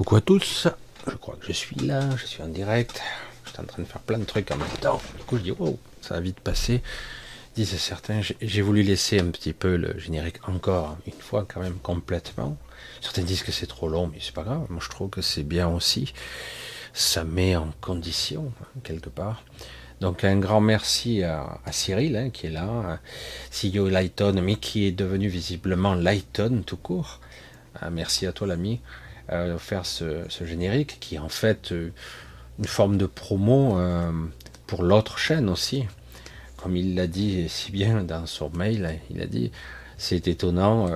Coucou à tous, je crois que je suis là, je suis en direct, je suis en train de faire plein de trucs en même temps. Du coup, je dis, wow, ça va vite passer. Disent certains, j'ai voulu laisser un petit peu le générique encore une fois, quand même complètement. Certains disent que c'est trop long, mais c'est pas grave. Moi, je trouve que c'est bien aussi. Ça met en condition, hein, quelque part. Donc un grand merci à, Cyril hein, qui est là, CEO Lighton, mais qui est devenu visiblement Lighton tout court. Ah, merci à toi l'ami euh, faire ce, générique qui est en fait euh, une forme de promo euh, pour l'autre chaîne aussi. Comme il l'a dit si bien dans son mail, il a dit c'est étonnant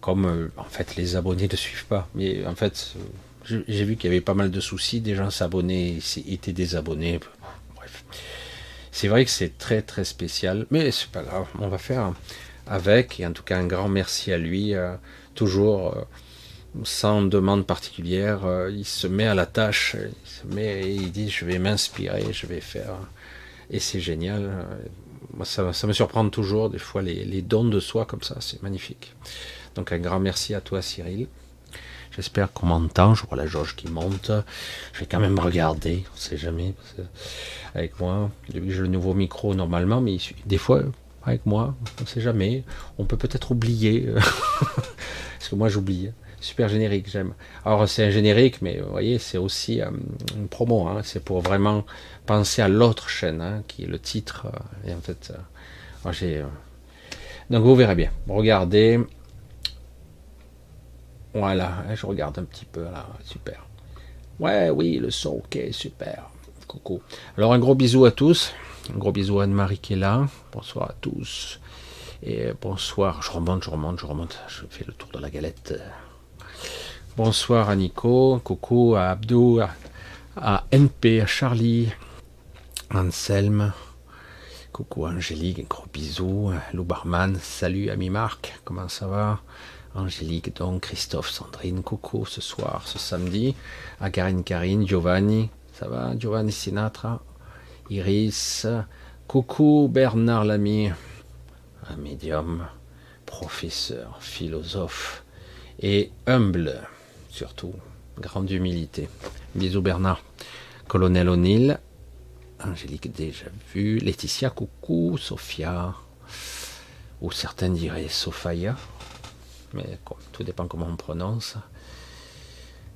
comme en fait les abonnés ne suivent pas. Mais en fait j'ai vu qu'il y avait pas mal de soucis, des gens s'abonnaient, étaient désabonnés. Bref, c'est vrai que c'est très très spécial, mais c'est pas grave, on va faire avec. Et en tout cas, un grand merci à lui, toujours sans demande particulière, euh, il se met à la tâche, il se met et il dit je vais m'inspirer, je vais faire. Et c'est génial. Moi, ça, me surprend toujours, des fois, les, dons de soi comme ça, c'est magnifique. Donc un grand merci à toi Cyril. J'espère qu'on m'entend, je vois la jauge qui monte. Je vais quand même regarder, on ne sait jamais. Avec moi, j'ai le nouveau micro normalement, mais des fois, avec moi, on ne sait jamais. On peut peut-être oublier. Parce que moi j'oublie. Super générique, j'aime. Alors c'est un générique, mais vous voyez, c'est aussi euh, une promo. Hein. c'est pour vraiment penser à l'autre chaîne, hein, qui est le titre. Euh, et en fait, euh, j'ai. Donc vous verrez bien. Regardez. Voilà, hein, je regarde un petit peu. Super. Ouais, oui, le son, ok, super. Coucou. Alors un gros bisou à tous. Un gros bisou à Anne-Marie qui est là. Bonsoir à tous. Et bonsoir. Je remonte, je remonte, je remonte. Je fais le tour de la galette. Bonsoir à Nico, coucou à Abdou, à, NP, à Charlie, Anselme, coucou Angélique, gros bisous, Lou Barman, salut ami Marc, comment ça va? Angélique, donc Christophe, Sandrine, coucou ce soir, ce samedi, à Karine Karine, Giovanni, ça va? Giovanni Sinatra, Iris, coucou Bernard Lamy, un médium, professeur, philosophe et humble surtout. Grande humilité. Bisous Bernard. Colonel O'Neill. Angélique déjà vu. Laetitia, coucou. Sophia. Ou certains diraient Sophia. Mais tout dépend comment on prononce.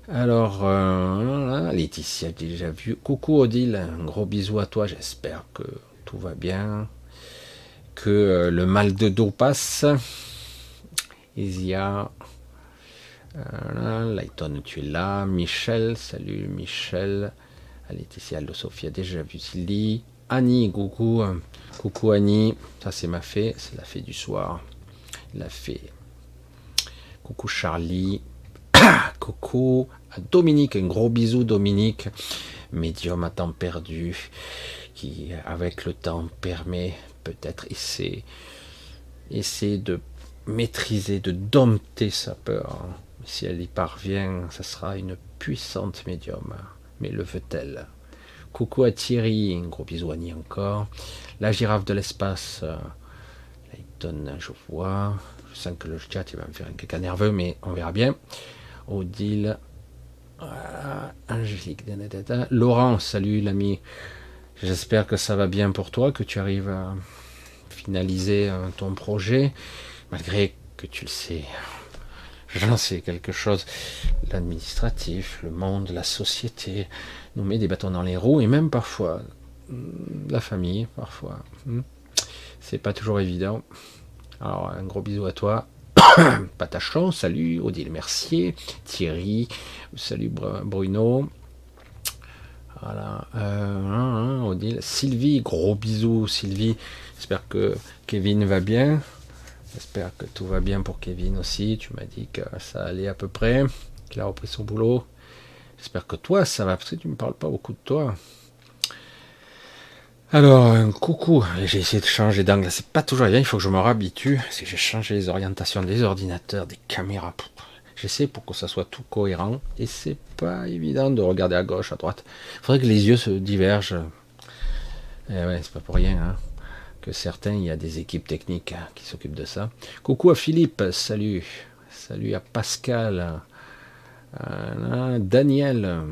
Alors, euh, Laetitia déjà vu. Coucou Odile, un gros bisou à toi. J'espère que tout va bien. Que euh, le mal de dos passe. Isia, voilà, tu es là. Michel, salut Michel. Laetitia, Aldo Sophia, déjà vu Silly. Annie, coucou. Coucou Annie. Ça, c'est ma fée. C'est la fée du soir. La fée. Coucou Charlie. coucou Dominique. Un gros bisou, Dominique. Médium à temps perdu. Qui, avec le temps, permet peut-être essayer, essayer de maîtriser, de dompter sa peur si elle y parvient, ce sera une puissante médium. Mais le veut-elle Coucou à Thierry, un gros bisou à Annie encore. La girafe de l'espace, Layton, je vois. Je sens que le chat il va me faire un caca nerveux, mais on verra bien. Odile, Angélique, Laurent, salut l'ami. J'espère que ça va bien pour toi, que tu arrives à finaliser euh, ton projet, malgré que tu le sais, J'en sais quelque chose. L'administratif, le monde, la société nous met des bâtons dans les roues et même parfois hmm, la famille, parfois. Hmm. C'est pas toujours évident. Alors un gros bisou à toi. Patachon, salut, Odile Mercier, Thierry, salut Bruno. Euh, hein, hein, Odile, Sylvie, gros bisous Sylvie. J'espère que Kevin va bien. J'espère que tout va bien pour Kevin aussi. Tu m'as dit que ça allait à peu près, qu'il a repris son boulot. J'espère que toi, ça va, parce que tu ne me parles pas beaucoup de toi. Alors, coucou, j'ai essayé de changer d'angle. C'est pas toujours bien, il faut que je me réhabitue. Parce que j'ai changé les orientations des ordinateurs, des caméras. J'essaie pour que ça soit tout cohérent. Et c'est pas évident de regarder à gauche, à droite. Il faudrait que les yeux se divergent. Et eh ouais, c'est pas pour rien. Hein certains, il y a des équipes techniques hein, qui s'occupent de ça. Coucou à Philippe, salut. Salut à Pascal. Daniel.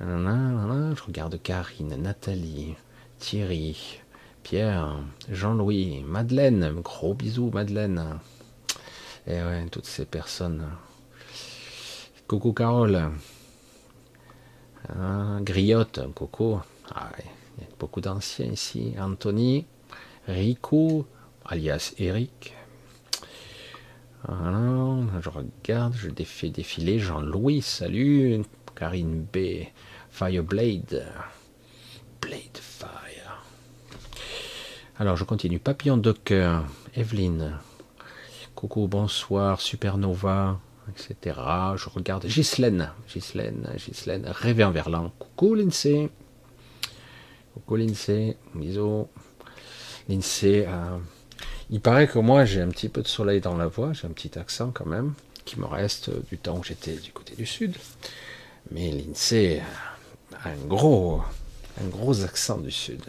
Je regarde Karine, Nathalie, Thierry, Pierre, Jean-Louis, Madeleine. Gros bisous, Madeleine. Et eh ouais, toutes ces personnes. Coucou Carole. Griotte, Coco. Ah il y beaucoup d'anciens ici. Anthony, Rico, alias Eric. je regarde, je défais défiler. Jean-Louis, salut. Karine B. Fireblade. Blade Fire. Alors je continue. Papillon de cœur. Evelyne. Coucou, bonsoir. Supernova. Etc. Je regarde. Ghislaine. Ghislaine. Ghislaine. Réveillon Verlan. Coucou Lindsay. Coucou Lindsay. Bisous. Lindsay. Euh, il paraît que moi j'ai un petit peu de soleil dans la voix. J'ai un petit accent quand même. Qui me reste du temps où j'étais du côté du sud. Mais l'INSEE a un gros, un gros accent du sud.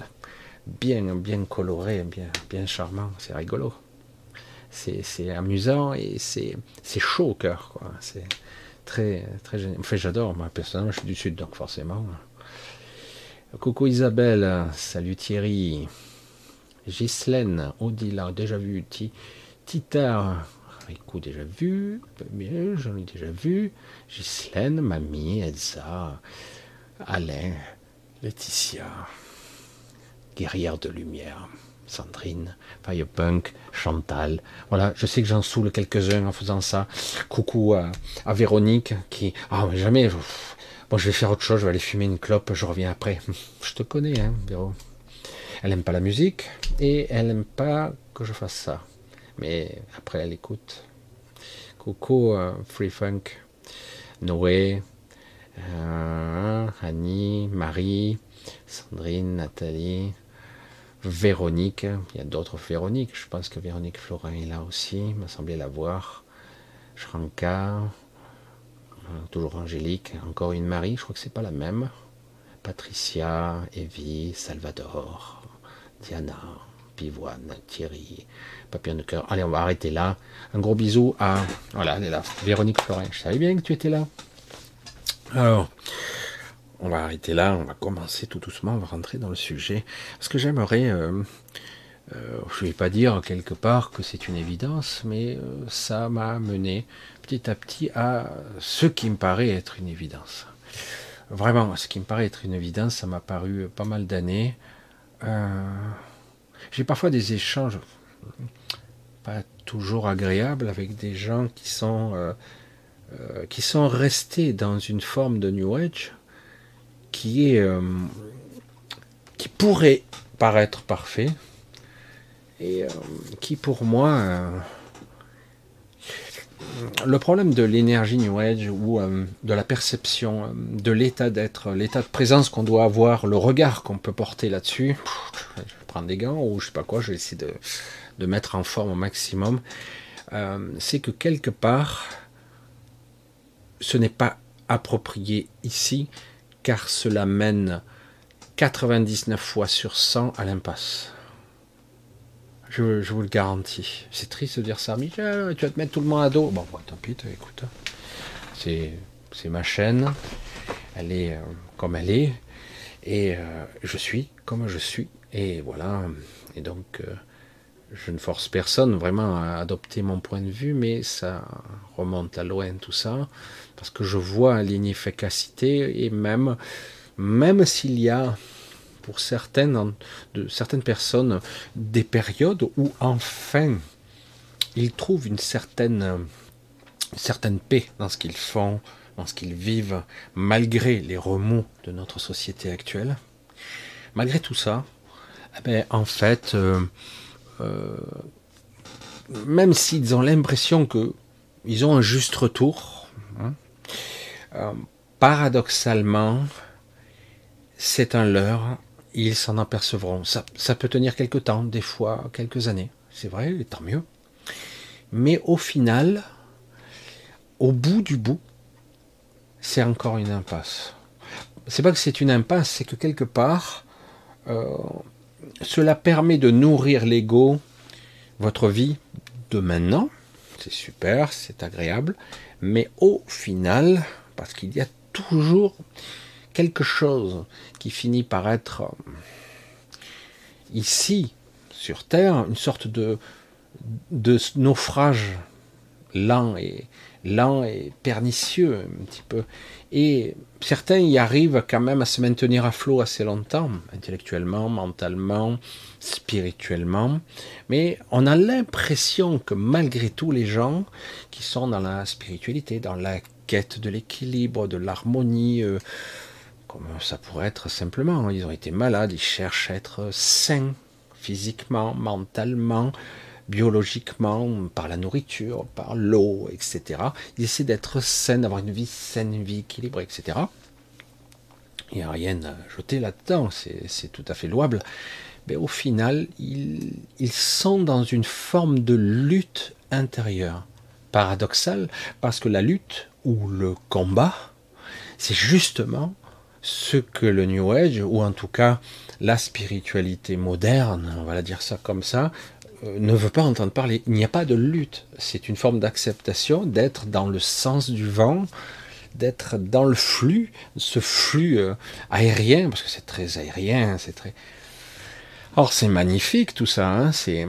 Bien, bien coloré, bien, bien charmant. C'est rigolo. C'est amusant et c'est chaud au cœur. C'est très, très génial. Enfin, j'adore. Moi, personnellement, je suis du sud, donc forcément. Coucou Isabelle. Salut Thierry. Ghislaine, Odila, déjà vu. Tita, Écoute, déjà vu, j'en ai déjà vu, Ghislaine, Mamie, Elsa, Alain, Laetitia, Guerrière de Lumière, Sandrine, Firepunk, Chantal. Voilà, je sais que j'en saoule quelques-uns en faisant ça. Coucou à, Véronique qui. Ah, mais jamais. Bon, je vais faire autre chose, je vais aller fumer une clope, je reviens après. Je te connais, hein, Véro. Elle aime pas la musique et elle aime pas que je fasse ça. Mais après, elle écoute. Coucou, euh, Free Funk, Noé, euh, Annie, Marie, Sandrine, Nathalie, Véronique. Il y a d'autres Véroniques. Je pense que Véronique Florin est là aussi. Il m'a semblé la voir. Shranka, toujours Angélique. Encore une Marie. Je crois que c'est pas la même. Patricia, Evie, Salvador, Diana, Pivoine, Thierry, Papillon de cœur. Allez, on va arrêter là. Un gros bisou à. Voilà, elle est là. Véronique Florin. Je savais bien que tu étais là. Alors, on va arrêter là. On va commencer tout doucement. On va rentrer dans le sujet. Parce que j'aimerais. Euh, euh, je ne vais pas dire quelque part que c'est une évidence, mais euh, ça m'a mené petit à petit à ce qui me paraît être une évidence. Vraiment, ce qui me paraît être une évidence, ça m'a paru pas mal d'années. J'ai parfois des échanges, pas toujours agréable avec des gens qui sont, euh, euh, qui sont restés dans une forme de New Age qui est euh, qui pourrait paraître parfait et qui pour moi le problème de l'énergie New Age ou de la perception de l'état d'être, l'état de présence qu'on doit avoir, le regard qu'on peut porter là-dessus, je vais prendre des gants ou je sais pas quoi, je vais essayer de, de mettre en forme au maximum, euh, c'est que quelque part, ce n'est pas approprié ici, car cela mène 99 fois sur 100 à l'impasse. Je, vous le garantis. C'est triste de dire ça, Michel, tu vas te mettre tout le monde à dos. Bon, tant pis, écoute. C'est, ma chaîne. Elle est euh, comme elle est. Et euh, je suis comme je suis. Et voilà. Et donc, je ne force personne vraiment à adopter mon point de vue, mais ça remonte à loin tout ça, parce que je vois l'inefficacité et même, même s'il y a pour certaines, de, certaines personnes des périodes où enfin ils trouvent une certaine, certaine paix dans ce qu'ils font, dans ce qu'ils vivent, malgré les remous de notre société actuelle. Malgré tout ça, eh ben, en fait, euh, euh, même s'ils ont l'impression qu'ils ont un juste retour, hein, euh, paradoxalement, c'est un leurre, ils s'en apercevront. Ça, peut tenir quelques temps, des fois quelques années, c'est vrai, tant mieux. Mais au final, au bout du bout, c'est encore une impasse. C'est pas que c'est une impasse, c'est que quelque part, euh, cela permet de nourrir l'ego, votre vie de maintenant, c'est super, c'est agréable, Mais au final, parce qu'il y a toujours quelque chose qui finit par être euh, ici, sur Terre, une sorte de, de naufrage lent et, lent et pernicieux un petit peu. Et certains y arrivent quand même à se maintenir à flot assez longtemps, intellectuellement, mentalement, spirituellement. Mais on a l'impression que malgré tout, les gens qui sont dans la spiritualité, dans la quête de l'équilibre, de l'harmonie, euh, comme ça pourrait être simplement, ils ont été malades, ils cherchent à être sains physiquement, mentalement, biologiquement, par la nourriture, par l'eau, etc. Ils essaient d'être sains, d'avoir une vie saine, une vie équilibrée, etc. Il n'y a rien à jeter là-dedans, c'est tout à fait louable. Mais au final, ils, ils sont dans une forme de lutte intérieure. Paradoxale, parce que la lutte ou le combat, c'est justement ce que le New Age, ou en tout cas la spiritualité moderne, on va la dire ça comme ça, euh, ne veut pas entendre parler. Il n'y a pas de lutte. C'est une forme d'acceptation, d'être dans le sens du vent, d'être dans le flux, ce flux euh, aérien, parce que c'est très aérien, c'est très. Or, c'est magnifique tout ça. Hein, c'est.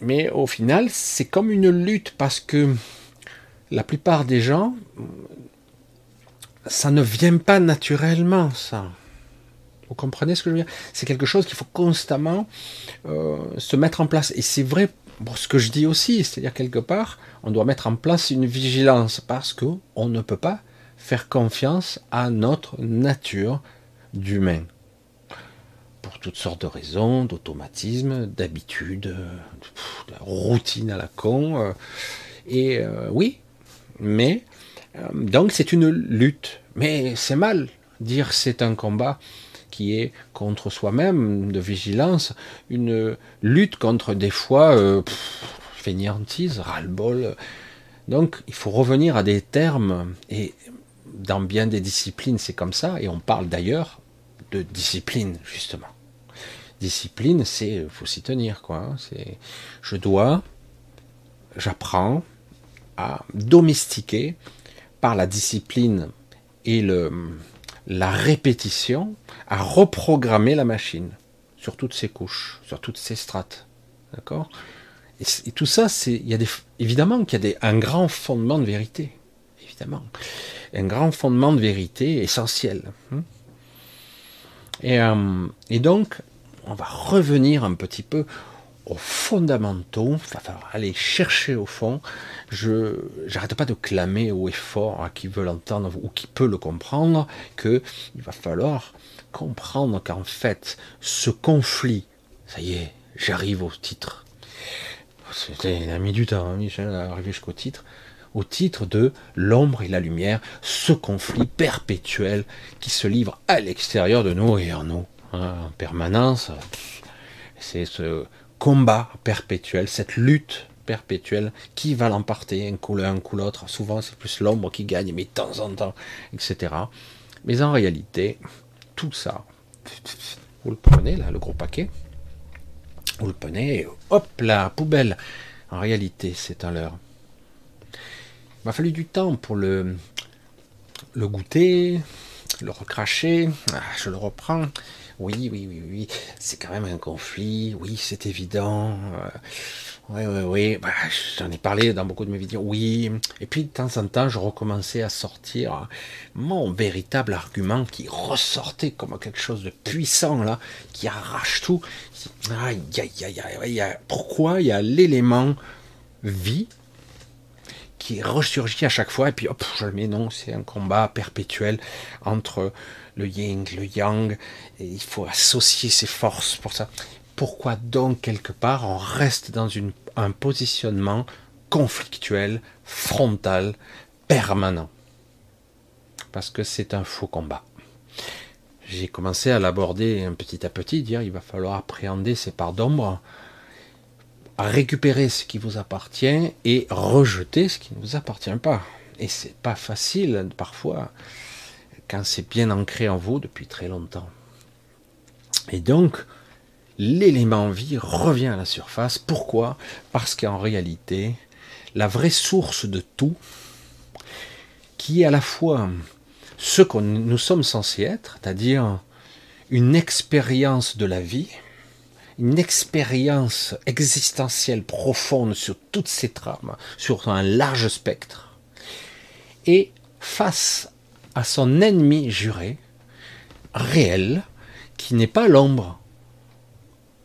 Mais au final, c'est comme une lutte parce que la plupart des gens, ça ne vient pas naturellement, ça. Vous comprenez ce que je veux dire? C'est quelque chose qu'il faut constamment euh, se mettre en place. Et c'est vrai pour ce que je dis aussi, c'est-à-dire quelque part, on doit mettre en place une vigilance parce que on ne peut pas faire confiance à notre nature d'humain. Pour toutes sortes de raisons, d'automatisme, d'habitude, de routine à la con. Euh, et euh, oui, mais donc c'est une lutte. Mais c'est mal dire c'est un combat qui est contre soi-même, de vigilance, une lutte contre des fois euh, fainéantise, ras-le-bol. Donc il faut revenir à des termes, et dans bien des disciplines c'est comme ça, et on parle d'ailleurs de discipline justement. Discipline, c'est faut s'y tenir quoi. Hein. c'est je dois, j'apprends à domestiquer par la discipline et le, la répétition à reprogrammer la machine sur toutes ses couches, sur toutes ses strates. D'accord? Et, tout ça, c'est, il y a évidemment qu'il y a des, un grand fondement de vérité. Évidemment. Un grand fondement de vérité essentiel. Hein. et, euh, et donc, on va revenir un petit peu aux fondamentaux, il va falloir aller chercher au fond. Je n'arrête pas de clamer haut et fort à qui veut l'entendre ou qui peut le comprendre que il va falloir comprendre qu'en fait ce conflit, ça y est, j'arrive au titre. C'était a mis du temps, hein, Michel, jusqu'au titre. Au titre de l'ombre et la lumière, ce conflit perpétuel qui se livre à l'extérieur de nous et en nous, hein, en permanence. C'est ce combat perpétuel, cette lutte perpétuelle, qui va l'emporter, un coup l'un, un coup l'autre. Souvent, c'est plus l'ombre qui gagne, mais de temps en temps, etc. Mais en réalité, tout ça, vous le prenez, là, le gros paquet, vous le prenez, hop, la poubelle. En réalité, c'est un leurre. Il m'a fallu du temps pour le, le goûter, le recracher. Ah, je le reprends. Oui, oui, oui, oui, c'est quand même un conflit, oui, c'est évident. oui, oui, oui, bah, j'en ai parlé dans beaucoup de mes vidéos, oui. Et puis de temps en temps, je recommençais à sortir mon véritable argument qui ressortait comme quelque chose de puissant, là, qui arrache tout. Aïe, aïe, aïe, aïe, pourquoi il y a l'élément vie qui ressurgit à chaque fois, et puis hop, je mets, non, c'est un combat perpétuel entre le yin, le yang, et il faut associer ses forces pour ça. Pourquoi donc, quelque part, on reste dans un positionnement conflictuel, frontal, permanent? Parce que c'est un faux combat. J'ai commencé à l'aborder petit à petit, dire il va falloir appréhender ces parts d'ombre, récupérer ce qui vous appartient et rejeter ce qui ne vous appartient pas. Et c'est pas facile parfois quand c'est bien ancré en vous depuis très longtemps. Et donc, l'élément vie revient à la surface. Pourquoi? Parce qu'en réalité, la vraie source de tout, qui est à la fois ce que nous sommes censés être, c'est-à-dire une expérience de la vie, une expérience existentielle profonde sur toutes ces trames, sur un large spectre, et face à son ennemi juré, réel, qui n'est pas l'ombre.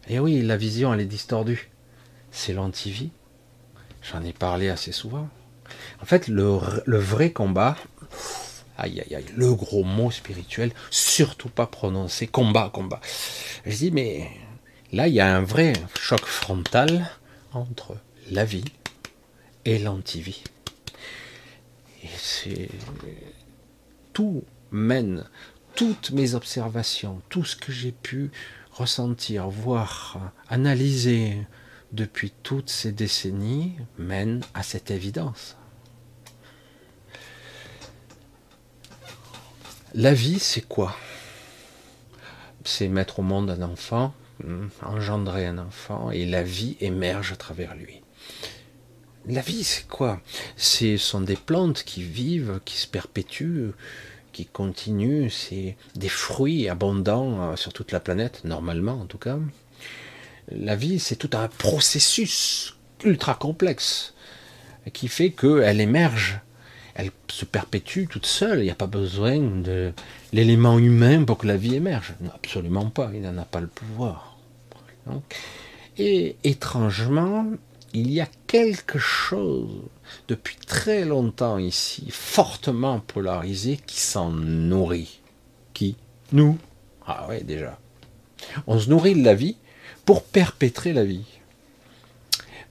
Et oui, la vision, elle est distordue. C'est l'antivie. J'en ai parlé assez souvent. En fait, le, le vrai combat, aïe aïe aïe, le gros mot spirituel, surtout pas prononcé, combat, combat. Je dis, mais là, il y a un vrai choc frontal entre la vie et l'antivie. Et c'est. Tout mène, toutes mes observations, tout ce que j'ai pu ressentir, voir, analyser depuis toutes ces décennies mène à cette évidence. La vie, c'est quoi? C'est mettre au monde un enfant, hmm, engendrer un enfant, et la vie émerge à travers lui. La vie, c'est quoi? Ce sont des plantes qui vivent, qui se perpétuent, qui continuent. C'est des fruits abondants euh, sur toute la planète, normalement en tout cas. La vie, c'est tout un processus ultra complexe qui fait qu'elle émerge elle se perpétue toute seule. Il n'y a pas besoin de l'élément humain pour que la vie émerge. absolument pas. Il n'en a pas le pouvoir. et étrangement, il y a quelque chose depuis très longtemps ici, fortement polarisé, qui s'en nourrit. Qui Nous. Ah ouais, déjà. On se nourrit de la vie pour perpétrer la vie.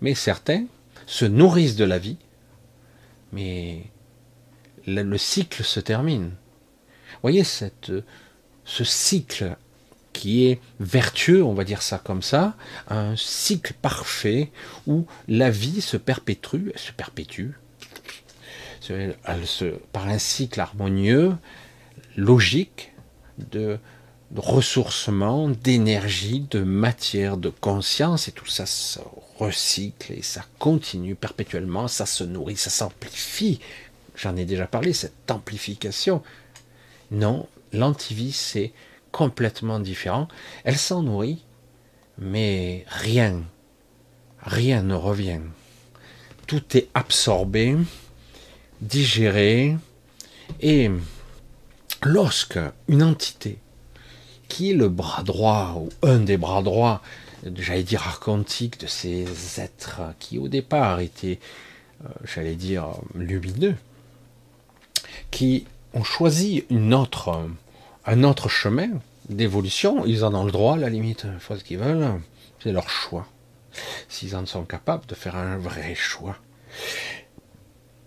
Mais certains se nourrissent de la vie, mais le cycle se termine. Vous voyez ce cycle qui est vertueux, on va dire ça comme ça, un cycle parfait où la vie se perpétue, se perpétue, par un cycle harmonieux, logique, de, de ressourcement, d'énergie, de matière, de conscience, et tout ça se recycle et ça continue perpétuellement, ça se nourrit, ça s'amplifie J'en ai déjà parlé, cette amplification. Non, l'antivie, c'est complètement différent. Elle s'en nourrit, mais rien, rien ne revient. Tout est absorbé, digéré, et lorsque une entité qui est le bras droit ou un des bras droits, j'allais dire archontique, de ces êtres qui au départ étaient, euh, j'allais dire, lumineux, qui ont choisi une autre, un autre chemin d'évolution, ils en ont le droit, à la limite, ils font ce qu'ils veulent, c'est leur choix. S'ils en sont capables de faire un vrai choix.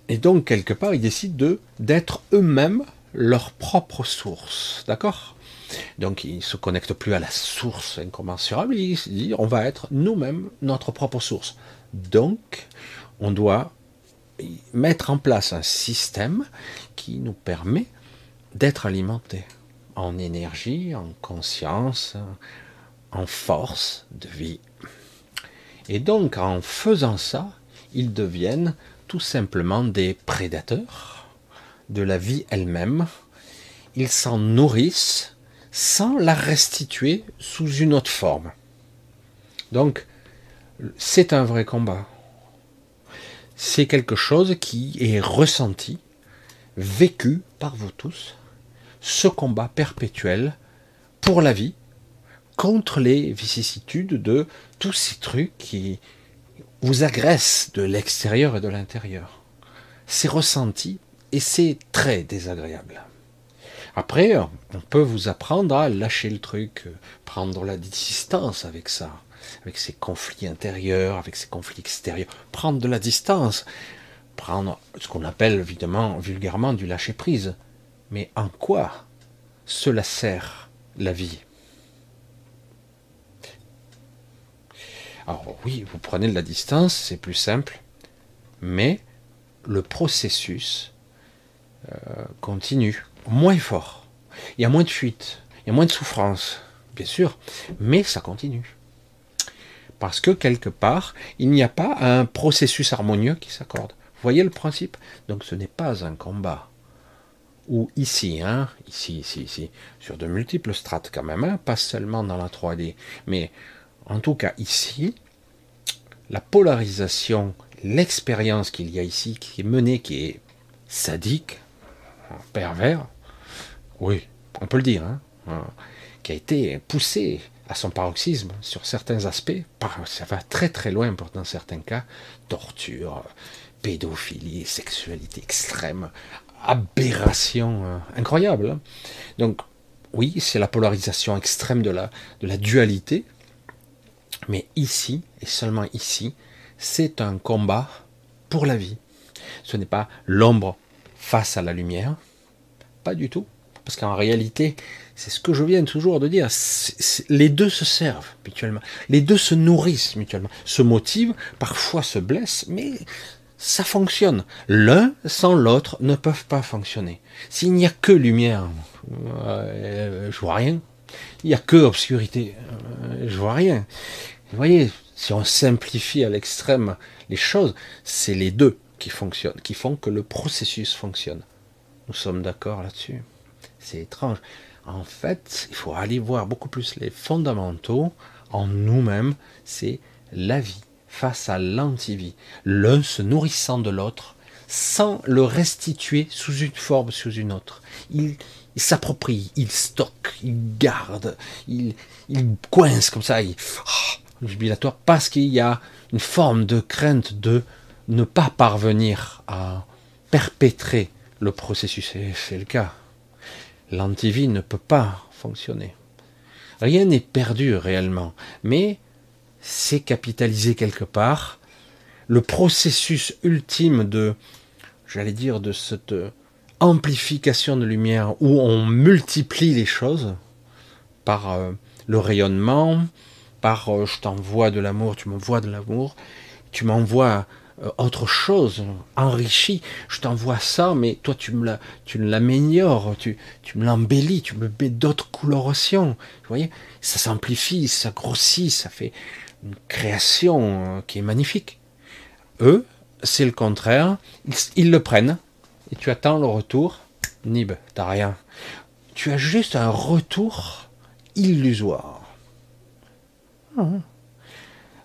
Et donc, quelque part, ils décident de, d'être eux-mêmes leur propre source. D'accord? Donc, ils ne se connectent plus à la source incommensurable, ils se disent, on va être nous-mêmes notre propre source. Donc, on doit mettre en place un système qui nous permet d'être alimentés en énergie, en conscience, en force de vie. Et donc en faisant ça, ils deviennent tout simplement des prédateurs de la vie elle-même. Ils s'en nourrissent sans la restituer sous une autre forme. Donc c'est un vrai combat c'est quelque chose qui est ressenti, vécu par vous tous, ce combat perpétuel pour la vie, contre les vicissitudes de tous ces trucs qui vous agressent de l'extérieur et de l'intérieur. C'est ressenti et c'est très désagréable. Après, on peut vous apprendre à lâcher le truc, prendre la distance avec ça, avec ses conflits intérieurs, avec ses conflits extérieurs, prendre de la distance, prendre ce qu'on appelle évidemment vulgairement du lâcher prise. Mais en quoi cela sert la vie? Alors oui, vous prenez de la distance, c'est plus simple, mais le processus euh, continue, moins fort. Il y a moins de fuite, il y a moins de souffrance, bien sûr, mais ça continue. Parce que quelque part, il n'y a pas un processus harmonieux qui s'accorde. Vous voyez le principe? Donc ce n'est pas un combat. Ou ici, hein, ici, ici, ici, sur de multiples strates quand même, hein, pas seulement dans la 3D, mais en tout cas ici, la polarisation, l'expérience qu'il y a ici, qui est menée, qui est sadique, pervers, oui, on peut le dire, hein, hein, qui a été poussée à son paroxysme sur certains aspects, ça va très très loin pour dans certains cas, torture, pédophilie, sexualité extrême, aberration euh, incroyable. Hein. Donc oui, c'est la polarisation extrême de la, de la dualité, mais ici, et seulement ici, c'est un combat pour la vie. Ce n'est pas l'ombre face à la lumière, pas du tout, parce qu'en réalité, c'est ce que je viens toujours de dire, les deux se servent mutuellement, les deux se nourrissent mutuellement, se motivent, parfois se blessent, mais ça fonctionne. L'un sans l'autre ne peuvent pas fonctionner. S'il n'y a que lumière, euh, je vois rien. Il n'y a que obscurité, euh, je vois rien. Vous voyez, si on simplifie à l'extrême les choses, c'est les deux qui fonctionnent, qui font que le processus fonctionne. Nous sommes d'accord là-dessus. C'est étrange. En fait, il faut aller voir beaucoup plus les fondamentaux en nous-mêmes. C'est la vie face à l'antivie, l'un se nourrissant de l'autre, sans le restituer sous une forme, sous une autre. Il, s'approprie, il stocke, il garde, il, il coince comme ça, il, oh, jubilatoire, parce qu'il y a une forme de crainte de ne pas parvenir à perpétrer le processus. Et c'est le cas. L'antivie ne peut pas fonctionner. Rien n'est perdu réellement, mais c'est capitalisé quelque part. Le processus ultime de, j'allais dire, de cette amplification de lumière où on multiplie les choses par euh, le rayonnement, par euh, je t'envoie de l'amour, tu m'envoies de l'amour, tu m'envoies euh, autre chose, enrichi, je t'envoie ça, mais toi tu me la, tu l'améliores, tu, tu me l'embellis, tu me mets d'autres colorations. Vous voyez, ça s'amplifie, ça grossit, ça fait une création euh, qui est magnifique. Eux, c'est le contraire. Ils, le prennent et tu attends le retour. Nib, t'as rien. Tu as juste un retour illusoire. Ah.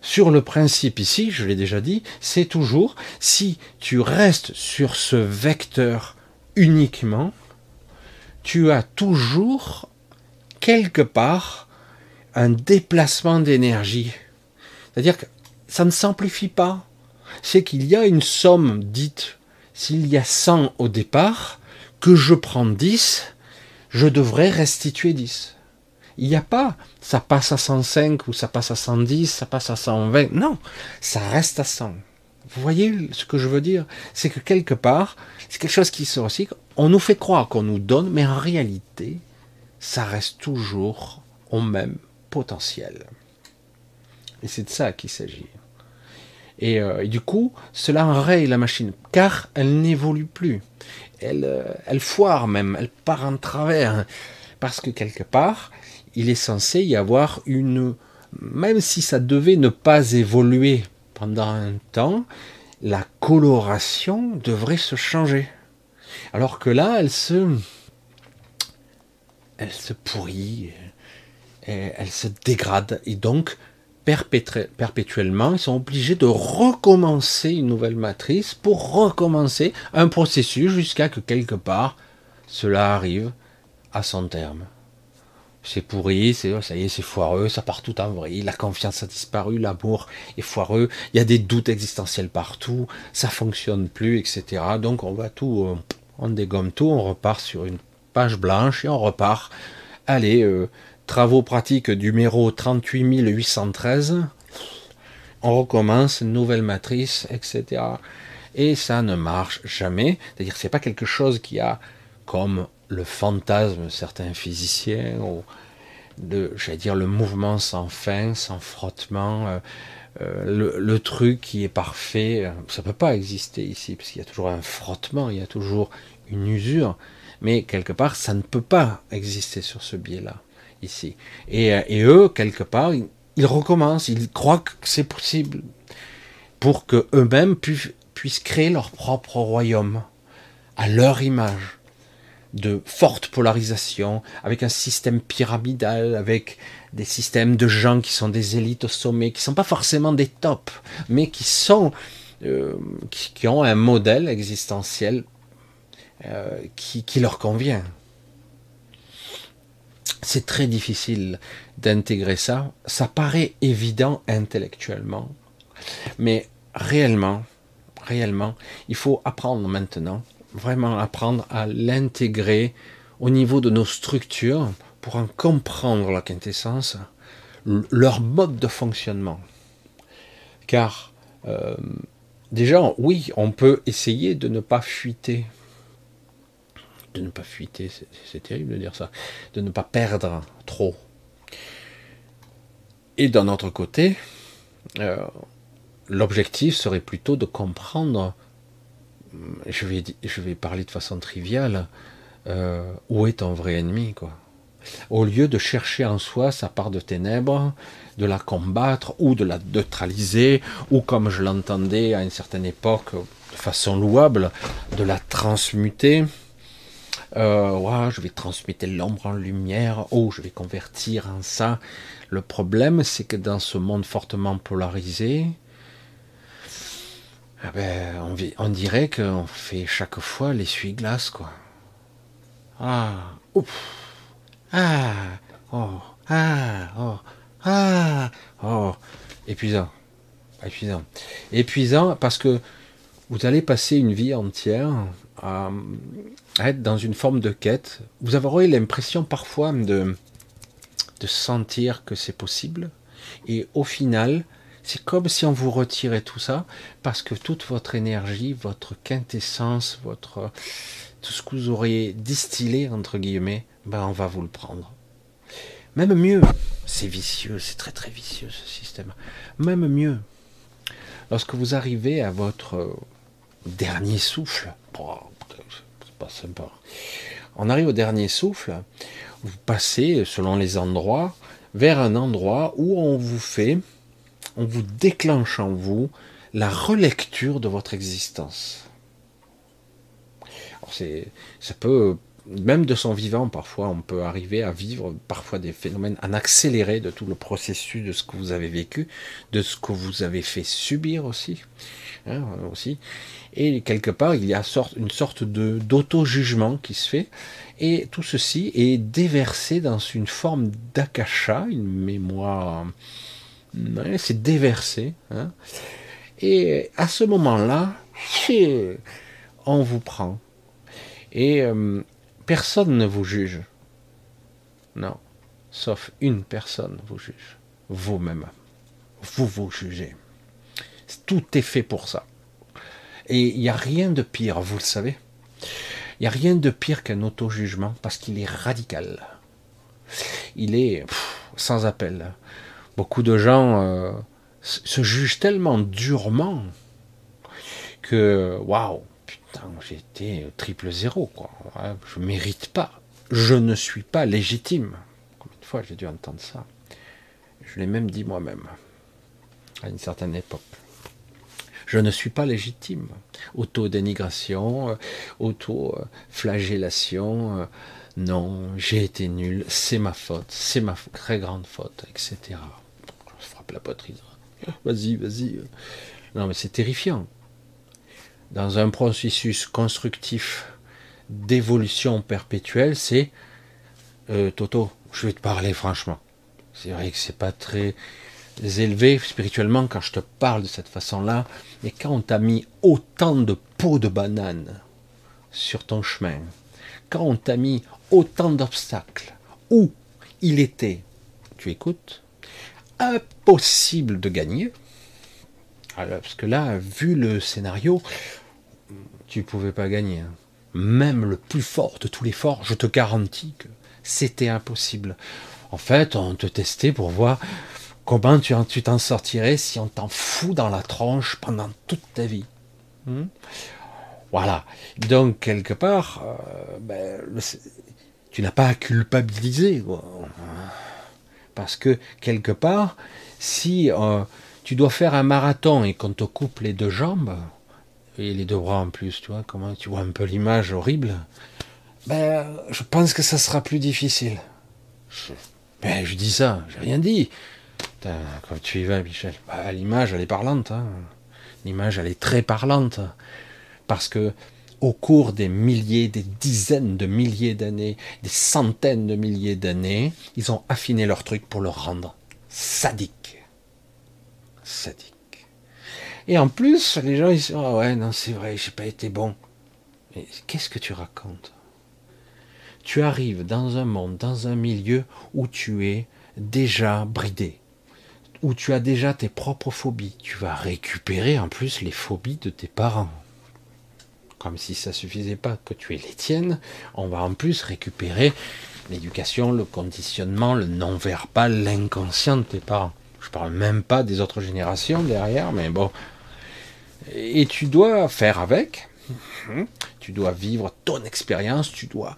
Sur le principe ici, je l'ai déjà dit, c'est toujours si tu restes sur ce vecteur uniquement, tu as toujours quelque part un déplacement d'énergie c'est-à-dire que ça ne s'amplifie pas. C'est qu'il y a une somme dite, s'il y a 100 au départ, que je prends 10, je devrais restituer 10. Il n'y a pas, ça passe à 105 ou ça passe à 110, ça passe à 120. Non, ça reste à 100. Vous voyez ce que je veux dire? C'est que quelque part, c'est quelque chose qui se recycle. On nous fait croire qu'on nous donne, mais en réalité, ça reste toujours au même potentiel. Et c'est de ça qu'il s'agit. Euh, et, du coup, cela enraye la machine, car elle n'évolue plus. Elle, euh, elle foire même, elle part en travers. Parce que quelque part, il est censé y avoir une... Même si ça devait ne pas évoluer pendant un temps, la coloration devrait se changer. Alors que là, elle se... Elle se pourrit, elle se dégrade. Et donc, perpétuellement, ils sont obligés de recommencer une nouvelle matrice pour recommencer un processus jusqu'à que quelque part cela arrive à son terme. C'est pourri, c'est ça y est, c'est foireux, ça part tout en vrille, la confiance a disparu, l'amour est foireux, il y a des doutes existentiels partout, ça fonctionne plus, etc. Donc on va tout, euh, on dégomme tout, on repart sur une page blanche et on repart. Allez, euh, Travaux pratiques numéro 38813. On recommence, nouvelle matrice, etc. Et ça ne marche jamais. C'est-à-dire c'est pas quelque chose qui a comme le fantasme certains physiciens ou de, j'allais dire, le mouvement sans fin, sans frottement, euh, euh, le, truc qui est parfait, ça peut pas exister ici, parce qu'il y a toujours un frottement, il y a toujours une usure, mais quelque part, ça ne peut pas exister sur ce biais-là ici. Euh, et, eux, quelque part, ils, recommencent, ils croient que c'est possible pour que eux-mêmes puissent créer leur propre royaume à leur image. de forte polarisation, avec un système pyramidal, avec des systèmes de gens qui sont des élites au sommet, qui sont pas forcément des tops, mais qui sont euh, qui, ont un modèle existentiel euh, qui leur convient. C'est très difficile d'intégrer ça. Ça paraît évident intellectuellement, mais réellement, réellement, il faut apprendre maintenant, vraiment apprendre à l'intégrer au niveau de nos structures pour en comprendre la quintessence, leur mode de fonctionnement. Car euh, déjà, oui, on peut essayer de ne pas fuiter. De ne pas fuiter, c'est terrible de dire ça. De ne pas perdre trop. Et d'un autre côté, euh, l'objectif serait plutôt de comprendre, je vais, parler de façon triviale, euh, où est ton vrai ennemi, quoi. Au lieu de chercher en soi sa part de ténèbres, de la combattre ou de la neutraliser, ou comme je l'entendais à une certaine époque de façon louable, de la transmuter. Euh, je vais transmuter l'ombre en lumière, oh, je vais convertir en ça. Le problème, c'est que dans ce monde fortement polarisé, ah ben, on, dirait qu'on fait chaque fois l'essuie-glace, quoi. Ah, ouf, ah, oh, ah, oh, ah, oh, épuisant, épuisant, épuisant parce que vous allez passer une vie entière à, être dans une forme de quête. Vous aurez l'impression parfois de, sentir que c'est possible, et au final, c'est comme si on vous retirait tout ça, parce que toute votre énergie, votre quintessence, votre tout ce que vous auriez distillé entre guillemets, ben on va vous le prendre. Même mieux, c'est vicieux, c'est très très vicieux ce système. Même mieux, lorsque vous arrivez à votre dernier souffle, pas sympa. On arrive au dernier souffle, vous passez selon les endroits vers un endroit où on vous fait on vous déclenche en vous la relecture de votre existence. Ça peut, même de son vivant, parfois, on peut arriver à vivre parfois des phénomènes en accéléré de tout le processus de ce que vous avez vécu, de ce que vous avez fait subir aussi, hein, aussi. Et quelque part, il y a une sorte de d'auto-jugement qui se fait, et tout ceci est déversé dans une forme d'akasha, une mémoire c'est déversé. Hein. Et à ce moment-là, on vous prend. Et euh, personne ne vous juge. Non. Sauf une personne vous juge. Vous-même. Vous vous jugez. Tout est fait pour ça. Et il n'y a rien de pire, vous le savez. Il n'y a rien de pire qu'un auto-jugement parce qu'il est radical. Il est sans appel beaucoup de gens euh, se jugent tellement durement que waouh, j'ai été triple zéro, quoi. je mérite pas. Je ne suis pas légitime. Combien de fois j'ai dû entendre ça? Je l'ai même dit moi-même à une certaine époque. Je ne suis pas légitime. Auto-dénigration, euh, auto-flagellation. Euh, non, j'ai été nul, c'est ma faute, c'est ma très grande faute, etc la poitrine. Vas-y, vas-y. Non, mais c'est terrifiant. Dans un processus constructif d'évolution perpétuelle, c'est euh, Toto, je vais te parler franchement. C'est vrai que c'est pas très élevé spirituellement quand je te parle de cette façon-là, mais quand on t'a mis autant de peaux de banane sur ton chemin, quand on t'a mis autant d'obstacles, où il était, tu écoutes, impossible de gagner. Parce que là, vu le scénario, tu pouvais pas gagner. Hein. Même le plus fort de tous les forts, je te garantis que c'était impossible. En fait, on te testait pour voir comment tu t'en sortirais si on t'en fout dans la tronche pendant toute ta vie. Hmm? voilà. Donc, quelque part, euh, ben, tu n'as pas à culpabiliser. Parce que quelque part, si euh, tu dois faire un marathon et qu'on te coupe les deux jambes, et les deux bras en plus, tu vois, comment tu vois un peu l'image horrible, Ben, je pense que ça sera plus difficile. Je, ben, je dis ça, j'ai rien dit. quand tu y vas, Michel, ben, l'image, elle est parlante. Hein. L'image, elle est très parlante. Parce que au cours des milliers, des dizaines de milliers d'années, des centaines de milliers d'années, ils ont affiné leur truc pour le rendre sadique. Sadique. Et en plus, les gens, ils disent, ah ouais, non, c'est vrai, j'ai pas été bon. Mais qu'est-ce que tu racontes? Tu arrives dans un monde, dans un milieu où tu es déjà bridé, où tu as déjà tes propres phobies. Tu vas récupérer en plus les phobies de tes parents. Comme si ça suffisait pas que tu aies les tiennes, on va en plus récupérer l'éducation, le conditionnement, le non-verbal, l'inconscient de tes parents. Je parle même pas des autres générations derrière, mais bon, et tu dois faire avec, tu dois vivre ton expérience, tu dois,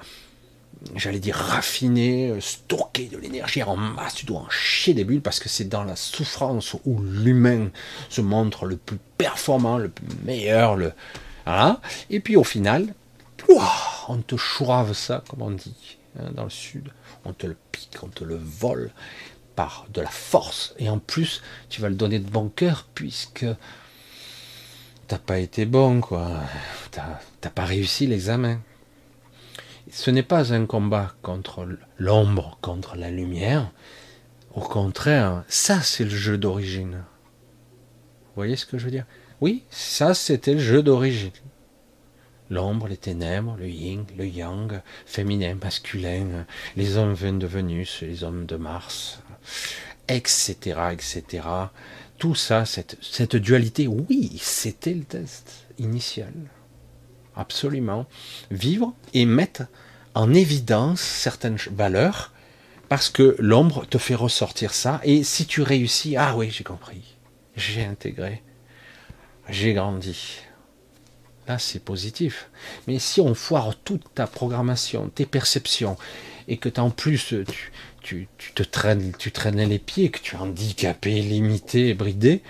j'allais dire, raffiner, euh, stocker de l'énergie en masse, tu dois en chier des bulles parce que c'est dans la souffrance où l'humain se montre le plus performant, le plus meilleur, le, Et puis au final, on te chourave ça, comme on dit, hein, dans le sud. On te le pique, on te le vole par de la force. Et en plus, tu vas le donner de bon cœur puisque t'as pas été bon, quoi. T'as pas réussi l'examen. Ce n'est pas un combat contre l'ombre, contre la lumière. Au contraire, ça c'est le jeu d'origine. Vous voyez ce que je veux dire? Oui, ça c'était le jeu d'origine. L'ombre, les ténèbres, le yin, le yang, féminin, masculin, les hommes de Vénus, les hommes de Mars, etc., etc tout ça, cette, dualité, oui, c'était le test initial. Absolument. Vivre et mettre en évidence certaines valeurs parce que l'ombre te fait ressortir ça. Et si tu réussis, ah oui, j'ai compris, j'ai intégré, j'ai grandi. Là, c'est positif. Mais si on foire toute ta programmation, tes perceptions, et que en plus tu, te traînes, tu traînais les pieds, que tu es handicapé, limité, bridé,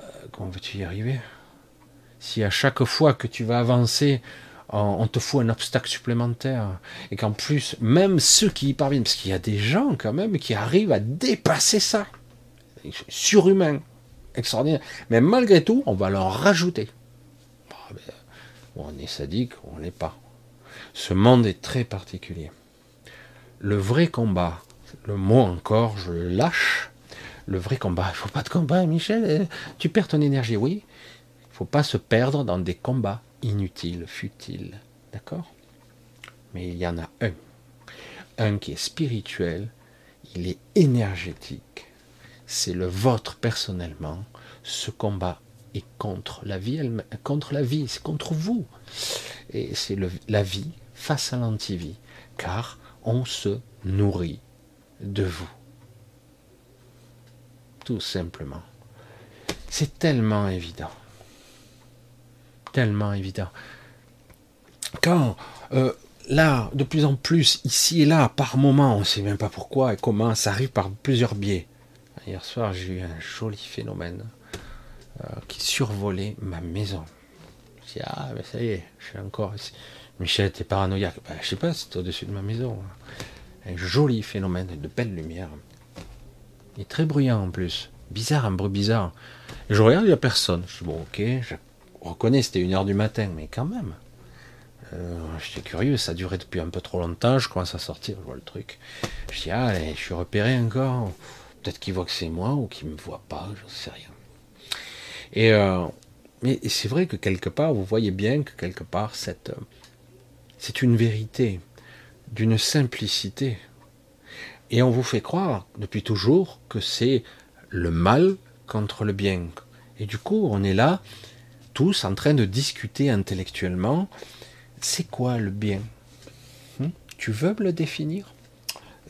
euh, comment veux-tu y arriver? Si à chaque fois que tu vas avancer, on, te fout un obstacle supplémentaire, et qu'en plus, même ceux qui y parviennent, parce qu'il y a des gens quand même qui arrivent à dépasser ça, surhumain, extraordinaire, mais malgré tout, on va leur rajouter. Ben, on est sadique, on n'est pas. Ce monde est très particulier le vrai combat, le mot encore, je lâche, le vrai combat, il faut pas de combat, Michel, euh, tu perds ton énergie, oui, il faut pas se perdre dans des combats inutiles, futiles, d'accord? Mais il y en a un, un qui est spirituel, il est énergétique, c'est le vôtre personnellement, ce combat est contre la vie, contre la vie, c'est contre vous, et c'est la vie face à l'antivie, car on se nourrit de vous. Tout simplement. C'est tellement évident. Tellement évident. Quand euh, là, de plus en plus, ici et là, par moment, on ne sait même pas pourquoi et comment, ça arrive par plusieurs biais. Hier soir, j'ai eu un joli phénomène euh, qui survolait ma maison. Je me suis dit, ah, mais ça y est, je suis encore ici. Michel, t'es paranoïaque. Ben, je sais pas, c'est au-dessus de ma maison. Un joli phénomène, de belles lumières. Il est très bruyant en plus. Bizarre, un bruit bizarre. Je regarde, il n'y a personne. Je dis, bon, ok, je reconnais, c'était une heure du matin, mais quand même. Euh, J'étais curieux, ça durait depuis un peu trop longtemps, je commence à sortir, je vois le truc. Je dis, ah, je suis repéré encore. Peut-être qu'il voit que c'est moi ou qu'il me voit pas, je ne sais rien. Et euh, mais c'est vrai que quelque part, vous voyez bien que quelque part, cette, c'est une vérité d'une simplicité. Et on vous fait croire depuis toujours que c'est le mal contre le bien. Et du coup, on est là, tous en train de discuter intellectuellement, c'est quoi le bien? Hmm? Tu veux me le définir?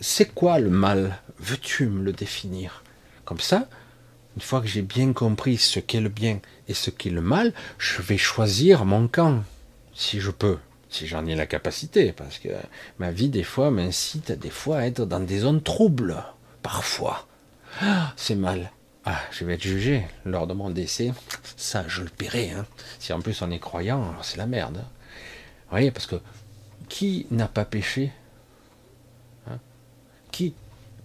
C'est quoi le mal? Veux-tu me le définir? Comme ça, une fois que j'ai bien compris ce qu'est le bien et ce qu'est le mal, je vais choisir mon camp, si je peux si j'en ai la capacité, parce que ma vie, des fois, m'incite des fois à être dans des zones troubles, parfois. Ah, c'est mal. Ah, je vais être jugé lors de mon décès. Ça, je le paierai. Hein. Si en plus on est croyant, c'est la merde. Vous voyez, parce que qui n'a pas péché hein? Qui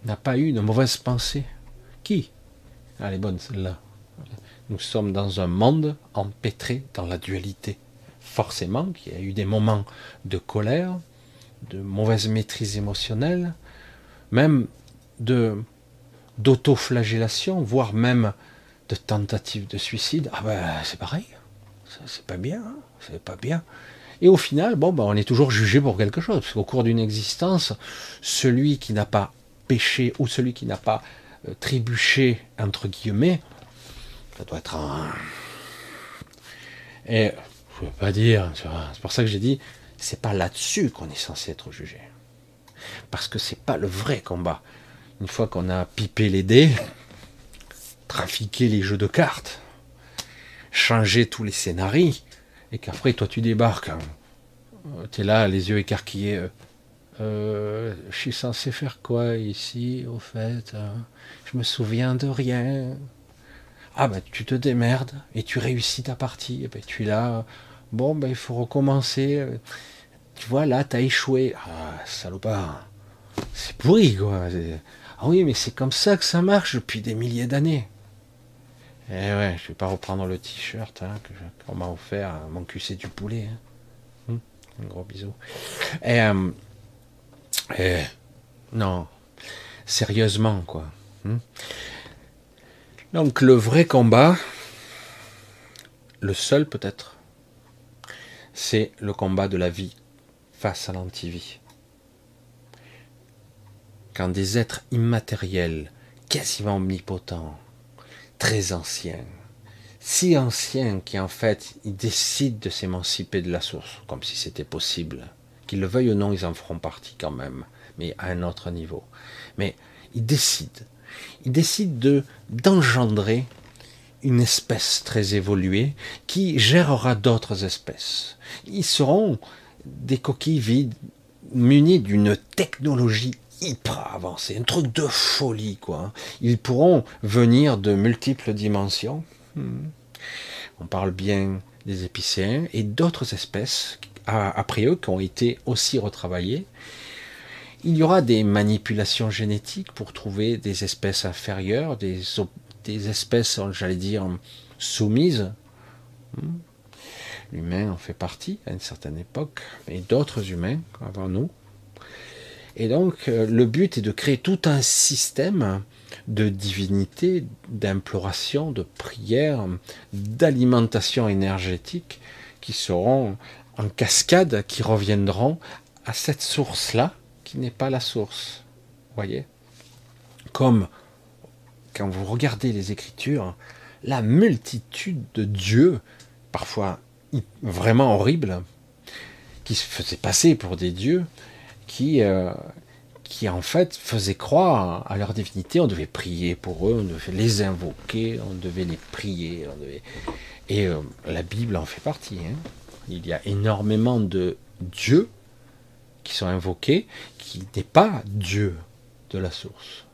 n'a pas eu de mauvaise pensée Qui? Elle est bonne celle-là. Nous sommes dans un monde empêtré dans la dualité. Forcément qu'il y a eu des moments de colère, de mauvaise maîtrise émotionnelle, même de d'autoflagellation, voire même de tentative de suicide. Ah ben c'est pareil, c'est pas bien, hein. c'est pas bien. Et au final, bon, ben, on est toujours jugé pour quelque chose, parce qu'au cours d'une existence, celui qui n'a pas péché ou celui qui n'a pas euh, trébuché entre guillemets, ça doit être un. Et je veux pas dire, c'est pour ça que j'ai dit, c'est pas là-dessus qu'on est censé être jugé. Parce que c'est pas le vrai combat. Une fois qu'on a pipé les dés, trafiqué les jeux de cartes, changé tous les scénarios, et qu'après toi tu débarques, hein. tu es là, les yeux écarquillés. Euh, euh, je suis censé faire quoi ici, au fait hein? Je me souviens de rien. Ah ben tu te démerdes et tu réussis ta partie. Et ben, tu es là. Bon ben il faut recommencer. Tu vois là, t'as échoué. Ah salopard. C'est pourri quoi. Ah oui mais c'est comme ça que ça marche depuis des milliers d'années. Eh ouais, je vais pas reprendre le t-shirt hein, qu'on m'a offert, mon QC du poulet. Hein. Hum, un gros bisou. Et, euh, et, non, sérieusement quoi. Hum. Donc le vrai combat, le seul peut-être, c'est le combat de la vie face à l'antivie. Quand des êtres immatériels, quasiment omnipotents, très anciens, si anciens qu'en fait ils décident de s'émanciper de la source, comme si c'était possible, qu'ils le veuillent ou non, ils en feront partie quand même, mais à un autre niveau. Mais ils décident il décide de d'engendrer une espèce très évoluée qui gérera d'autres espèces. Ils seront des coquilles vides munies d'une technologie hyper avancée, un truc de folie quoi. Ils pourront venir de multiples dimensions. Hmm. On parle bien des épicéens et d'autres espèces après eux qui ont été aussi retravaillées il y aura des manipulations génétiques pour trouver des espèces inférieures, des, des espèces, j'allais dire, soumises. Hmm. L'humain en fait partie à une certaine époque, et d'autres humains avant nous. Et donc, euh, le but est de créer tout un système de divinité, d'imploration, de prière, d'alimentation énergétique qui seront en cascade, qui reviendront à cette source-là, qui n'est pas la source. Voyez? Comme quand vous regardez les Écritures, la multitude de dieux, parfois vraiment horribles, qui se faisaient passer pour des dieux, qui, euh, qui en fait faisaient croire à leur divinité. On devait prier pour eux, on devait les invoquer, on devait les prier. Et euh, la Bible en fait partie. Hein. Il y a énormément de dieux qui sont invoqués, qui n'est pas Dieu de la source.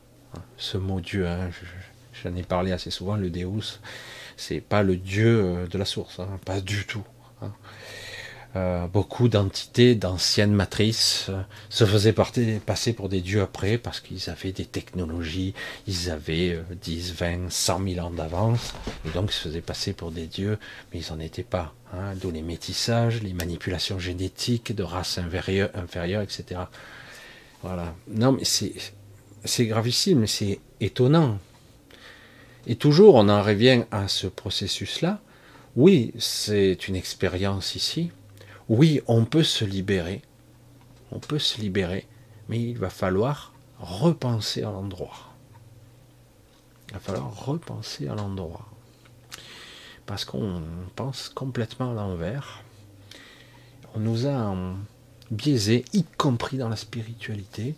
Ce mot Dieu, hein, j'en ai parlé assez souvent, le Deus, c'est pas le Dieu euh, de la source, hein, pas du tout. Hein. Euh, beaucoup d'entités d'anciennes matrices euh, se faisaient passer pour des dieux après parce qu'ils avaient des technologies, ils avaient 10, 20, 100 000 ans d'avance, et donc ils se faisaient passer pour des dieux, mais ils n'en étaient pas. D'où les métissages, les manipulations génétiques de races inférieures, inférieures etc. Voilà. Non, mais c'est gravissime, mais c'est étonnant. Et toujours, on en revient à ce processus-là. Oui, c'est une expérience ici, oui, on peut se libérer, on peut se libérer, mais il va falloir repenser à l'endroit. Il va falloir repenser à l'endroit. Parce qu'on pense complètement à l'envers. On nous a biaisés, y compris dans la spiritualité.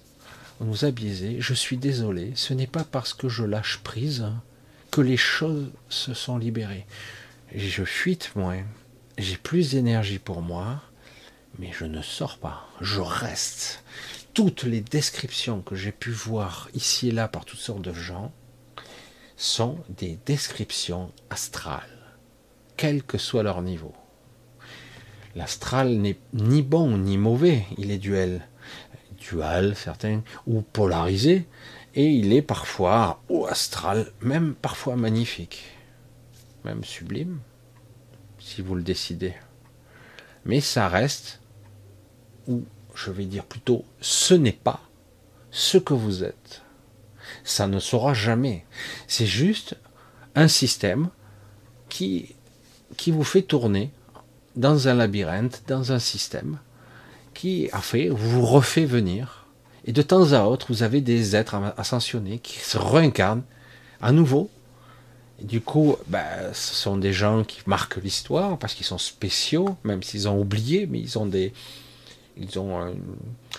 On nous a biaisés. Je suis désolé, ce n'est pas parce que je lâche prise que les choses se sont libérées. Je fuite moins j'ai plus d'énergie pour moi, mais je ne sors pas, je reste. Toutes les descriptions que j'ai pu voir ici et là par toutes sortes de gens sont des descriptions astrales, quel que soit leur niveau. L'astral n'est ni bon ni mauvais, il est duel. Certains, ou polarisé, et il est parfois haut astral, même parfois magnifique, même sublime, si vous le décidez. Mais ça reste, ou je vais dire plutôt, ce n'est pas ce que vous êtes. Ça ne sera jamais. C'est juste un système qui, qui vous fait tourner dans un labyrinthe, dans un système, qui a fait, vous refait venir. Et de temps à autre, vous avez des êtres ascensionnés qui se réincarnent à nouveau. Et du coup, ben, ce sont des gens qui marquent l'histoire parce qu'ils sont spéciaux, même s'ils ont oublié, mais ils ont des, ils ont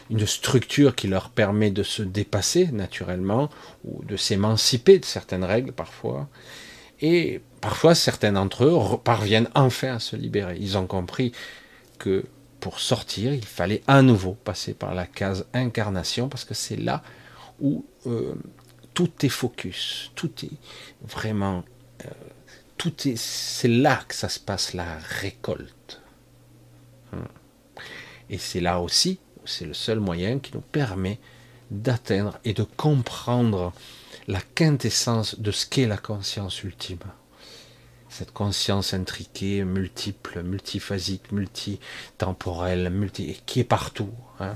une structure qui leur permet de se dépasser naturellement ou de s'émanciper de certaines règles parfois. Et parfois, certains d'entre eux parviennent enfin à se libérer. Ils ont compris que pour sortir, il fallait à nouveau passer par la case incarnation parce que c'est là où euh, tout est focus, tout est vraiment, euh, tout est, c'est là que ça se passe la récolte. Hmm. Et c'est là aussi, c'est le seul moyen qui nous permet d'atteindre et de comprendre la quintessence de ce qu'est la conscience ultime. Cette conscience intriquée, multiple, multiphasique, multitemporelle, multi, qui est partout. Hein.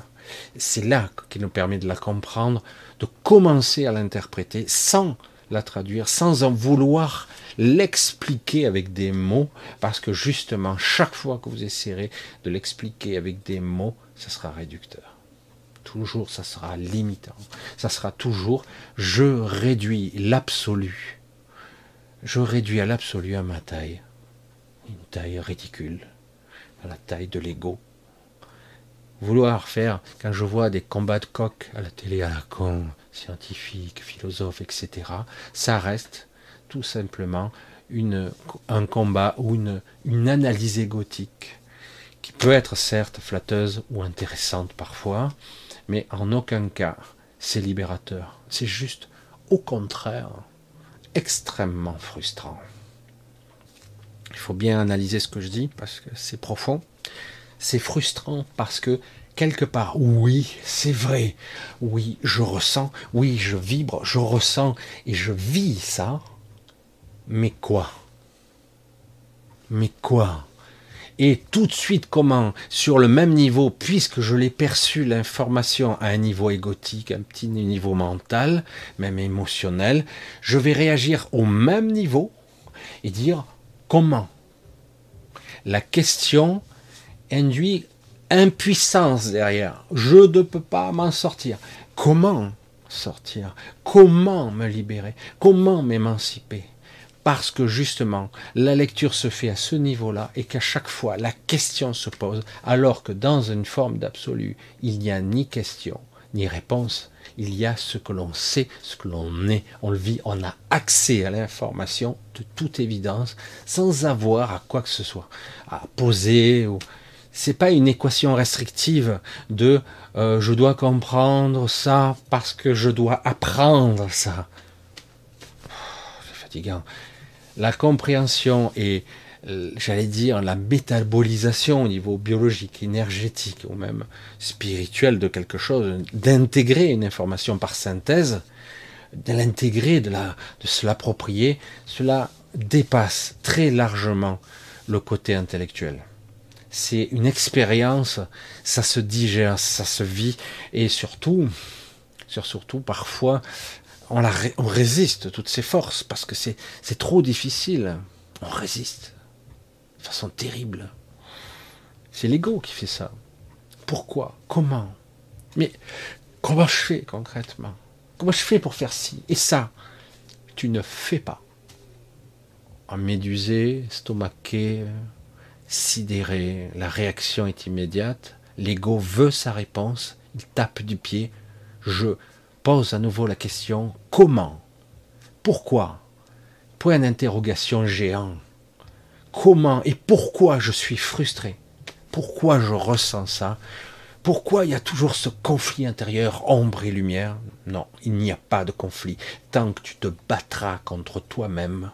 C'est là qui nous permet de la comprendre, de commencer à l'interpréter sans la traduire, sans en vouloir l'expliquer avec des mots, parce que justement, chaque fois que vous essayerez de l'expliquer avec des mots, ça sera réducteur. Toujours, ça sera limitant. Ça sera toujours, je réduis l'absolu. Je réduis à l'absolu à ma taille. Une taille ridicule. À la taille de l'ego. Vouloir faire, quand je vois des combats de coq à la télé à la con, scientifiques, philosophes, etc., ça reste tout simplement une, un combat ou une, une analyse égotique qui peut être certes flatteuse ou intéressante parfois, mais en aucun cas c'est libérateur. C'est juste, au contraire, extrêmement frustrant. Il faut bien analyser ce que je dis parce que c'est profond. C'est frustrant parce que quelque part, oui, c'est vrai, oui, je ressens, oui, je vibre, je ressens. Et je vis ça, mais quoi? Mais quoi? Et tout de suite comment, sur le même niveau, puisque je l'ai perçu l'information à un niveau égotique, un petit niveau mental, même émotionnel, je vais réagir au même niveau et dire comment. La question induit impuissance derrière. Je ne peux pas m'en sortir. Comment sortir? Comment me libérer? Comment m'émanciper? Parce que justement la lecture se fait à ce niveau-là et qu'à chaque fois la question se pose, alors que dans une forme d'absolu, il n'y a ni question ni réponse, il y a ce que l'on sait, ce que l'on est, on le vit, on a accès à l'information de toute évidence sans avoir à quoi que ce soit à poser ou c'est pas une équation restrictive de euh, je dois comprendre ça parce que je dois apprendre ça. C'est fatigant la compréhension et, euh, j'allais dire, la métabolisation au niveau biologique, énergétique ou même spirituel de quelque chose, d'intégrer une information par synthèse, de l'intégrer, de, de se l'approprier, cela dépasse très largement le côté intellectuel. C'est une expérience, ça se digère, ça se vit, et surtout, surtout parfois, on, résiste toutes ces forces parce que c'est trop difficile. On résiste de façon terrible. C'est l'ego qui fait ça. Pourquoi? Comment? Mais comment je fais concrètement? Comment je fais pour faire ci et ça? Tu ne fais pas. En médusé, stomaqué, sidéré, la réaction est immédiate. L'ego veut sa réponse. Il tape du pied. Je pose à nouveau la question comment Pourquoi Point d'interrogation géant. Comment et pourquoi je suis frustré Pourquoi je ressens ça Pourquoi il y a toujours ce conflit intérieur, ombre et lumière Non, il n'y a pas de conflit. Tant que tu te battras contre toi-même,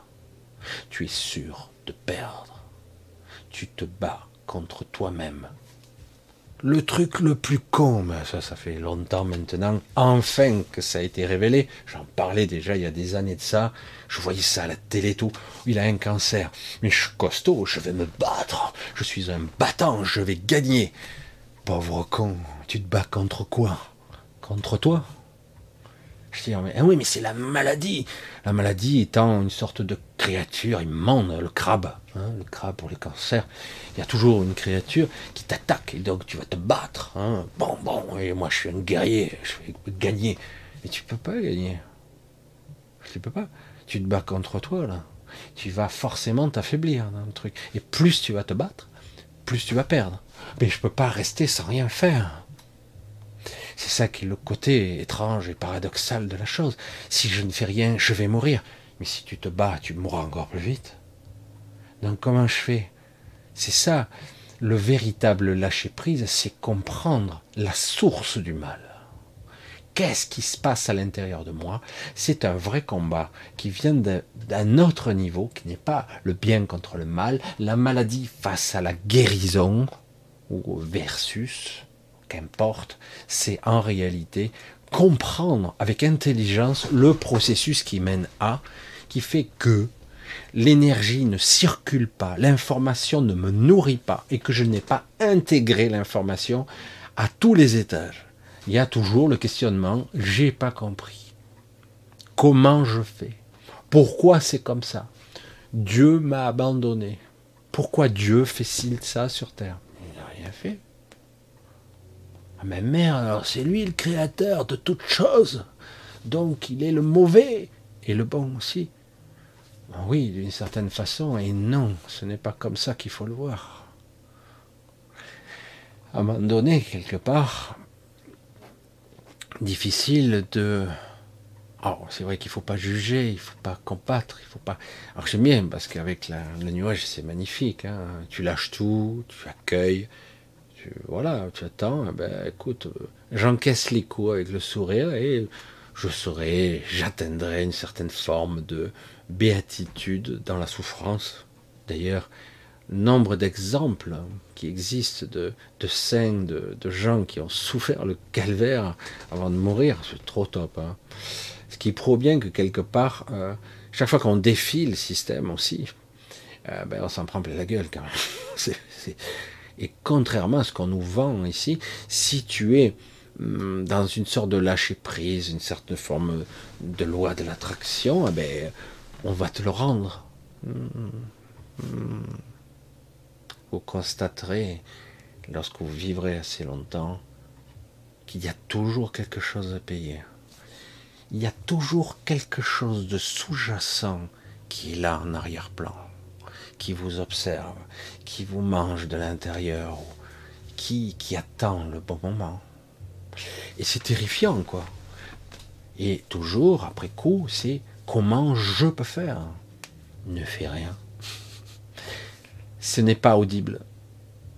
tu es sûr de perdre. Tu te bats contre toi-même. Le truc le plus con, mais ça, ça fait longtemps maintenant, enfin que ça a été révélé. J'en parlais déjà il y a des années de ça. Je voyais ça à la télé tout. Il a un cancer. Mais je suis costaud, je vais me battre. Je suis un battant, je vais gagner. Pauvre con, tu te bats contre quoi? Contre toi? Je dis, mais, ah oui, mais c'est la maladie. La maladie étant une sorte de créature immonde, le crabe. Hein, le crabe pour les cancers, il y a toujours une créature qui t'attaque et donc tu vas te battre. Hein. Bon, bon, et moi je suis un guerrier, je vais gagner. Mais tu peux pas gagner. Tu peux pas. Tu te bats contre toi là. Tu vas forcément t'affaiblir dans le truc. Et plus tu vas te battre, plus tu vas perdre. Mais je peux pas rester sans rien faire. C'est ça qui est le côté étrange et paradoxal de la chose. Si je ne fais rien, je vais mourir. Mais si tu te bats, tu mourras encore plus vite. Donc comment je fais? C'est ça, le véritable lâcher-prise, c'est comprendre la source du mal. Qu'est-ce qui se passe à l'intérieur de moi? C'est un vrai combat qui vient d'un autre niveau, qui n'est pas le bien contre le mal, la maladie face à la guérison, ou versus, qu'importe, c'est en réalité comprendre avec intelligence le processus qui mène à, qui fait que l'énergie ne circule pas, l'information ne me nourrit pas et que je n'ai pas intégré l'information à tous les étages. Il y a toujours le questionnement, j'ai pas compris. Comment je fais? Pourquoi c'est comme ça? Dieu m'a abandonné. Pourquoi Dieu fait-il ça sur terre Il n'a rien fait. Ah mais merde, alors c'est lui le créateur de toutes choses. Donc il est le mauvais et le bon aussi. Ah oui, d'une certaine façon, et non, ce n'est pas comme ça qu'il faut le voir. À un moment donné, quelque part, difficile de. Oh, c'est vrai qu'il ne faut pas juger, il ne faut pas combattre, il faut pas. Alors j'aime bien parce qu'avec le nuage, c'est magnifique. Hein. Tu lâches tout, tu accueilles, voilà, tu attends. Eh ben, écoute, j'encaisse les coups avec le sourire et je serai, j'atteindrai une certaine forme de béatitude dans la souffrance. D'ailleurs, nombre d'exemples qui existent de, de saints, de, gens qui ont souffert le calvaire avant de mourir, c'est trop top. Hein. Ce qui prouve bien que quelque part, euh, chaque fois qu'on défie le système aussi, euh, ben on s'en prend plein la gueule quand même. Et contrairement à ce qu'on nous vend ici, si tu es hum, dans une sorte de lâcher prise, une certaine forme de loi de l'attraction, eh ben, on va te le rendre. Vous constaterez, lorsque vous vivrez assez longtemps, qu'il y a toujours quelque chose à payer. Il y a toujours quelque chose de sous-jacent qui est là en arrière-plan, qui vous observe, qui vous mange de l'intérieur, qui, qui attend le bon moment. Et c'est terrifiant, quoi. Et toujours, après coup, c'est Comment je peux faire Ne fais rien. Ce n'est pas audible.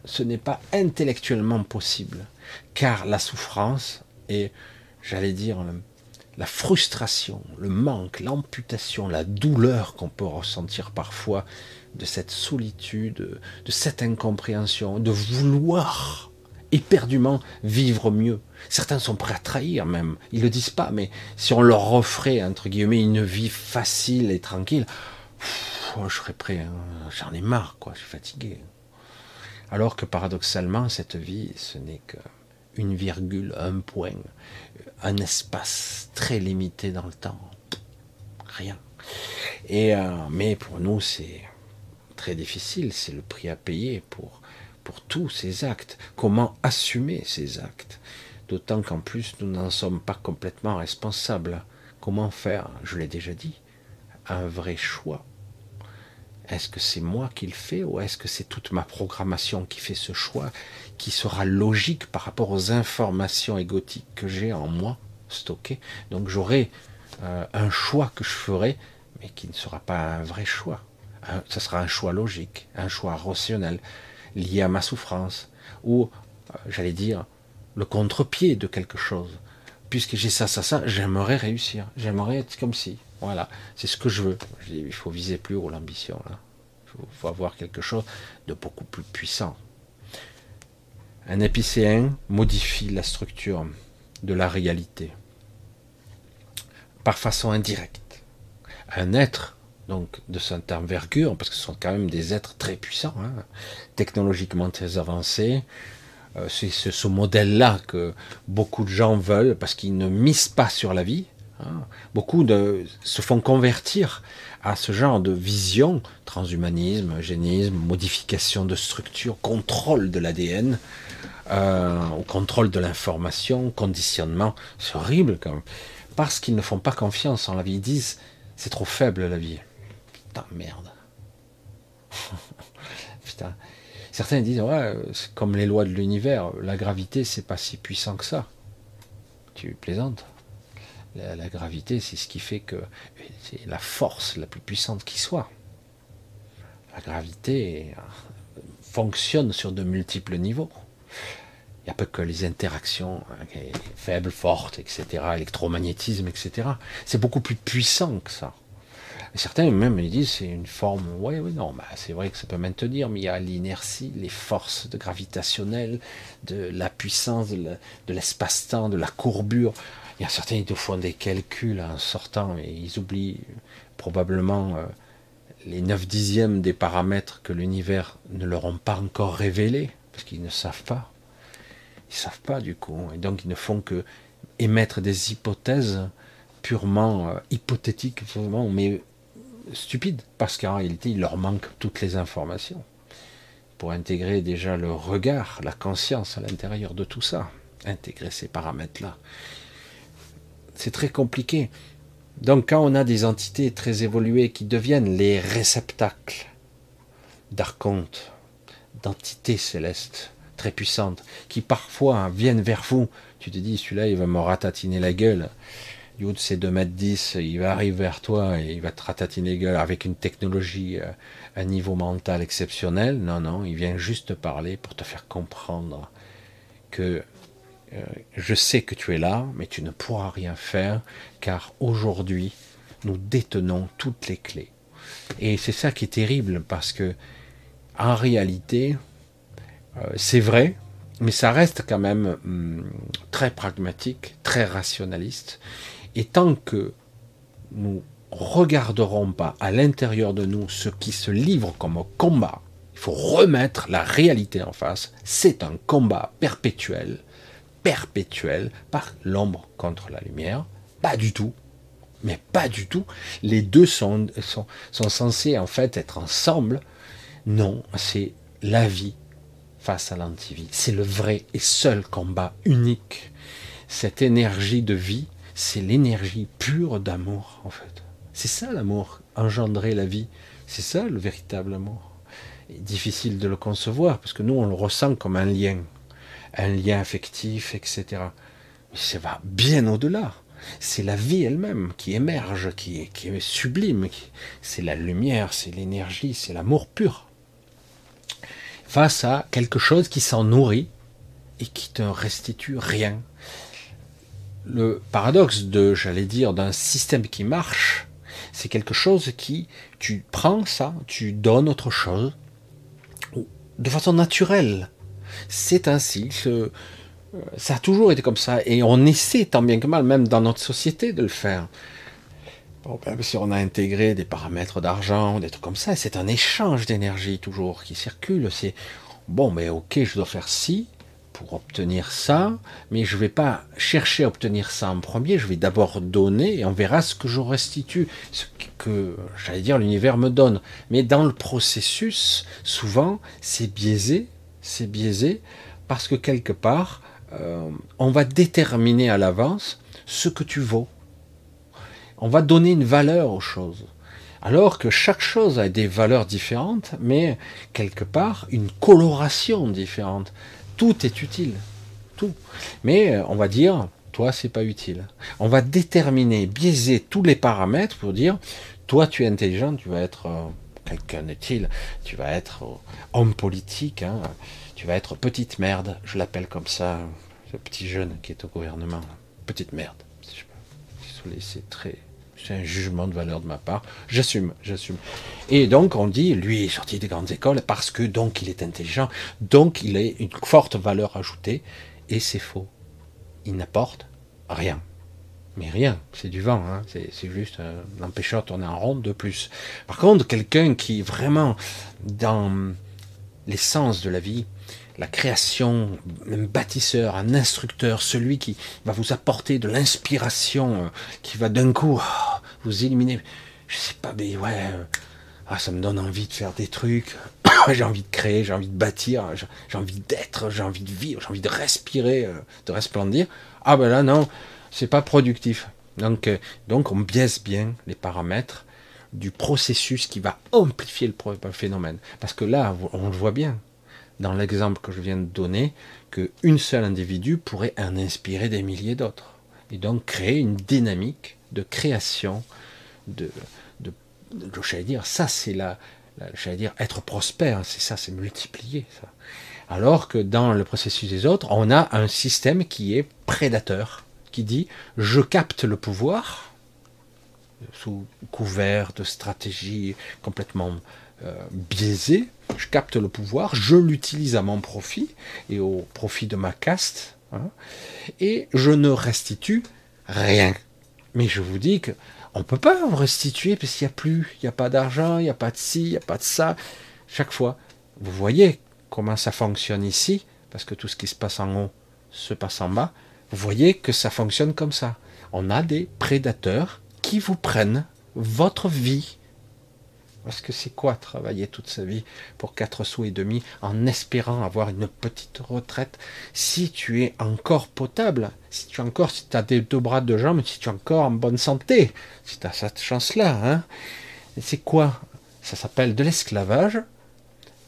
Ce n'est pas intellectuellement possible. Car la souffrance et, j'allais dire, la frustration, le manque, l'amputation, la douleur qu'on peut ressentir parfois de cette solitude, de cette incompréhension, de vouloir éperdument vivre mieux. Certains sont prêts à trahir même. Ils le disent pas, mais si on leur offrait, entre guillemets, une vie facile et tranquille, je serais prêt. Hein. J'en ai marre, quoi. Je suis fatigué. Alors que paradoxalement, cette vie, ce n'est qu'une virgule, un point, un espace très limité dans le temps. Rien. Et, euh, mais pour nous, c'est très difficile. C'est le prix à payer pour tous ces actes. Comment assumer ces actes? D'autant qu'en plus, nous n'en sommes pas complètement responsables. Comment faire, je l'ai déjà dit, un vrai choix Est-ce que c'est moi qui le fais ou est-ce que c'est toute ma programmation qui fait ce choix qui sera logique par rapport aux informations égotiques que j'ai en moi stockées? Donc j'aurai euh, un choix que je ferai, mais qui ne sera pas un vrai choix. Ce sera un choix logique, un choix rationnel lié à ma souffrance, ou, euh, j'allais dire, le contre-pied de quelque chose. Puisque j'ai ça, ça, ça, j'aimerais réussir. J'aimerais être comme si. Voilà, c'est ce que je veux. Il faut viser plus haut l'ambition. Il faut avoir quelque chose de beaucoup plus puissant. Un épicéen modifie la structure de la réalité par façon indirecte. Un être donc de cette envergure, parce que ce sont quand même des êtres très puissants, hein, technologiquement très avancés. Euh, c'est ce, modèle-là que beaucoup de gens veulent parce qu'ils ne misent pas sur la vie. Hein. Beaucoup de, se font convertir à ce genre de vision, transhumanisme, eugénisme, modification de structure, contrôle de l'ADN, euh, contrôle de l'information, conditionnement. C'est horrible quand même. Parce qu'ils ne font pas confiance en la vie. Ils disent, c'est trop faible la vie. Putain, merde. Putain. Certains disent, ouais, c'est comme les lois de l'univers, la gravité, c'est pas si puissant que ça. Tu plaisantes la, gravité, c'est ce qui fait que c'est la force la plus puissante qui soit. La gravité euh, fonctionne sur de multiples niveaux. Il n'y a pas que les interactions hein, faibles, fortes, etc., électromagnétisme, etc. C'est beaucoup plus puissant que ça. Certains même ils disent c'est une forme, oui, oui, non, bah, c'est vrai que ça peut maintenir, mais il y a l'inertie, les forces de gravitationnelles, de la puissance, de l'espace-temps, de la courbure. Il y a certains qui font des calculs en sortant et ils oublient probablement euh, les 9 dixièmes des paramètres que l'univers ne leur ont pas encore révélés, parce qu'ils ne savent pas. Ils ne savent pas du coup. Et donc ils ne font que émettre des hypothèses purement euh, hypothétiques, mais stupides, parce qu'en réalité, il leur manque toutes les informations pour intégrer déjà le regard, la conscience à l'intérieur de tout ça, intégrer ces paramètres-là. C'est très compliqué. Donc quand on a des entités très évoluées qui deviennent les réceptacles d'archontes, d'entités célestes très puissantes, qui parfois viennent vers vous, tu te dis celui-là il va me ratatiner la gueule. De ses 2 mètres 10, il va arriver vers toi et il va te ratatiner gueule avec une technologie, euh, un niveau mental exceptionnel. Non, non, il vient juste parler pour te faire comprendre que euh, je sais que tu es là, mais tu ne pourras rien faire, car aujourd'hui, nous détenons toutes les clés. Et c'est ça qui est terrible, parce que, en réalité, euh, c'est vrai, mais ça reste quand même hum, très pragmatique, très rationaliste. Et tant que nous regarderons pas à l'intérieur de nous ce qui se livre comme combat, il faut remettre la réalité en face. C'est un combat perpétuel perpétuel par l'ombre contre la lumière. Pas du tout. Mais pas du tout. Les deux sont, sont, sont censés en fait être ensemble. Non, c'est la vie face à l'antivie. C'est le vrai et seul combat unique. Cette énergie de vie, c'est l'énergie pure d'amour en fait. C'est ça l'amour, engendrer la vie. C'est ça le véritable amour. difficile de le concevoir parce que nous on le ressent comme un lien, un lien affectif, etc. Mais ça va bien au-delà. C'est la vie elle-même qui émerge, qui est, sublime. C'est la lumière, c'est l'énergie, c'est l'amour pur. Face à quelque chose qui s'en nourrit et qui te restitue rien. Le paradoxe de, j'allais dire, d'un système qui marche, c'est quelque chose qui, tu prends ça, tu donnes autre chose, de façon naturelle c'est ainsi. ça a toujours été comme ça. Et on essaie tant bien que mal, même dans notre société, de le faire. Bon, ben, si on a intégré des paramètres d'argent, des trucs comme ça, c'est un échange d'énergie toujours qui circule. C'est bon, mais ok, je dois faire ci pour obtenir ça, mais je ne vais pas chercher à obtenir ça en premier. Je vais d'abord donner et on verra ce que je restitue, ce que j'allais dire l'univers me donne. Mais dans le processus, souvent, c'est biaisé c'est biaisé parce que quelque part, euh, on va déterminer à l'avance ce que tu vaux. On va donner une valeur aux choses. Alors que chaque chose a des valeurs différentes, mais quelque part une coloration différente. Tout est utile. Tout. Mais euh, on va dire, toi, c'est pas utile. On va déterminer, biaiser tous les paramètres pour dire, toi, tu es intelligent, tu vas être euh, quelqu'un d'utile, tu vas être homme politique, hein. tu vas être petite merde, je l'appelle comme ça, ce petit jeune qui est au gouvernement, petite merde. Désolé, c'est très C'est un jugement de valeur de ma part. J'assume, j'assume. Et donc on dit, lui est sorti des grandes écoles parce que donc il est intelligent, donc il a une forte valeur ajoutée, et c'est faux. Il n'apporte rien. Mais rien, c'est du vent, hein. c'est juste un empêcheur de tourner en rond de plus. Par contre, quelqu'un qui vraiment dans l'essence de la vie, la création, un bâtisseur, un instructeur, celui qui va vous apporter de l'inspiration, euh, qui va d'un coup oh, vous éliminer. Je sais pas, mais ouais, euh, ah, ça me donne envie de faire des trucs. j'ai envie de créer, j'ai envie de bâtir, j'ai envie d'être, j'ai envie de vivre, j'ai envie de respirer, euh, de resplendir. Ah ben là non, c'est pas productif. Donc, donc on biaise bien les paramètres du processus qui va amplifier le phénomène. Parce que là, on le voit bien, dans l'exemple que je viens de donner, qu'une seule individu pourrait en inspirer des milliers d'autres. Et donc créer une dynamique de création, de, de, j'allais dire, ça c'est la, dire, être prospère, c'est ça, c'est multiplier ça. Alors que dans le processus des autres, on a un système qui est prédateur, qui dit je capte le pouvoir sous couvert de stratégie complètement euh, biaisé, je capte le pouvoir, je l'utilise à mon profit et au profit de ma caste, hein, et je ne restitue rien. Mais je vous dis que on peut pas en restituer parce qu'il n'y a plus, il n'y a pas d'argent, il n'y a pas de ci, il n'y a pas de ça. Chaque fois, vous voyez comment ça fonctionne ici, parce que tout ce qui se passe en haut se passe en bas. Vous voyez que ça fonctionne comme ça. On a des prédateurs qui vous prennent votre vie parce que c'est quoi travailler toute sa vie pour 4 sous et demi en espérant avoir une petite retraite? Si tu es encore potable, si tu es encore, si tu as des deux bras, deux jambes, si tu es encore en bonne santé, si tu as cette chance-là. Hein c'est quoi? Ça s'appelle de l'esclavage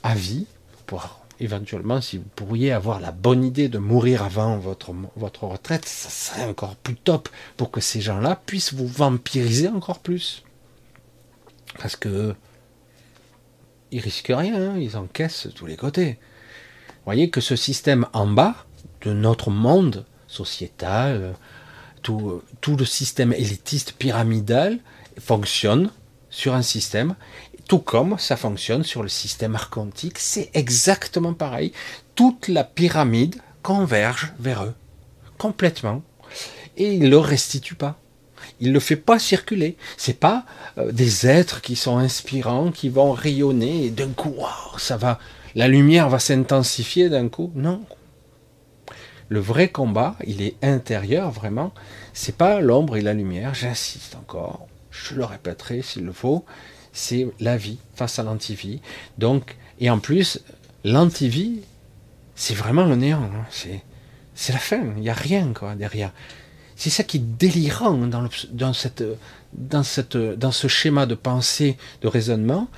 à vie, pour éventuellement, si vous pourriez avoir la bonne idée de mourir avant votre, votre retraite, ça serait encore plus top pour que ces gens-là puissent vous vampiriser encore plus. Parce que ils risquent rien, hein, ils encaissent tous les côtés. Vous voyez que ce système en bas de notre monde sociétal, tout, tout le système élitiste pyramidal fonctionne sur un système, tout comme ça fonctionne sur le système archontique, c'est exactement pareil. Toute la pyramide converge vers eux, complètement, et ils ne le restituent pas. Il ne fait pas circuler. C'est pas euh, des êtres qui sont inspirants, qui vont rayonner et d'un coup, ça va, la lumière va s'intensifier d'un coup. Non. Le vrai combat, il est intérieur vraiment. C'est pas l'ombre et la lumière. J'insiste encore. Je le répéterai s'il le faut. C'est la vie face à l'antivie. Donc, et en plus, l'antivie, c'est vraiment le néant. Hein. C'est, c'est la fin. Il n'y a rien quoi derrière. C'est ça qui est délirant dans, ce schéma de pensée, de raisonnement.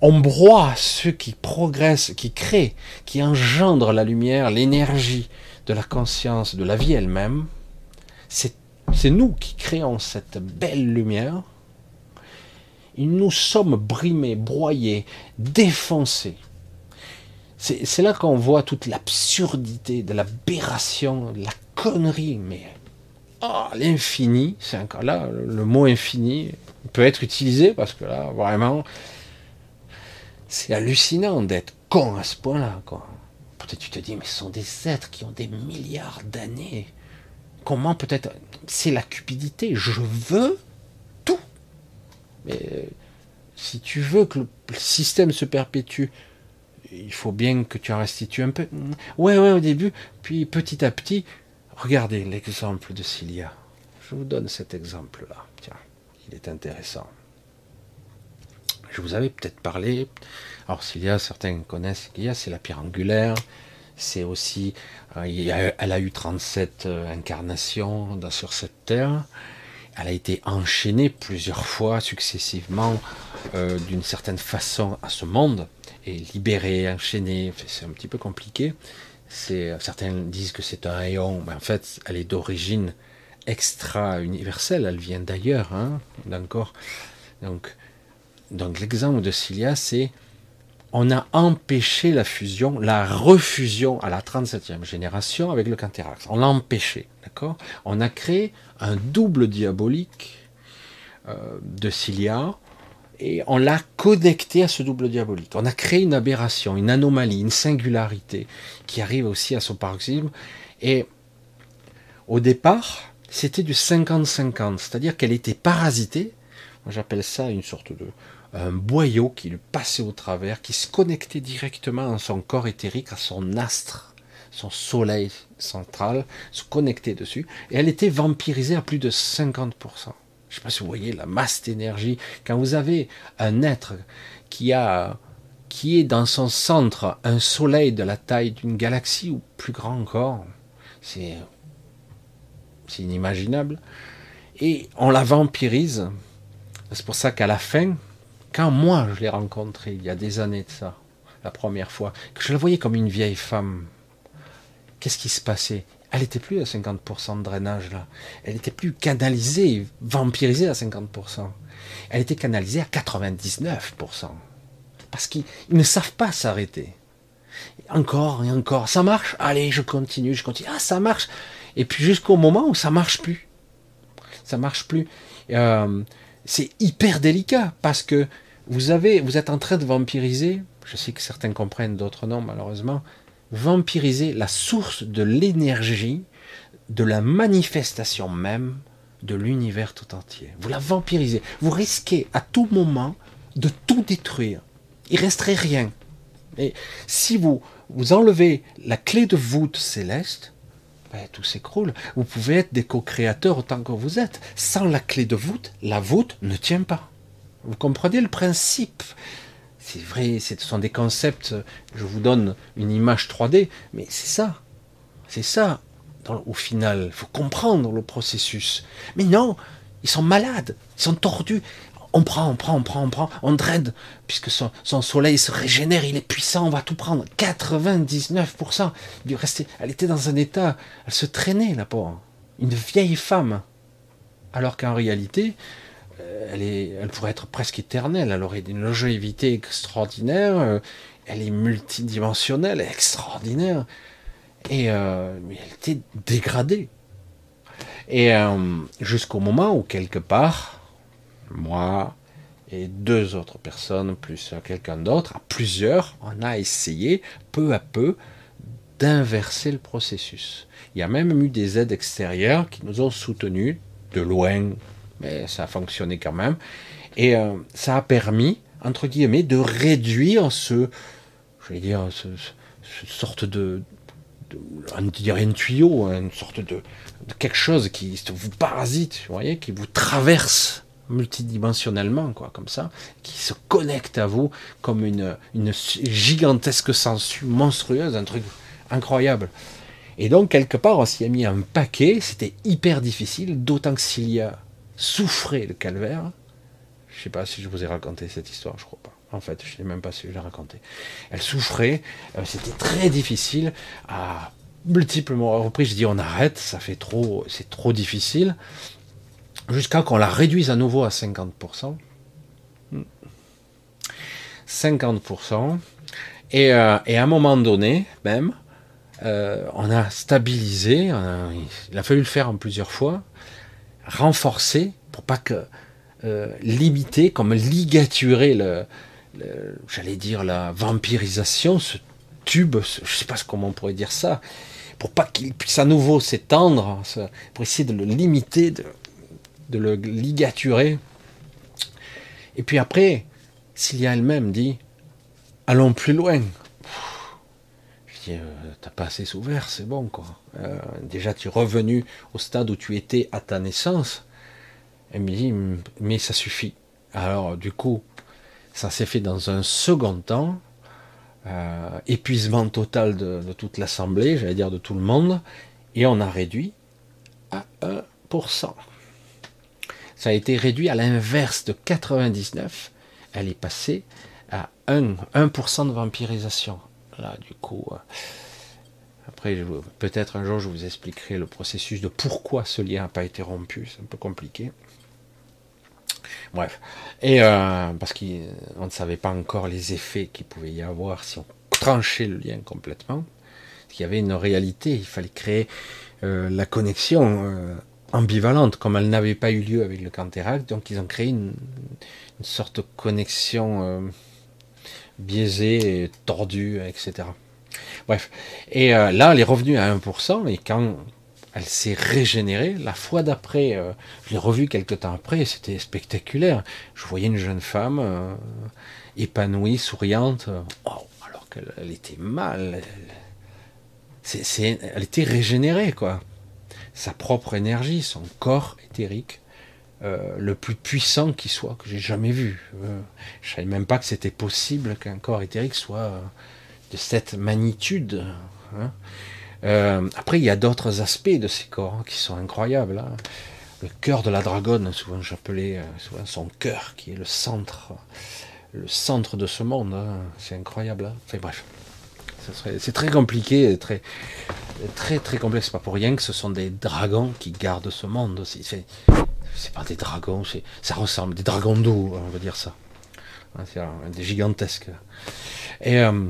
On broie ceux qui progressent, qui créent, qui engendrent la lumière, l'énergie de la conscience, de la vie elle-même. C'est nous qui créons cette belle lumière. Et nous sommes brimés, broyés, défoncés. C'est là qu'on voit toute l'absurdité de l'aberration, la connerie, mais ah, l'infini, c'est encore là, le mot infini peut être utilisé parce que là, vraiment, c'est hallucinant d'être con à ce point-là. Peut-être tu te dis, mais ce sont des êtres qui ont des milliards d'années. Comment peut-être C'est la cupidité. Je veux tout. Mais si tu veux que le système se perpétue, il faut bien que tu en restitues un peu. Ouais, ouais, au début, puis petit à petit, Regardez l'exemple de Cilia. Je vous donne cet exemple-là. Tiens, il est intéressant. Je vous avais peut-être parlé. Alors Cilia, certains connaissent Cilia, c'est la pierre angulaire. C'est aussi, euh, elle a eu 37 euh, incarnations sur cette terre. Elle a été enchaînée plusieurs fois successivement euh, d'une certaine façon à ce monde et libérée, enchaînée. C'est un petit peu compliqué certains disent que c'est un rayon, mais en fait, elle est d'origine extra-universelle, elle vient d'ailleurs, hein. Donc, donc l'exemple de Cilia, c'est on a empêché la fusion, la refusion à la 37e génération avec le Canthérax. On l'a empêché, d'accord? On a créé un double diabolique de Cilia, et on l'a connecté à ce double diabolique. On a créé une aberration, une anomalie, une singularité qui arrive aussi à son paroxysme. Et au départ, c'était du 50-50, c'est-à-dire qu'elle était parasitée. J'appelle ça une sorte de un boyau qui lui passait au travers, qui se connectait directement à son corps éthérique, à son astre, son soleil central, se connectait dessus. Et elle était vampirisée à plus de 50%. Sais pas si vous voyez la masse d'énergie. Quand vous avez un être qui a qui est dans son centre un soleil de la taille d'une galaxie ou plus grand encore, c'est c'est inimaginable. Et on la vampirise. C'est pour ça qu'à la fin, quand moi je l'ai rencontrée il y a des années de ça, la première fois, que je la voyais comme une vieille femme, qu'est-ce qui se passait? Elle n'était plus à 50% de drainage là. Elle n'était plus canalisée, vampirisée à 50%. Elle était canalisée à 99%. Parce qu'ils ne savent pas s'arrêter. Encore et encore. Ça marche? Allez, je continue, je continue. Ah, ça marche. Et puis jusqu'au moment où ça marche plus. Ça marche plus. Euh, c'est hyper délicat parce que vous vous êtes en train de vampiriser. Je sais que certains comprennent, d'autres non, malheureusement vampiriser la source de l'énergie, de la manifestation même de l'univers tout entier. Vous la vampirisez. Vous risquez à tout moment de tout détruire. Il resterait rien. Et si vous, vous enlevez la clé de voûte céleste, ben, tout s'écroule. Vous pouvez être des co-créateurs autant que vous êtes. Sans la clé de voûte, la voûte ne tient pas. Vous comprenez le principe? C'est vrai, ce sont des concepts, je vous donne une image 3D, mais c'est ça. C'est ça, au final. Il faut comprendre le processus. Mais non, ils sont malades, ils sont tordus. On prend, on prend, on prend, on prend, on draine, puisque son, soleil se régénère, il est puissant, on va tout prendre. 99%. Il restait, elle était dans un état, elle se traînait, la pauvre. Une vieille femme. Alors qu'en réalité, elle, est, elle pourrait être presque éternelle. Elle aurait une longévité extraordinaire. Euh, elle est multidimensionnelle, extraordinaire. Et euh, mais elle était dégradée. Et jusqu'au moment où quelque part, moi et deux autres personnes, plus quelqu'un d'autre, à plusieurs, on a essayé peu à peu d'inverser le processus. Il y a même eu des aides extérieures qui nous ont soutenus de loin, mais ça a fonctionné quand même. Et euh, ça a permis, entre guillemets, de réduire ce, je vais dire, ce, sorte de, de, on dirait un tuyau, hein, une sorte de, de, quelque chose qui vous parasite, vous voyez, qui vous traverse multidimensionnellement, quoi, comme ça, qui se connecte à vous comme une, une gigantesque sangsue monstrueuse, un truc incroyable. Et donc, quelque part, on s'y a mis un paquet, c'était hyper difficile, d'autant que s'il y a souffrait le calvaire. Je ne sais pas si je vous ai raconté cette histoire, je crois pas. En fait, je ne sais même pas si je l'ai. Elle souffrait, euh, c'était très difficile. À multiples reprises, je dis on arrête, ça fait trop, c'est trop difficile. Jusqu'à qu'on la réduise à nouveau à 50%. 50%. Et, euh, et à un moment donné, même, euh, on a stabilisé, il a fallu le faire en plusieurs fois, renforcer pour pas que euh, limiter, comme ligaturer le, j'allais dire la vampirisation, ce tube, je sais pas comment on pourrait dire ça, pour pas qu'il puisse à nouveau s'étendre, pour essayer de le limiter, de, de le ligaturer. Et puis après, Cilia elle-même dit, allons plus loin. Euh, t'as pas assez ouvert, c'est bon quoi. Euh, déjà, tu es revenu au stade où tu étais à ta naissance. Elle me dit, mais ça suffit. Alors, du coup, ça s'est fait dans un second temps. Euh, épuisement total de, toute l'assemblée, j'allais dire de tout le monde, et on a réduit à 1%. Ça a été réduit à l'inverse de 99, elle est passée à 1, 1% de vampirisation. Là, du coup, euh, après, peut-être un jour, je vous expliquerai le processus de pourquoi ce lien n'a pas été rompu. C'est un peu compliqué. Bref. Et euh, parce qu'on ne savait pas encore les effets qu'il pouvait y avoir si on tranchait le lien complètement. Il y avait une réalité. Il fallait créer euh, la connexion ambivalente, comme elle n'avait pas eu lieu avec le Canterac, donc ils ont créé une, sorte de connexion euh, biaisée, tordue, etc. Bref. Et euh, là, elle est revenue à 1%, et quand elle s'est régénérée, la fois d'après, euh, je l'ai revue quelques temps après, c'était spectaculaire. Je voyais une jeune femme épanouie, souriante, oh, alors qu'elle était mal. elle était régénérée, quoi sa propre énergie, son corps éthérique, euh, le plus puissant qui soit, que j'ai jamais vu. Euh, je savais même pas que c'était possible qu'un corps éthérique soit euh, de cette magnitude. Hein. après, il y a d'autres aspects de ces corps hein, qui sont incroyables. Hein. Le cœur de la dragonne, souvent j'appelais souvent son cœur, qui est le centre, le centre de ce monde. C'est incroyable. Enfin bref, c'est très compliqué, très, très très complexe. Pas pour rien que ce sont des dragons qui gardent ce monde aussi. C'est pas des dragons, ça ressemble des dragons d'eau, on va dire ça. Hein, c'est des gigantesques. Et euh,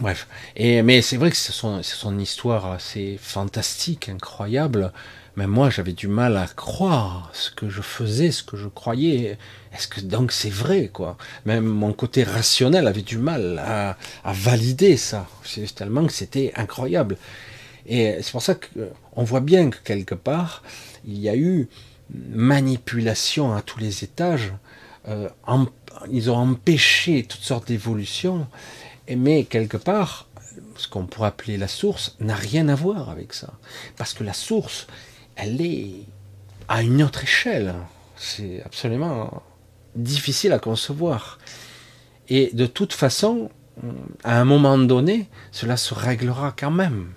bref. Et mais c'est vrai que ce sont, ce sont une histoire assez fantastique, incroyable. Mais moi, j'avais du mal à croire ce que je faisais, ce que je croyais. Est-ce que donc c'est vrai, quoi? Même mon côté rationnel avait du mal à, à valider ça. C'est tellement que c'était incroyable. Et c'est pour ça qu'on voit bien que quelque part, il y a eu manipulation à tous les étages. Euh, ils ont empêché toutes sortes d'évolutions. Mais quelque part, ce qu'on pourrait appeler la source n'a rien à voir avec ça. Parce que la source, elle est à une autre échelle. C'est absolument difficile à concevoir. Et de toute façon, à un moment donné, cela se réglera quand même.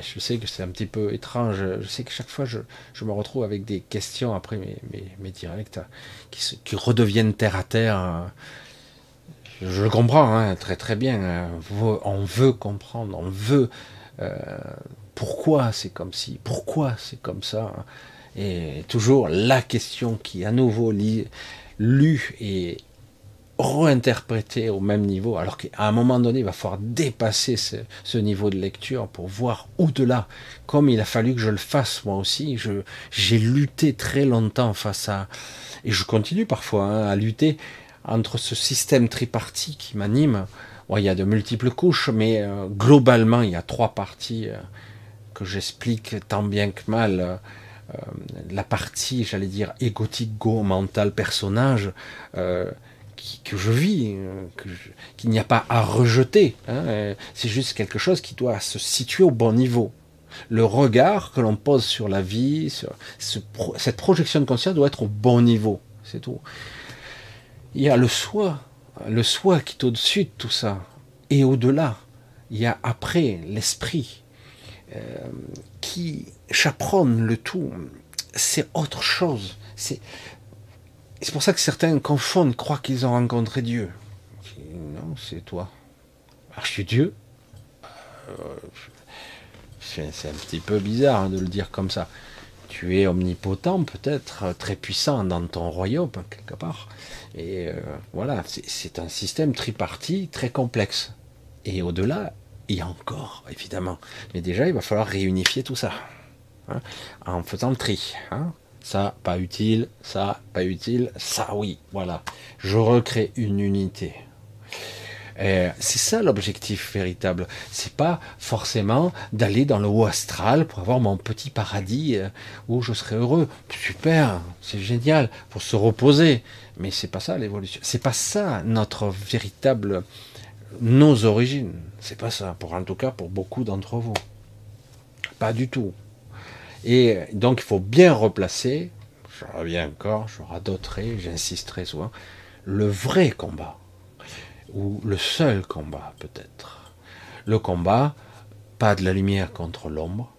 Je sais que c'est un petit peu étrange. Je sais que chaque fois, je, me retrouve avec des questions après mes, mes, directs qui, qui, redeviennent terre à terre. Je comprends hein, très très bien. On veut comprendre, on veut euh, pourquoi c'est comme si, pourquoi c'est comme ça. Et toujours la question qui à nouveau lue et réinterprétée au même niveau, alors qu'à un moment donné, il va falloir dépasser ce, niveau de lecture pour voir au-delà, comme il a fallu que je le fasse moi aussi. J'ai lutté très longtemps face à, et je continue parfois hein, à lutter entre ce système tripartite qui m'anime. il y a de multiples couches, mais euh, globalement, il y a trois parties. Euh, que j'explique tant bien que mal euh, la partie, j'allais dire, égotique, go, mental, personnage, euh, que je vis, euh, qu'il n'y a pas à rejeter. Hein, c'est juste quelque chose qui doit se situer au bon niveau. Le regard que l'on pose sur la vie, sur cette projection de conscience doit être au bon niveau. C'est tout. Il y a le soi, le soi qui est au-dessus de tout ça. Et au-delà, il y a après l'esprit, euh, qui chaperonne le tout, c'est autre chose. C'est c'est pour ça que certains confondent, croient qu'ils ont rencontré Dieu. Non, c'est toi. Je suis Dieu. Euh, c'est un petit peu bizarre hein, de le dire comme ça. Tu es omnipotent, peut-être très puissant dans ton royaume, quelque part. Et euh, voilà, c'est un système tripartite très complexe. Et au-delà, il y a encore, évidemment. Mais déjà, il va falloir réunifier tout ça. Hein, en faisant le tri. Hein. Ça, pas utile, ça, pas utile, ça, oui, voilà. Je recrée une unité. C'est ça l'objectif véritable. C'est pas forcément d'aller dans le haut astral pour avoir mon petit paradis euh, où je serai heureux. Super, c'est génial pour se reposer. Mais c'est pas ça l'évolution. C'est pas ça notre véritable nos origines. C'est pas ça, pour en tout cas pour beaucoup d'entre vous. Pas du tout. Et donc il faut bien replacer, je reviens encore, je radoterai, j'insisterai souvent, le vrai combat, ou le seul combat peut-être. Le combat, pas de la lumière contre l'ombre,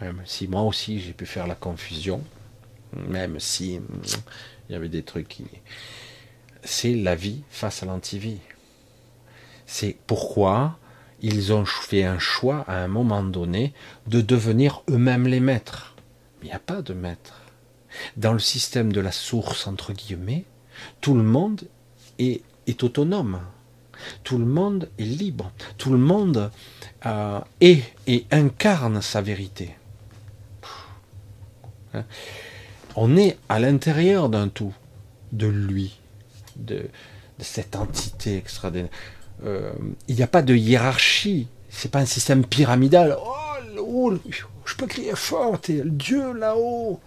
même si moi aussi j'ai pu faire la confusion, même si hum, il y avait des trucs qui... C'est la vie face à l'antivie. C'est pourquoi ils ont fait un choix à un moment donné de devenir eux-mêmes les maîtres. Il n'y a pas de maître. Dans le système de la source, entre guillemets, tout le monde est, est autonome. Tout le monde est libre. Tout le monde euh, est et incarne sa vérité. Hein? On est à l'intérieur d'un tout, de lui, de, cette entité extraordinaire. Euh, il n'y a pas de hiérarchie. C'est pas un système pyramidal. Oh, je peux crier fort, t'es Dieu là-haut,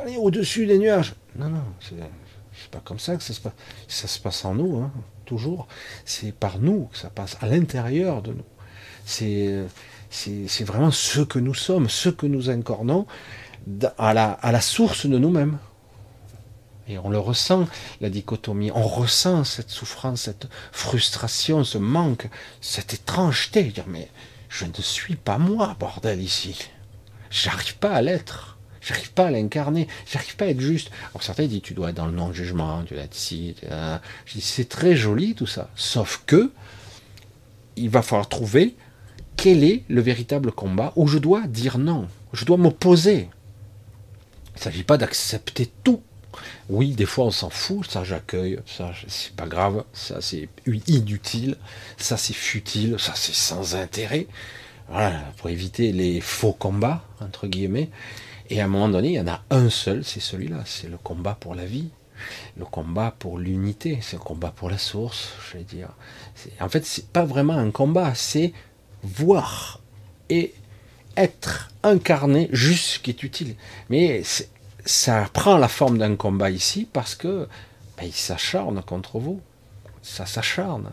allez au-dessus des nuages. Non, non, c'est pas comme ça que ça se passe. Ça se passe en nous, hein, toujours. C'est par nous que ça passe, à l'intérieur de nous. C'est c'est vraiment ce que nous sommes, ce que nous incarnons à la, à la source de nous-mêmes. Et on le ressent, la dichotomie, on ressent cette souffrance, cette frustration, ce manque, cette étrangeté. Dire, mais je ne suis pas moi, bordel, ici. J'arrive pas à l'être. J'arrive pas à l'incarner. J'arrive pas à être juste. Alors certains disent, tu dois être dans le non-jugement, tu dois être ci. Je dis, c'est très joli tout ça. Sauf que, il va falloir trouver quel est le véritable combat où je dois dire non. Je dois m'opposer. Il ne s'agit pas d'accepter tout. Oui, des fois on s'en fout, ça j'accueille, ça c'est pas grave, ça c'est inutile, ça c'est futile, ça c'est sans intérêt. Voilà, pour éviter les faux combats, entre guillemets. Et à un moment donné, il y en a un seul, c'est celui-là, c'est le combat pour la vie, le combat pour l'unité, c'est le combat pour la source, je vais dire. En fait, c'est pas vraiment un combat, c'est voir et être incarné juste ce qui est utile. Mais ça prend la forme d'un combat ici parce que ben, il s'acharne contre vous. Ça s'acharne.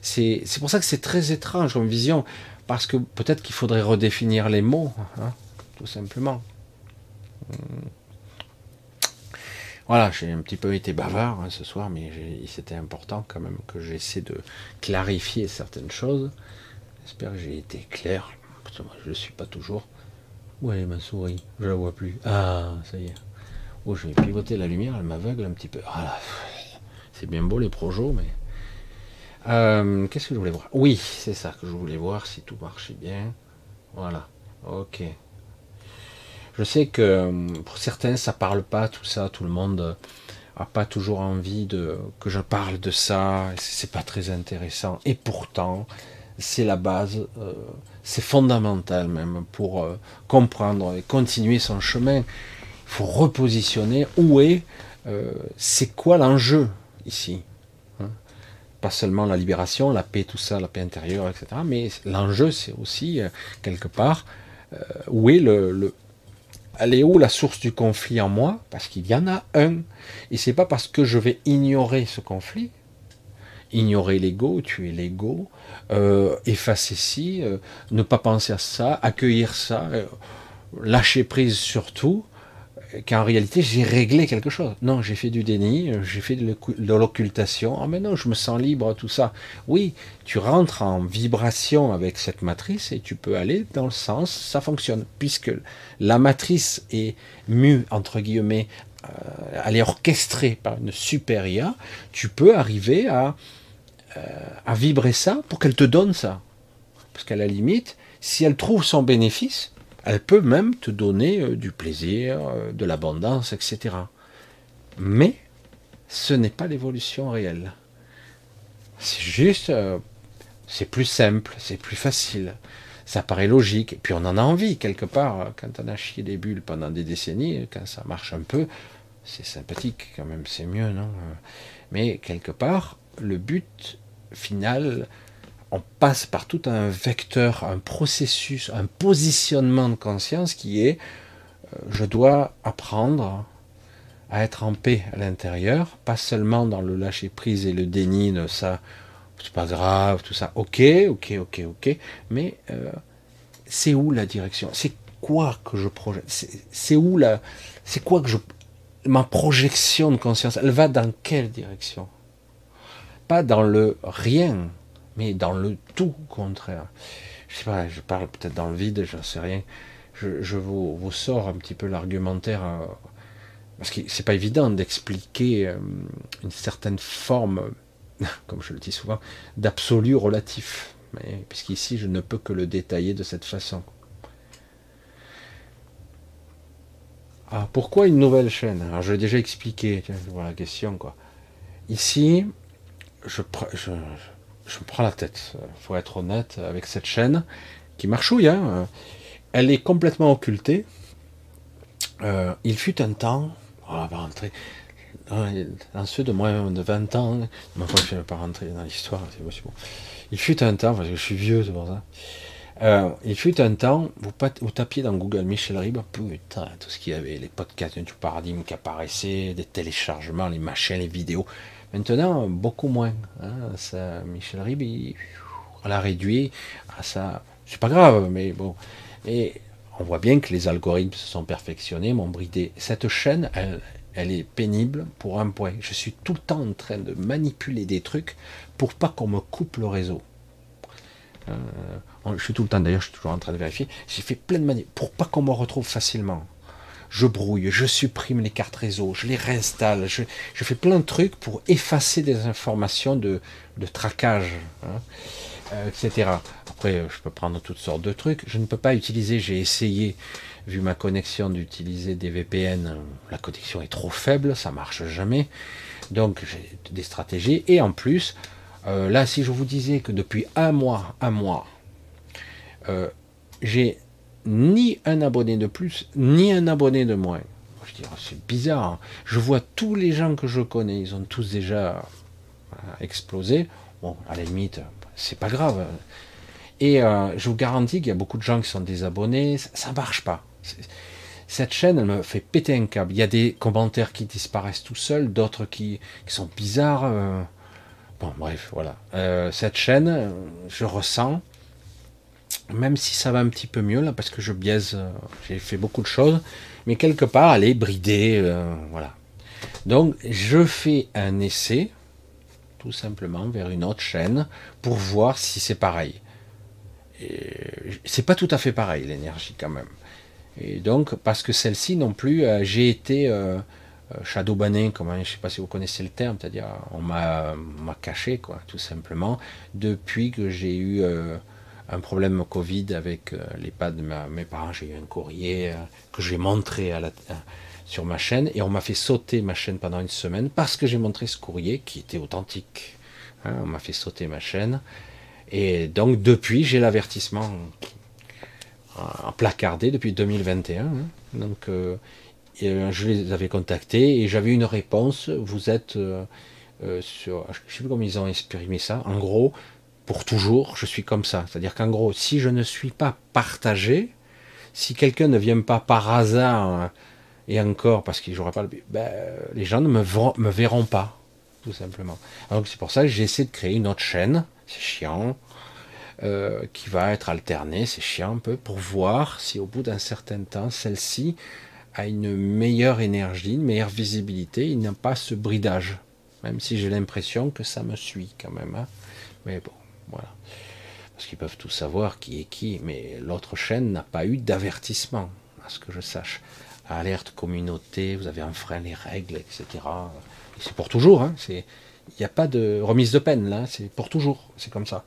C'est pour ça que c'est très étrange comme vision, parce que peut-être qu'il faudrait redéfinir les mots, hein, tout simplement. Hmm. Voilà, j'ai un petit peu été bavard hein, ce soir, mais c'était important quand même que j'essaie de clarifier certaines choses. J'espère que j'ai été clair. je ne suis pas toujours. Où est ma souris Je la vois plus. Ah, ça y est. Oh, je vais pivoter la lumière, elle m'aveugle un petit peu. Ah c'est bien beau les projets, mais. Euh, qu'est-ce que je voulais voir? Oui, c'est ça que je voulais voir si tout marchait bien. Voilà. Ok. Je sais que euh, pour certains, ça parle pas, tout ça, tout le monde a pas toujours envie de que je parle de ça, c'est pas très intéressant. Et pourtant, c'est la base, euh, c'est fondamental même pour comprendre et continuer son chemin. Faut repositionner où est, euh, c'est quoi l'enjeu ici. Hein. Pas seulement la libération, la paix, tout ça, la paix intérieure, etc. Mais l'enjeu, c'est aussi quelque part où est le, le elle où la source du conflit en moi Parce qu'il y en a un. Et c'est pas parce que je vais ignorer ce conflit, ignorer l'ego, tuer l'ego, euh, effacer ci, euh, ne pas penser à ça, accueillir ça, euh, lâcher prise sur tout, qu'en réalité j'ai réglé quelque chose. Non, j'ai fait du déni, j'ai fait de l'occultation. Ah mais non, je me sens libre, tout ça. Oui, tu rentres en vibration avec cette matrice et tu peux aller dans le sens, ça fonctionne, puisque la matrice est mue, entre guillemets, elle est orchestrée par une super IA, tu peux arriver à à vibrer ça pour qu'elle te donne ça. Parce qu'à la limite, si elle trouve son bénéfice, elle peut même te donner euh, du plaisir, euh, de l'abondance, etc. Mais ce n'est pas l'évolution réelle. C'est juste, euh, c'est plus simple, c'est plus facile. Ça paraît logique. Et puis on en a envie quelque part. Quand on a chié des bulles pendant des décennies, quand ça marche un peu, c'est sympathique quand même, c'est mieux, non? Mais quelque part, le but final, on passe par tout un vecteur, un processus, un positionnement de conscience qui est euh, je dois apprendre à être en paix à l'intérieur, pas seulement dans le lâcher prise et le déni de ça, c'est pas grave, tout ça, ok, ok, ok, ok, mais euh, c'est où la direction? C'est quoi que je projette? C'est où la. C'est quoi que je. Ma projection de conscience, elle va dans quelle direction? Pas dans le rien, mais dans le tout contraire. Je sais pas, je parle peut-être dans le vide, je ne sais rien. Je, vous, vous, sors un petit peu l'argumentaire, euh, parce que c'est pas évident d'expliquer euh, une certaine forme, comme je le dis souvent, d'absolu relatif. Puisqu'ici, je ne peux que le détailler de cette façon. Ah, pourquoi une nouvelle chaîne? Alors, je l'ai déjà expliqué, voilà la question, quoi. Ici, je, je me prends la tête. Faut être honnête avec cette chaîne qui marchouille. Hein. Elle est complètement occultée. Euh, il fut un temps, on va rentrer dans ceux de moins de 20 ans, je ne vais pas rentrer dans l'histoire, c'est possible. Il fut un temps, parce que je suis vieux, c'est pour ça. Euh, il fut un temps, vous, tapiez dans Google Michel Ribes, putain, tout ce qu'il y avait, les podcasts du paradigme qui apparaissaient, des téléchargements, les machins, les vidéos. Maintenant, beaucoup moins. Hein, ça, Michel Ribes, il, on l'a réduit à ça. C'est pas grave, mais bon. Et on voit bien que les algorithmes se sont perfectionnés, m'ont bridé. Cette chaîne, elle, elle est pénible pour un point. Je suis tout le temps en train de manipuler des trucs pour pas qu'on me coupe le réseau. Euh, je suis tout le temps, d'ailleurs, je suis toujours en train de vérifier. J'ai fait plein de manières pour pas qu'on me retrouve facilement. Je brouille, je supprime les cartes réseau, je les réinstalle, je, fais plein de trucs pour effacer des informations de, traquage, hein, euh, etc. Après, je peux prendre toutes sortes de trucs. Je ne peux pas utiliser, j'ai essayé, vu ma connexion, d'utiliser des VPN. La connexion est trop faible, ça marche jamais. Donc, j'ai des stratégies. Et en plus, euh, là, si je vous disais que depuis un mois, un mois, euh, j'ai ni un abonné de plus, ni un abonné de moins. Je dis, oh, c'est bizarre. Hein. Je vois tous les gens que je connais, ils ont tous déjà euh, explosé. Bon, à la limite, c'est pas grave. Et je vous garantis qu'il y a beaucoup de gens qui sont désabonnés. Ça, ça marche pas. Cette chaîne, elle me fait péter un câble. Il y a des commentaires qui disparaissent tout seuls, d'autres qui, sont bizarres. Bon, bref, voilà. Euh, cette chaîne, je ressens, même si ça va un petit peu mieux là, parce que je biaise, euh, j'ai fait beaucoup de choses, mais quelque part, elle est bridée, euh, voilà. Donc, je fais un essai, tout simplement, vers une autre chaîne, pour voir si c'est pareil. C'est pas tout à fait pareil, l'énergie, quand même. Et donc, parce que celle-ci non plus, j'ai été euh, shadow banning, comment, je sais pas si vous connaissez le terme, c'est-à-dire on m'a caché, quoi, tout simplement, depuis que j'ai eu euh, un problème Covid avec euh, les pas de mes parents. J'ai eu un courrier que j'ai montré la, sur ma chaîne et on m'a fait sauter ma chaîne pendant une semaine parce que j'ai montré ce courrier qui était authentique. Hein, on m'a fait sauter ma chaîne. Et donc depuis, j'ai l'avertissement en placardé depuis 2021. Hein. donc euh, je les avais contactés et j'avais une réponse. Vous êtes euh, euh, sur. Je sais plus comment ils ont exprimé ça. En gros, pour toujours, je suis comme ça. C'est-à-dire qu'en gros, si je ne suis pas partagé, si quelqu'un ne vient pas par hasard, et encore parce qu'il jouera pas le. Ben, les gens ne me, verront pas, tout simplement. Donc c'est pour ça que j'essaie de créer une autre chaîne. C'est chiant. qui va être alternée, c'est chiant un peu, pour voir si au bout d'un certain temps, celle-ci a une meilleure énergie, une meilleure visibilité, il n'a pas ce bridage. Même si j'ai l'impression que ça me suit quand même. Hein. Mais bon, voilà. Parce qu'ils peuvent tout savoir qui est qui, mais l'autre chaîne n'a pas eu d'avertissement, à ce que je sache. Alerte communauté, vous avez enfreint les règles, etc. c'est pour toujours, hein. il n'y a pas de remise de peine là, c'est pour toujours, c'est comme ça.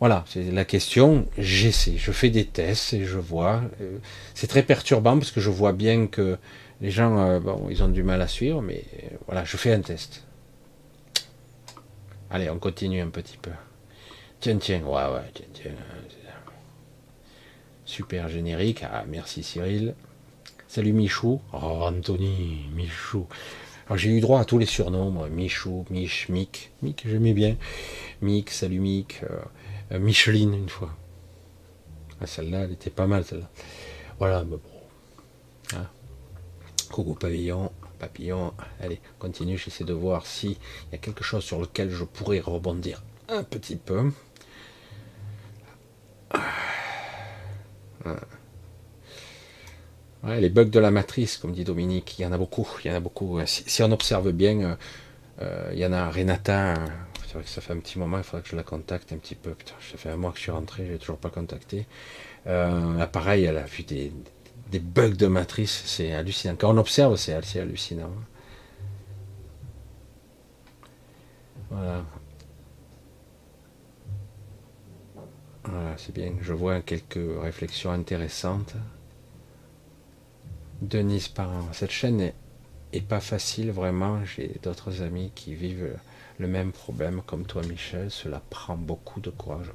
Voilà, c'est la question. J'essaie, je fais des tests et je vois. Euh, c'est très perturbant parce que je vois bien que les gens, euh, bon, ils ont du mal à suivre, mais euh, voilà, je fais un test. Allez, on continue un petit peu. Tiens, tiens, ouais, ouais, tiens, tiens. Super générique. Ah, merci Cyril. Salut Michou. Oh, Anthony, Michou. j'ai eu droit à tous les surnoms. Michou, Mich, Mick. Mick, j'aimais bien. Mick, salut Mick. Euh, Micheline une fois. Ah, celle-là, elle était pas mal, celle-là. Voilà, mais bon. Hein. Coucou pavillon, papillon. Allez, continue, j'essaie de voir s'il y a quelque chose sur lequel je pourrais rebondir un petit peu. Ouais, les bugs de la matrice, comme dit Dominique, il y en a beaucoup, il y en a beaucoup. Si, on observe bien, euh, euh, il y en a Renata, c'est vrai que ça fait un petit moment, il faudrait que je la contacte un petit peu. Ça fait un mois que je suis rentré, je l'ai toujours pas contacté. Euh, pareil, elle a vu des, bugs de matrice, c'est hallucinant. Quand on observe, c'est assez hallucinant. Voilà. Voilà, c'est bien. Je vois quelques réflexions intéressantes. Denise Parent. Cette chaîne est, pas facile, vraiment. J'ai d'autres amis qui vivent le même problème comme toi, Michel. Cela prend beaucoup de courage.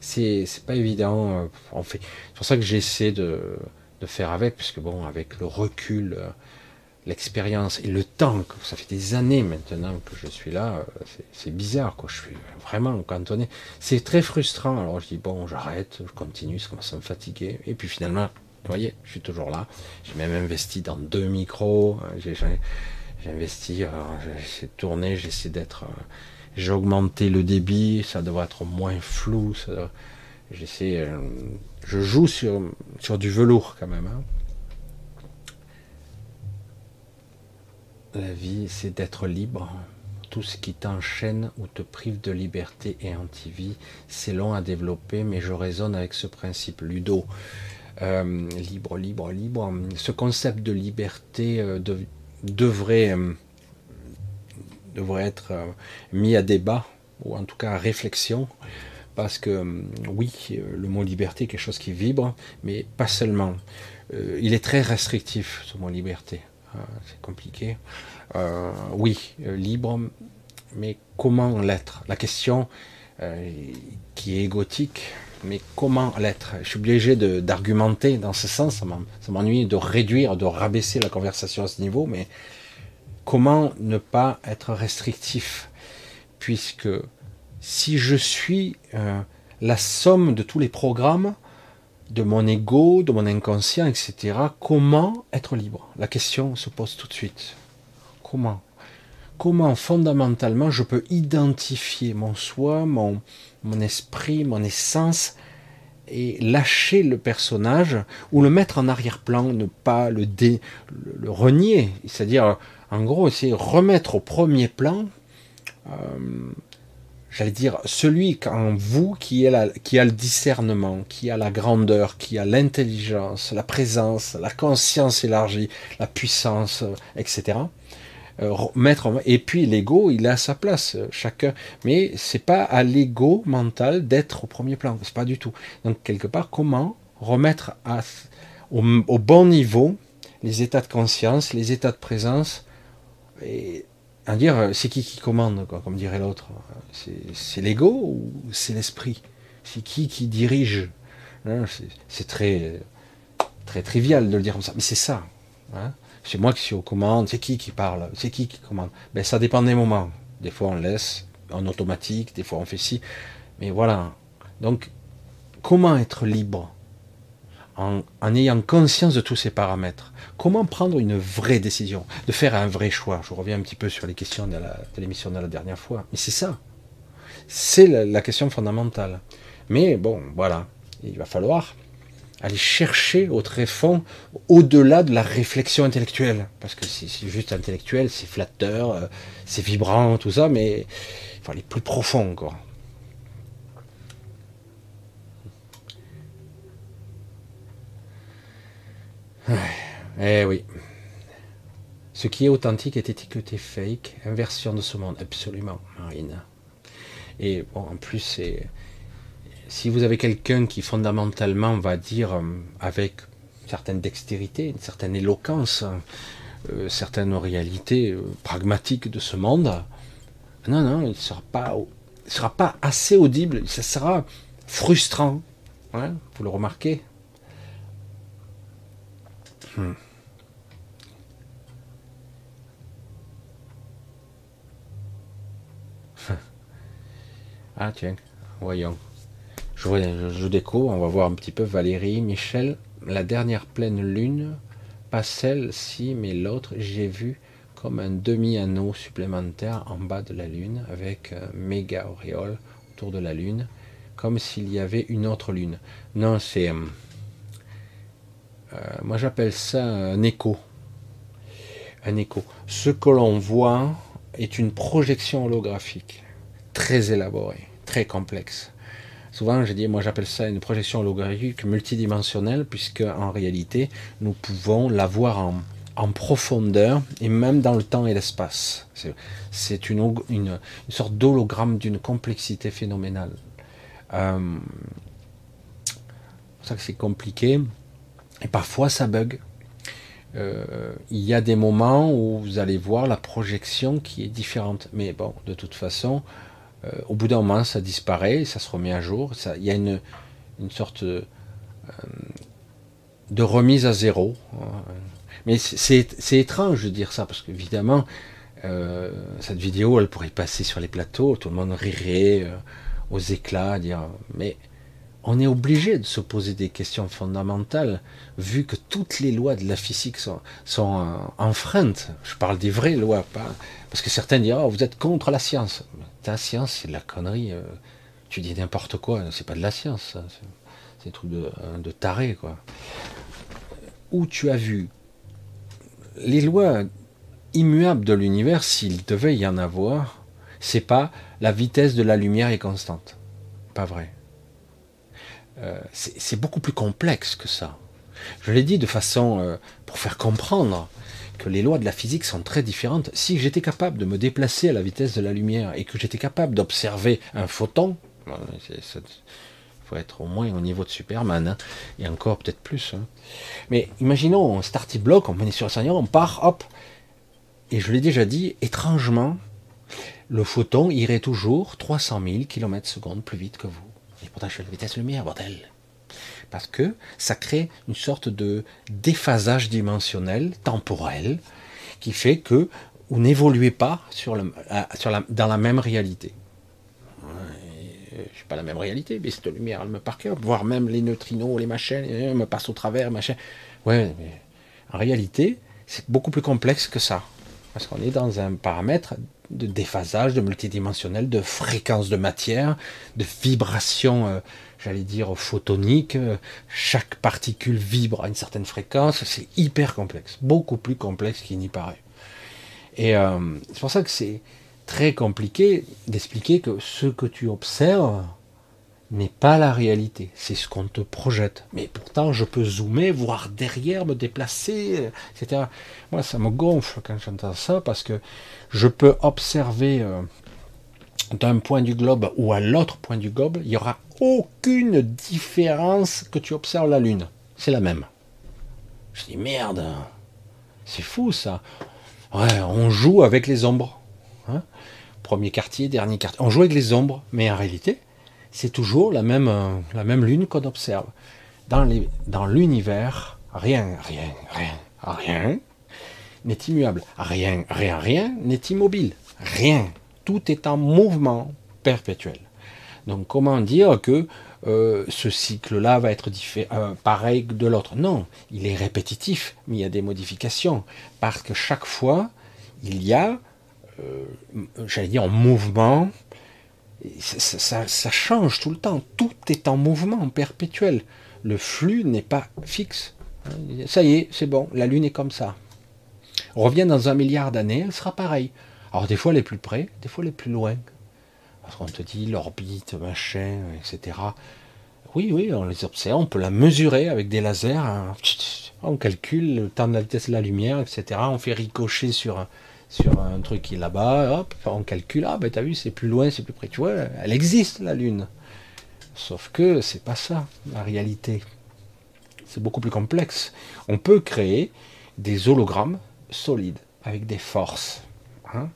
c'est, pas évident. En fait, c'est pour ça que j'essaie de, de faire avec, puisque bon, avec le recul, l'expérience et le temps, ça fait des années maintenant que je suis là, c'est bizarre, quoi. Je suis vraiment cantonné. C'est très frustrant. Alors je dis bon, j'arrête, je continue, ça commence à me fatiguer. Et puis finalement, vous voyez, je suis toujours là. J'ai même investi dans deux micros. J'ai investi, j'essaie de tourner, j'essaie d'être. J'ai augmenté le débit, ça devrait être moins flou. J'essaie. Euh, je joue sur, sur du velours quand même. Hein. La vie, c'est d'être libre. Tout ce qui t'enchaîne ou te prive de liberté et anti-vie, c'est long à développer, mais je raisonne avec ce principe. Ludo, euh, libre, libre, libre. Ce concept de liberté euh, devrait, euh, devrait être mis à débat, ou en tout cas à réflexion, parce que oui, le mot liberté est quelque chose qui vibre, mais pas seulement. il est très restrictif, ce mot liberté. Euh, c'est compliqué. Euh, oui, euh, libre, mais comment l'être? La question qui est égotique, mais comment l'être? Je suis obligé d'argumenter dans ce sens, ça m'ennuie de réduire, de rabaisser la conversation à ce niveau, mais comment ne pas être restrictif? Puisque si je suis la somme de tous les programmes, de mon ego, de mon inconscient, etc. Comment être libre? La question se pose tout de suite. Comment? Comment fondamentalement je peux identifier mon soi, mon, mon esprit, mon essence et lâcher le personnage ou le mettre en arrière-plan, ne pas le, dé, le, renier? C'est-à-dire, en gros, c'est remettre au premier plan euh, j'allais dire, celui en vous qui, a le discernement, qui a la grandeur, qui a l'intelligence, la présence, la conscience élargie, la puissance, euh, etc. Euh, mettre et puis l'ego, il a sa place, euh, chacun. Mais c'est pas à l'ego mental d'être au premier plan, c'est pas du tout. Donc quelque part, comment remettre au, au bon niveau les états de conscience, les états de présence et dire euh, c'est qui qui commande, quoi, comme dirait l'autre. C'est l'ego ou c'est l'esprit? C'est qui qui dirige? Hein, C'est très, très trivial de le dire comme ça, mais c'est ça. Hein. c'est moi qui suis aux commandes, c'est qui qui parle, c'est qui qui commande. Ben, ça dépend des moments. Des fois on laisse en automatique, des fois on fait ci. Mais voilà. Donc, comment être libre? En, ayant conscience de tous ces paramètres. Comment prendre une vraie décision, de faire un vrai choix? Je reviens un petit peu sur les questions de l'émission de, la dernière fois. Mais c'est ça. C'est la, question fondamentale. Mais bon, voilà. Il va falloir aller chercher au tréfonds, au-delà de la réflexion intellectuelle. Parce que c'est juste intellectuel, c'est flatteur, euh, c'est vibrant, tout ça, mais il faut aller plus profond encore. Eh oui. Ce qui est authentique est étiqueté fake, inversion de ce monde, absolument, Marine. Et bon, en plus, si vous avez quelqu'un qui fondamentalement va dire euh, avec une certaine dextérité, une certaine éloquence, euh, certaines réalités euh, pragmatiques de ce monde, non, non, il ne sera pas, sera pas assez audible, ça sera frustrant. Hein, vous le remarquez? Hmm. Ah tiens, voyons. Je, je, découvre, on va voir un petit peu Valérie, Michel. La dernière pleine lune, pas celle-ci, mais l'autre, j'ai vu comme un demi-anneau supplémentaire en bas de la lune, avec méga auréole autour de la lune, comme s'il y avait une autre lune. Non, c'est... Euh, moi j'appelle ça un écho. Un écho. Ce que l'on voit est une projection holographique très élaboré, très complexe. Souvent, je dis, moi j'appelle ça une projection holographique multidimensionnelle, puisque en réalité, nous pouvons la voir en, en profondeur et même dans le temps et l'espace. C'est une, une, sorte d'hologramme d'une complexité phénoménale. Euh, c'est pour ça que c'est compliqué. Et parfois ça bug. euh, il y a des moments où vous allez voir la projection qui est différente. Mais bon, de toute façon, euh, au bout d'un moment, ça disparaît, ça se remet à jour. Il y a une, une sorte euh, de remise à zéro. Mais c'est étrange de dire ça, parce qu'évidemment, cette vidéo, elle pourrait passer sur les plateaux, tout le monde rirait aux éclats, dire mais on est obligé de se poser des questions fondamentales, vu que toutes les lois de la physique sont, sont enfreintes. Je parle des vraies lois, pas parce que certains diront oh, vous êtes contre la science. Ta science, c'est de la connerie. Euh, tu dis n'importe quoi, c'est pas de la science, c'est un truc de, de taré, quoi. Où tu as vu les lois immuables de l'univers, s'il devait y en avoir, c'est pas la vitesse de la lumière est constante. Pas vrai. Euh, c'est beaucoup plus complexe que ça. Je l'ai dit de façon euh, pour faire comprendre que les lois de la physique sont très différentes. Si j'étais capable de me déplacer à la vitesse de la lumière et que j'étais capable d'observer un photon, il faut être au moins au niveau de Superman, hein, et encore peut-être plus. Hein. Mais imaginons un starting block, on met sur le on part, hop, et je l'ai déjà dit, étrangement, le photon irait toujours 300 000 km secondes plus vite que vous. La vitesse lumière, bordel. Parce que ça crée une sorte de déphasage dimensionnel, temporel, qui fait que vous n'évoluez pas dans la même réalité. Je suis pas la même réalité, mais cette lumière, elle me parcourt, voire même les neutrinos, les machins, elles me passent au travers, machin. Ouais, mais en réalité, c'est beaucoup plus complexe que ça. Parce qu'on est dans un paramètre de déphasage, de multidimensionnel, de fréquence de matière, de vibration, euh, j'allais dire, photonique. Chaque particule vibre à une certaine fréquence. C'est hyper complexe, beaucoup plus complexe qu'il n'y paraît. Et euh, c'est pour ça que c'est très compliqué d'expliquer que ce que tu observes, n'est pas la réalité, c'est ce qu'on te projette. Mais pourtant, je peux zoomer, voir derrière, me déplacer, etc. Moi, ça me gonfle quand j'entends ça, parce que je peux observer euh, d'un point du globe ou à l'autre point du globe, il n'y aura aucune différence que tu observes la Lune. C'est la même. Je dis, merde, c'est fou ça. Ouais, on joue avec les ombres. Hein. Premier quartier, dernier quartier. On joue avec les ombres, mais en réalité, c'est toujours la même, euh, la même lune qu'on observe. Dans l'univers, rien, rien, rien, rien n'est immuable. Rien, rien, rien n'est immobile. Rien. Tout est en mouvement perpétuel. Donc comment dire que euh, ce cycle-là va être euh, pareil que de l'autre? Non, il est répétitif, mais il y a des modifications. Parce que chaque fois, il y a, j'allais dire, en mouvement, ça, change tout le temps. Tout est en mouvement perpétuel. Le flux n'est pas fixe. Ça y est, c'est bon, la Lune est comme ça. On revient dans un milliard d'années, elle sera pareille. Alors des fois elle est plus près, des fois elle est plus loin. Parce qu'on te dit l'orbite, machin, etc. Oui, oui, on les observe, on peut la mesurer avec des lasers. Hein. On calcule le temps de la vitesse de la lumière, etc. On fait ricocher sur sur un truc qui est là-bas, hop, on calcule, ah ben t'as vu, c'est plus loin, c'est plus près. Tu vois, elle existe la Lune. Sauf que c'est pas ça, la réalité. C'est beaucoup plus complexe. On peut créer des hologrammes solides, avec des forces. Hein.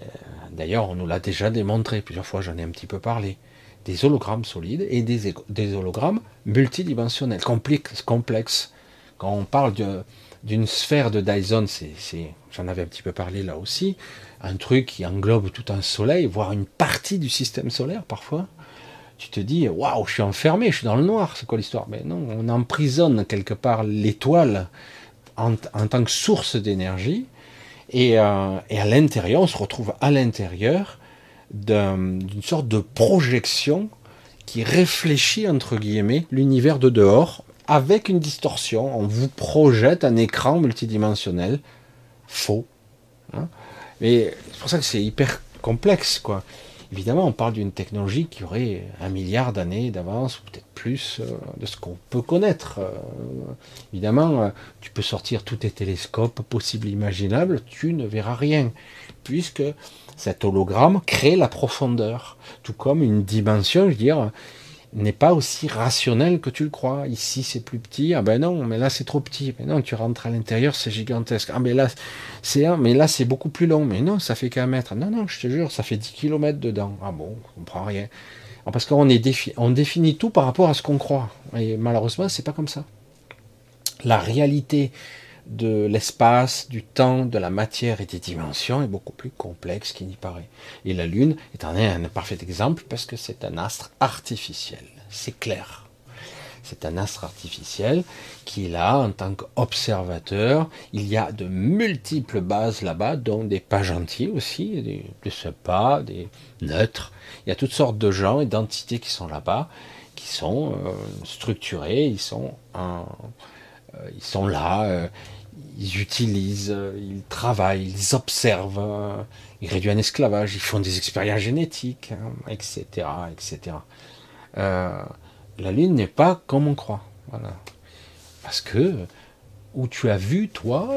Euh, d'ailleurs, on nous l'a déjà démontré, plusieurs fois j'en ai un petit peu parlé. Des hologrammes solides et des, des hologrammes multidimensionnels, complexes. complexes. Quand on parle de, d'une sphère de Dyson, c'est, j'en avais un petit peu parlé là aussi, un truc qui englobe tout un soleil, voire une partie du système solaire parfois. Tu te dis, waouh, je suis enfermé, je suis dans le noir, c'est quoi l'histoire? Mais non, on emprisonne quelque part l'étoile en, tant que source d'énergie, et, euh, et à l'intérieur, on se retrouve à l'intérieur d'une sorte de projection qui réfléchit, entre guillemets, l'univers de dehors avec une distorsion, on vous projette un écran multidimensionnel faux. Hein. Et c'est pour ça que c'est hyper complexe, quoi. Évidemment, on parle d'une technologie qui aurait un milliard d'années d'avance, ou peut-être plus, euh, de ce qu'on peut connaître. Euh, évidemment, euh, tu peux sortir tous tes télescopes possibles, imaginables, tu ne verras rien, puisque cet hologramme crée la profondeur, tout comme une dimension, je veux dire, n'est pas aussi rationnel que tu le crois. Ici, c'est plus petit. Ah ben non, mais là, c'est trop petit. Mais non, tu rentres à l'intérieur, c'est gigantesque. Ah mais là, c'est un, mais là, c'est beaucoup plus long. Mais non, ça fait qu'un mètre. Non, non, je te jure, ça fait 10 km dedans. Ah bon, on comprend rien. Parce qu'on est on définit tout par rapport à ce qu'on croit. Et malheureusement, c'est pas comme ça. La réalité de l'espace, du temps, de la matière et des dimensions est beaucoup plus complexe qu'il n'y paraît. Et la Lune est un, parfait exemple parce que c'est un astre artificiel. C'est clair. C'est un astre artificiel qui là en tant qu'observateur. Il y a de multiples bases là-bas, dont des pas gentils aussi, des, des des neutres. Il y a toutes sortes de gens et d'entités qui sont là-bas, qui sont euh, structurés, ils sont, euh, là, euh, ils utilisent, ils travaillent, ils observent, ils réduisent un esclavage, ils font des expériences génétiques, etc., hein, etc. la Lune n'est pas comme on croit. Voilà. Parce que, où tu as vu, toi,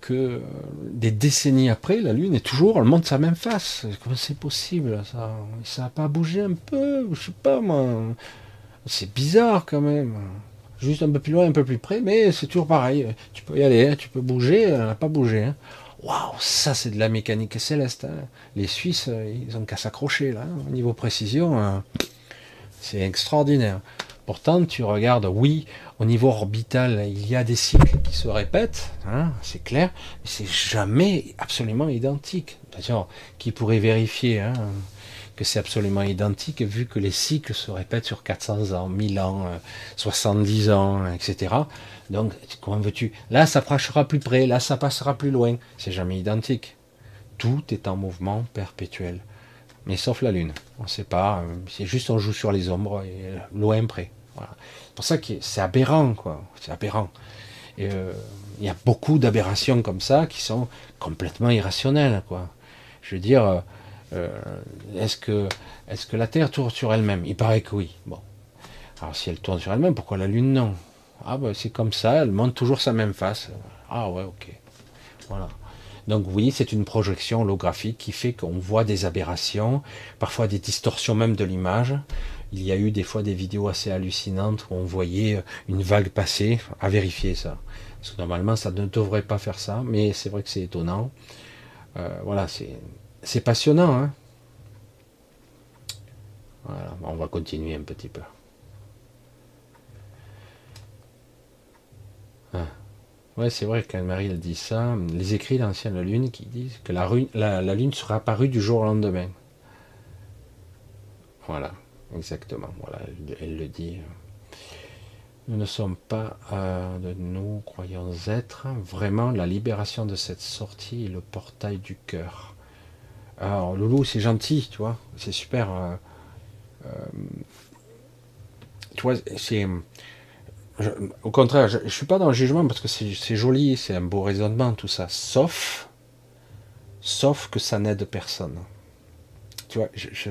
que des décennies après, la Lune est toujours, elle montre sa même face. Comment c'est possible ça? Ça n'a pas bougé un peu Je sais pas moi. C'est bizarre quand même juste un peu plus loin, un peu plus près, mais c'est toujours pareil. Tu peux y aller, hein, tu peux bouger, n'a pas bougé. Hein. Waouh, ça c'est de la mécanique céleste. Hein. Les Suisses, ils ont qu'à s'accrocher là, au niveau précision, c'est extraordinaire. Pourtant, tu regardes, oui, au niveau orbital, il y a des cycles qui se répètent, c'est clair, mais c'est jamais absolument identique. D'ailleurs, qui pourrait vérifier que c'est absolument identique, vu que les cycles se répètent sur 400 ans, 1000 ans, 70 euh, ans, etc. Donc, comment veux-tu? Là, ça approchera plus près, là, ça passera plus loin. C'est jamais identique. Tout est en mouvement perpétuel. Mais sauf la Lune. On ne sait pas. Euh, c'est juste on joue sur les ombres et loin près. Voilà. C'est pour ça que c'est aberrant, quoi. C'est aberrant. Euh, il y a beaucoup d'aberrations comme ça qui sont complètement irrationnelles, quoi. Je veux dire, euh, est-ce que, est que la Terre tourne sur elle-même? Il paraît que oui. Bon. Alors si elle tourne sur elle-même, pourquoi la Lune non? Ah ben c'est comme ça, elle montre toujours sa même face. Ah ouais, ok. Voilà. Donc oui, c'est une projection holographique qui fait qu'on voit des aberrations, parfois des distorsions même de l'image. Il y a eu des fois des vidéos assez hallucinantes où on voyait une vague passer, à vérifier ça. Parce que normalement ça ne devrait pas faire ça, mais c'est vrai que c'est étonnant. Euh, voilà, c'est c'est passionnant. Hein voilà, on va continuer un petit peu. Ah. Ouais, c'est vrai qu'Anne-Marie dit ça. Les écrits d'ancienne Lune qui disent que la, Lune sera apparue du jour au lendemain. Voilà, exactement. Voilà, elle, le dit. Nous ne sommes pas euh, nous, croyons être. Vraiment, la libération de cette sortie est le portail du cœur. Alors, Loulou, c'est gentil, tu vois, c'est super. Euh, euh, tu vois, c'est. au contraire, je, ne suis pas dans le jugement parce que c'est joli, c'est un beau raisonnement, tout ça. Sauf, sauf que ça n'aide personne. Tu vois, je,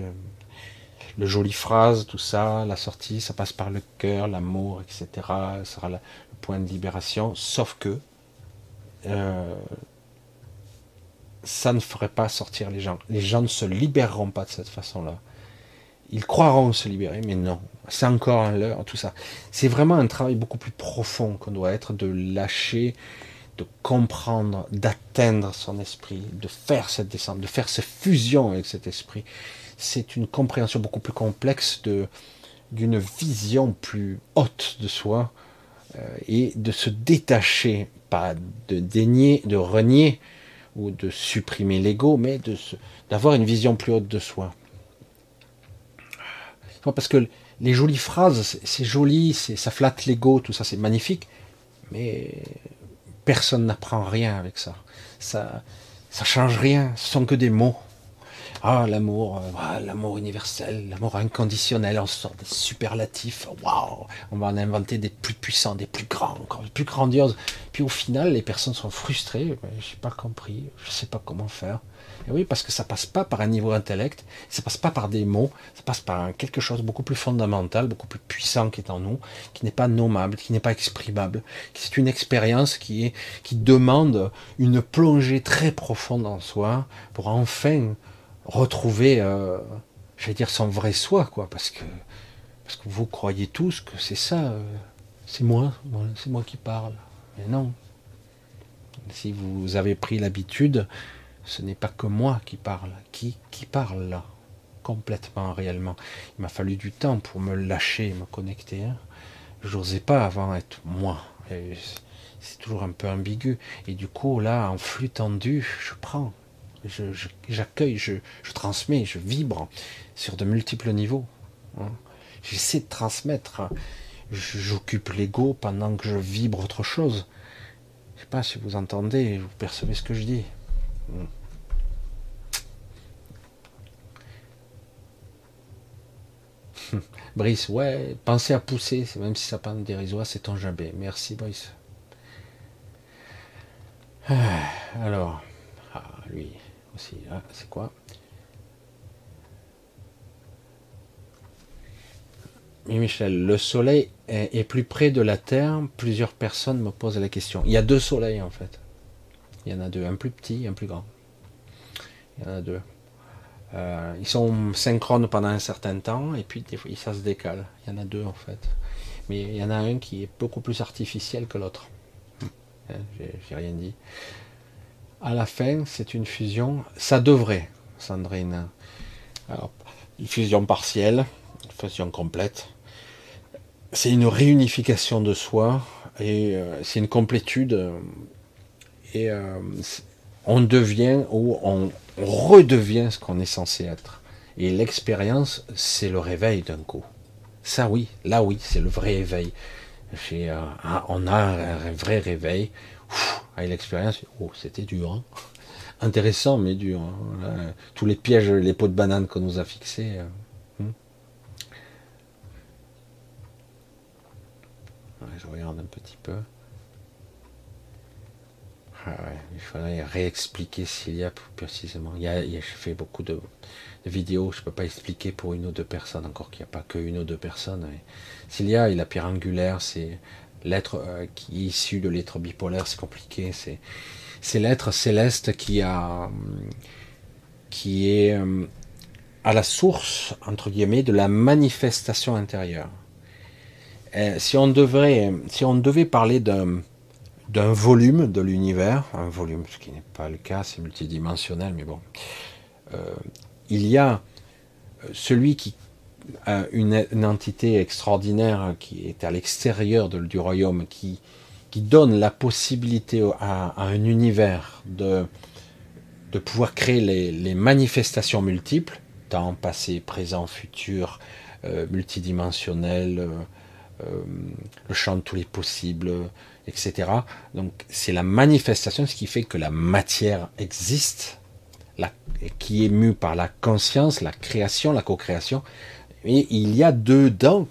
le joli phrase, tout ça, la sortie, ça passe par le cœur, l'amour, etc. Ça sera le point de libération. Sauf que euh, ça ne ferait pas sortir les gens. Les gens ne se libéreront pas de cette façon-là. Ils croiront se libérer, mais non. C'est encore un leurre, tout ça. C'est vraiment un travail beaucoup plus profond qu'on doit être, de lâcher, de comprendre, d'atteindre son esprit, de faire cette descente, de faire cette fusion avec cet esprit. C'est une compréhension beaucoup plus complexe de d'une vision plus haute de soi euh, et de se détacher, pas de dénier, de renier ou de supprimer l'ego, mais d'avoir une vision plus haute de soi. Parce que les jolies phrases, c'est joli, ça flatte l'ego, tout ça, c'est magnifique, mais personne n'apprend rien avec ça. Ça, ça change rien, ce sont que des mots. Ah, l'amour, euh, l'amour universel, l'amour inconditionnel, on sort des superlatifs, waouh, on va en inventer des plus puissants, des plus grands, encore des plus grandioses. Puis au final, les personnes sont frustrées, je n'ai pas compris, je ne sais pas comment faire. Et oui, parce que ça passe pas par un niveau intellect, ça passe pas par des mots, ça passe par quelque chose beaucoup plus fondamental, beaucoup plus puissant qui est en nous, qui n'est pas nommable, qui n'est pas exprimable. C'est une expérience qui demande une plongée très profonde en soi pour enfin retrouver euh, je vais dire son vrai soi, quoi, parce que, parce que vous croyez tous que c'est ça, euh, c'est moi, c'est moi qui parle. Mais non. Si vous avez pris l'habitude, ce n'est pas que moi qui parle. Qui, qui parle là Complètement, réellement. Il m'a fallu du temps pour me lâcher, me connecter. Hein. J'osais pas avant être moi. C'est toujours un peu ambigu. Et du coup, là, en flux tendu, je prends j'accueille, je, transmets, je vibre sur de multiples niveaux. Hein. J'essaie de transmettre. J'occupe l'ego pendant que je vibre autre chose. Je sais pas si vous entendez, vous percevez ce que je dis. Hmm. Brice, ouais, pensez à pousser, même si ça parle dérisoire, c'est ton jambé. Merci Brice. Alors, ah, lui. Ah, c'est quoi Oui, Michel, le soleil est, plus près de la Terre. Plusieurs personnes me posent la question. Il y a deux soleils en fait. Il y en a deux, un plus petit et un plus grand. Il y en a deux. Euh, ils sont synchrones pendant un certain temps et puis des fois, ça se décale. Il y en a deux en fait. Mais il y en a un qui est beaucoup plus artificiel que l'autre. Hein, j'ai rien dit à la fin, c'est une fusion. Ça devrait, Sandrine. une fusion partielle, une fusion complète. C'est une réunification de soi et euh, c'est une complétude. Et euh, on devient ou on redevient ce qu'on est censé être. Et l'expérience, c'est le réveil d'un coup. Ça, oui, là, oui, c'est le vrai éveil. Euh, on a un vrai réveil avec l'expérience, oh, c'était dur. Hein. Intéressant, mais dur. Hein. tous les pièges, les pots de banane qu'on nous a fixés. Euh, hmm. je regarde un petit peu. Ah il faudrait réexpliquer s'il y a plus précisément. Il y a, je fais beaucoup de, vidéos, je ne peux pas expliquer pour une ou deux personnes, encore qu'il n'y a pas que une ou deux personnes. S'il y a, la pierre angulaire, c'est l'être euh, qui est issu de l'être bipolaire, c'est compliqué. C'est, l'être céleste qui a, qui est euh, à la source entre guillemets de la manifestation intérieure. si on devait parler d'un d'un volume de l'univers, un volume, ce qui n'est pas le cas, c'est multidimensionnel, mais bon, euh, il y a celui qui une, entité extraordinaire qui est à l'extérieur du royaume, qui, qui donne la possibilité à, un univers de, de pouvoir créer les, manifestations multiples, temps, passé, présent, futur, euh, multidimensionnel, euh, euh, le champ de tous les possibles, etc. Donc c'est la manifestation, ce qui fait que la matière existe, la, qui est mue par la conscience, la création, la co-création, et il y a dedans,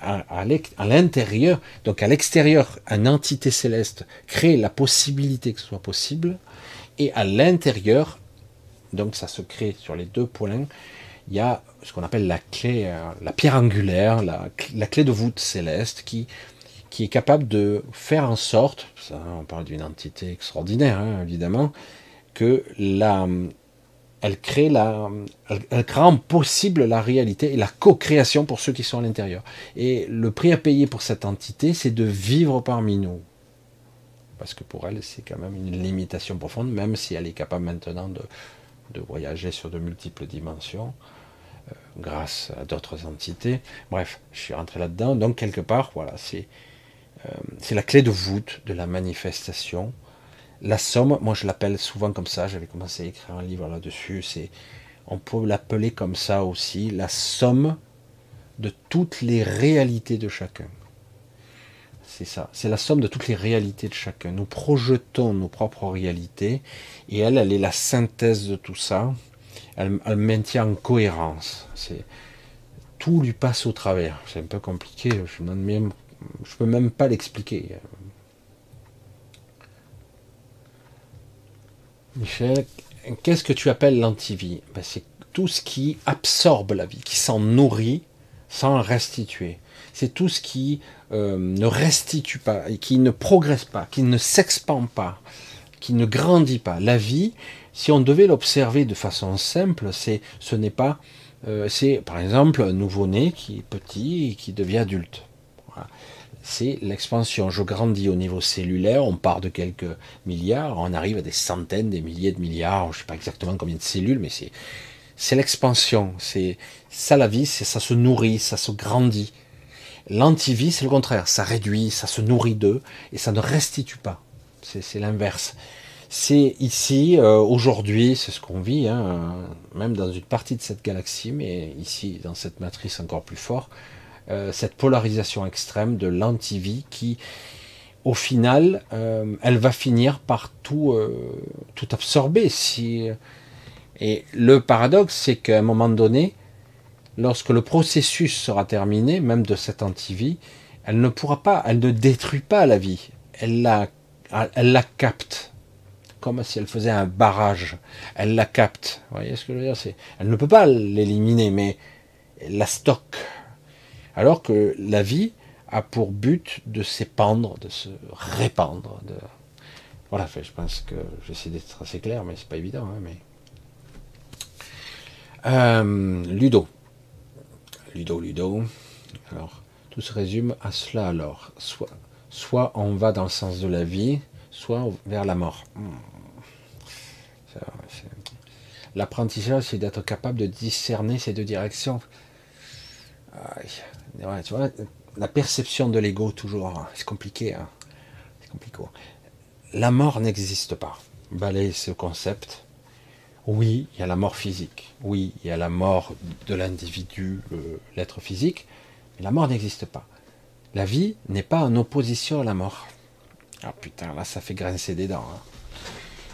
à l'intérieur, donc à l'extérieur, une entité céleste crée la possibilité que ce soit possible, et à l'intérieur, donc ça se crée sur les deux points, il y a ce qu'on appelle la clé, euh, la pierre angulaire, la, clé de voûte céleste qui, est capable de faire en sorte, on parle d'une entité extraordinaire hein, évidemment, que la, elle crée la, elle, rend possible la réalité et la co-création pour ceux qui sont à l'intérieur. Et le prix à payer pour cette entité, c'est de vivre parmi nous. Parce que pour elle, c'est quand même une limitation profonde, même si elle est capable maintenant de, de voyager sur de multiples dimensions, euh, grâce à d'autres entités. Bref, je suis rentré là-dedans. Donc, quelque part, voilà, c'est euh, c'est la clé de voûte de la manifestation la somme, moi je l'appelle souvent comme ça, j'avais commencé à écrire un livre là-dessus, c'est, on peut l'appeler comme ça aussi, la somme de toutes les réalités de chacun. C'est ça, c'est la somme de toutes les réalités de chacun. Nous projetons nos propres réalités et elle, elle est la synthèse de tout ça. Elle, maintient en cohérence. C'est tout lui passe au travers. C'est un peu compliqué. Je ne peux même pas l'expliquer. Michel, qu'est-ce que tu appelles l'antivie? Ben, C'est tout ce qui absorbe la vie, qui s'en nourrit sans restituer. C'est tout ce qui euh, ne restitue pas, et qui ne progresse pas, qui ne s'expand pas, qui ne grandit pas. La vie, si on devait l'observer de façon simple, c'est ce n'est pas euh, c'est par exemple un nouveau-né qui est petit et qui devient adulte. C'est l'expansion. Je grandis au niveau cellulaire, on part de quelques milliards, on arrive à des centaines, des milliers de milliards, je ne sais pas exactement combien de cellules, mais c'est, c'est l'expansion. C'est ça la vie, c'est ça se nourrit, ça se grandit. L'antivie, c'est le contraire, ça réduit, ça se nourrit d'eux et ça ne restitue pas. C'est l'inverse. C'est ici, euh, aujourd'hui, c'est ce qu'on vit, hein, même dans une partie de cette galaxie, mais ici, dans cette matrice encore plus fort, euh, cette polarisation extrême de l'antivie qui, au final, euh, elle va finir par tout, tout absorber. Et le paradoxe, c'est qu'à un moment donné, lorsque le processus sera terminé, même de cette antivie, elle ne pourra pas, elle ne détruit pas la vie, elle la, elle la capte, comme si elle faisait un barrage, elle la capte. Vous voyez ce que je veux dire? Elle ne peut pas l'éliminer, mais elle la stocke. Alors que la vie a pour but de s'épandre, de se répandre. Voilà, je pense que j'essaie d'être assez clair, mais c'est pas évident. Hein, mais... Euh, Ludo. Ludo, Ludo. Alors, tout se résume à cela alors. Soit, soit on va dans le sens de la vie, soit vers la mort. Hmm. L'apprentissage, c'est d'être capable de discerner ces deux directions. La perception de l'ego, toujours, c'est compliqué. Hein. C'est compliqué. La mort n'existe pas. Balayer ce concept, oui, il y a la mort physique. Oui, il y a la mort de l'individu, l'être physique. Mais la mort n'existe pas. La vie n'est pas en opposition à la mort. Ah putain, là, ça fait grincer des dents. Hein.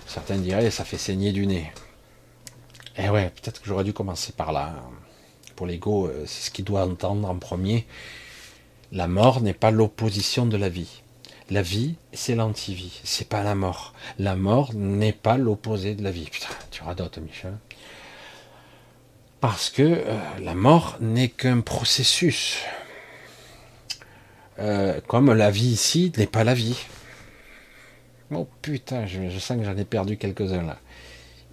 Certains diraient, ça fait saigner du nez. Eh ouais, peut-être que j'aurais dû commencer par là. Pour l'ego, euh, c'est ce qu'il doit entendre en premier. La mort n'est pas l'opposition de la vie. La vie, c'est l'antivie, c'est pas la mort. La mort n'est pas l'opposé de la vie. Putain, tu radotes, Michel. Parce que euh, la mort n'est qu'un processus. Euh, comme la vie ici n'est pas la vie. Oh putain, je, je sens que j'en ai perdu quelques-uns là.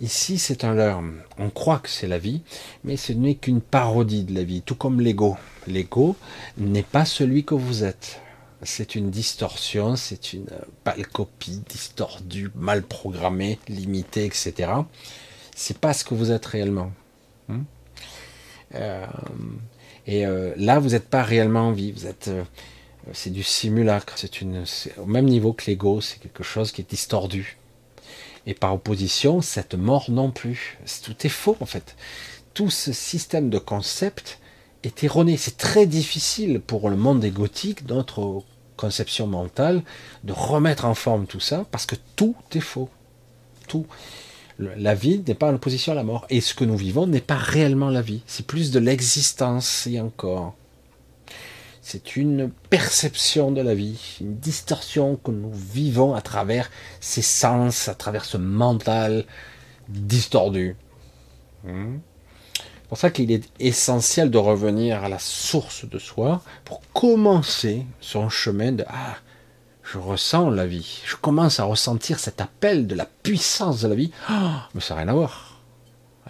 Ici, c'est un leurre. On croit que c'est la vie, mais ce n'est qu'une parodie de la vie, tout comme l'ego. L'ego n'est pas celui que vous êtes c'est une distorsion, c'est une pâle copie distordue, mal programmée, limitée, etc. C'est pas ce que vous êtes réellement. Hein. Euh, et euh, là, vous n'êtes pas réellement en vie. Vous êtes, euh, c'est du simulacre. C'est au même niveau que l'ego. C'est quelque chose qui est distordu. Et par opposition, cette mort non plus. Tout est faux en fait. Tout ce système de concepts est erroné. C'est très difficile pour le monde égotique, notre conception mentale, de remettre en forme tout ça, parce que tout est faux. Tout. La vie n'est pas en opposition à la mort. Et ce que nous vivons n'est pas réellement la vie. C'est plus de l'existence et encore. C'est une perception de la vie, une distorsion que nous vivons à travers ces sens, à travers ce mental distordu. Hmm pour ça qu'il est essentiel de revenir à la source de soi pour commencer son chemin de ah je ressens la vie, je commence à ressentir cet appel de la puissance de la vie, ah, mais ça n'a rien à voir.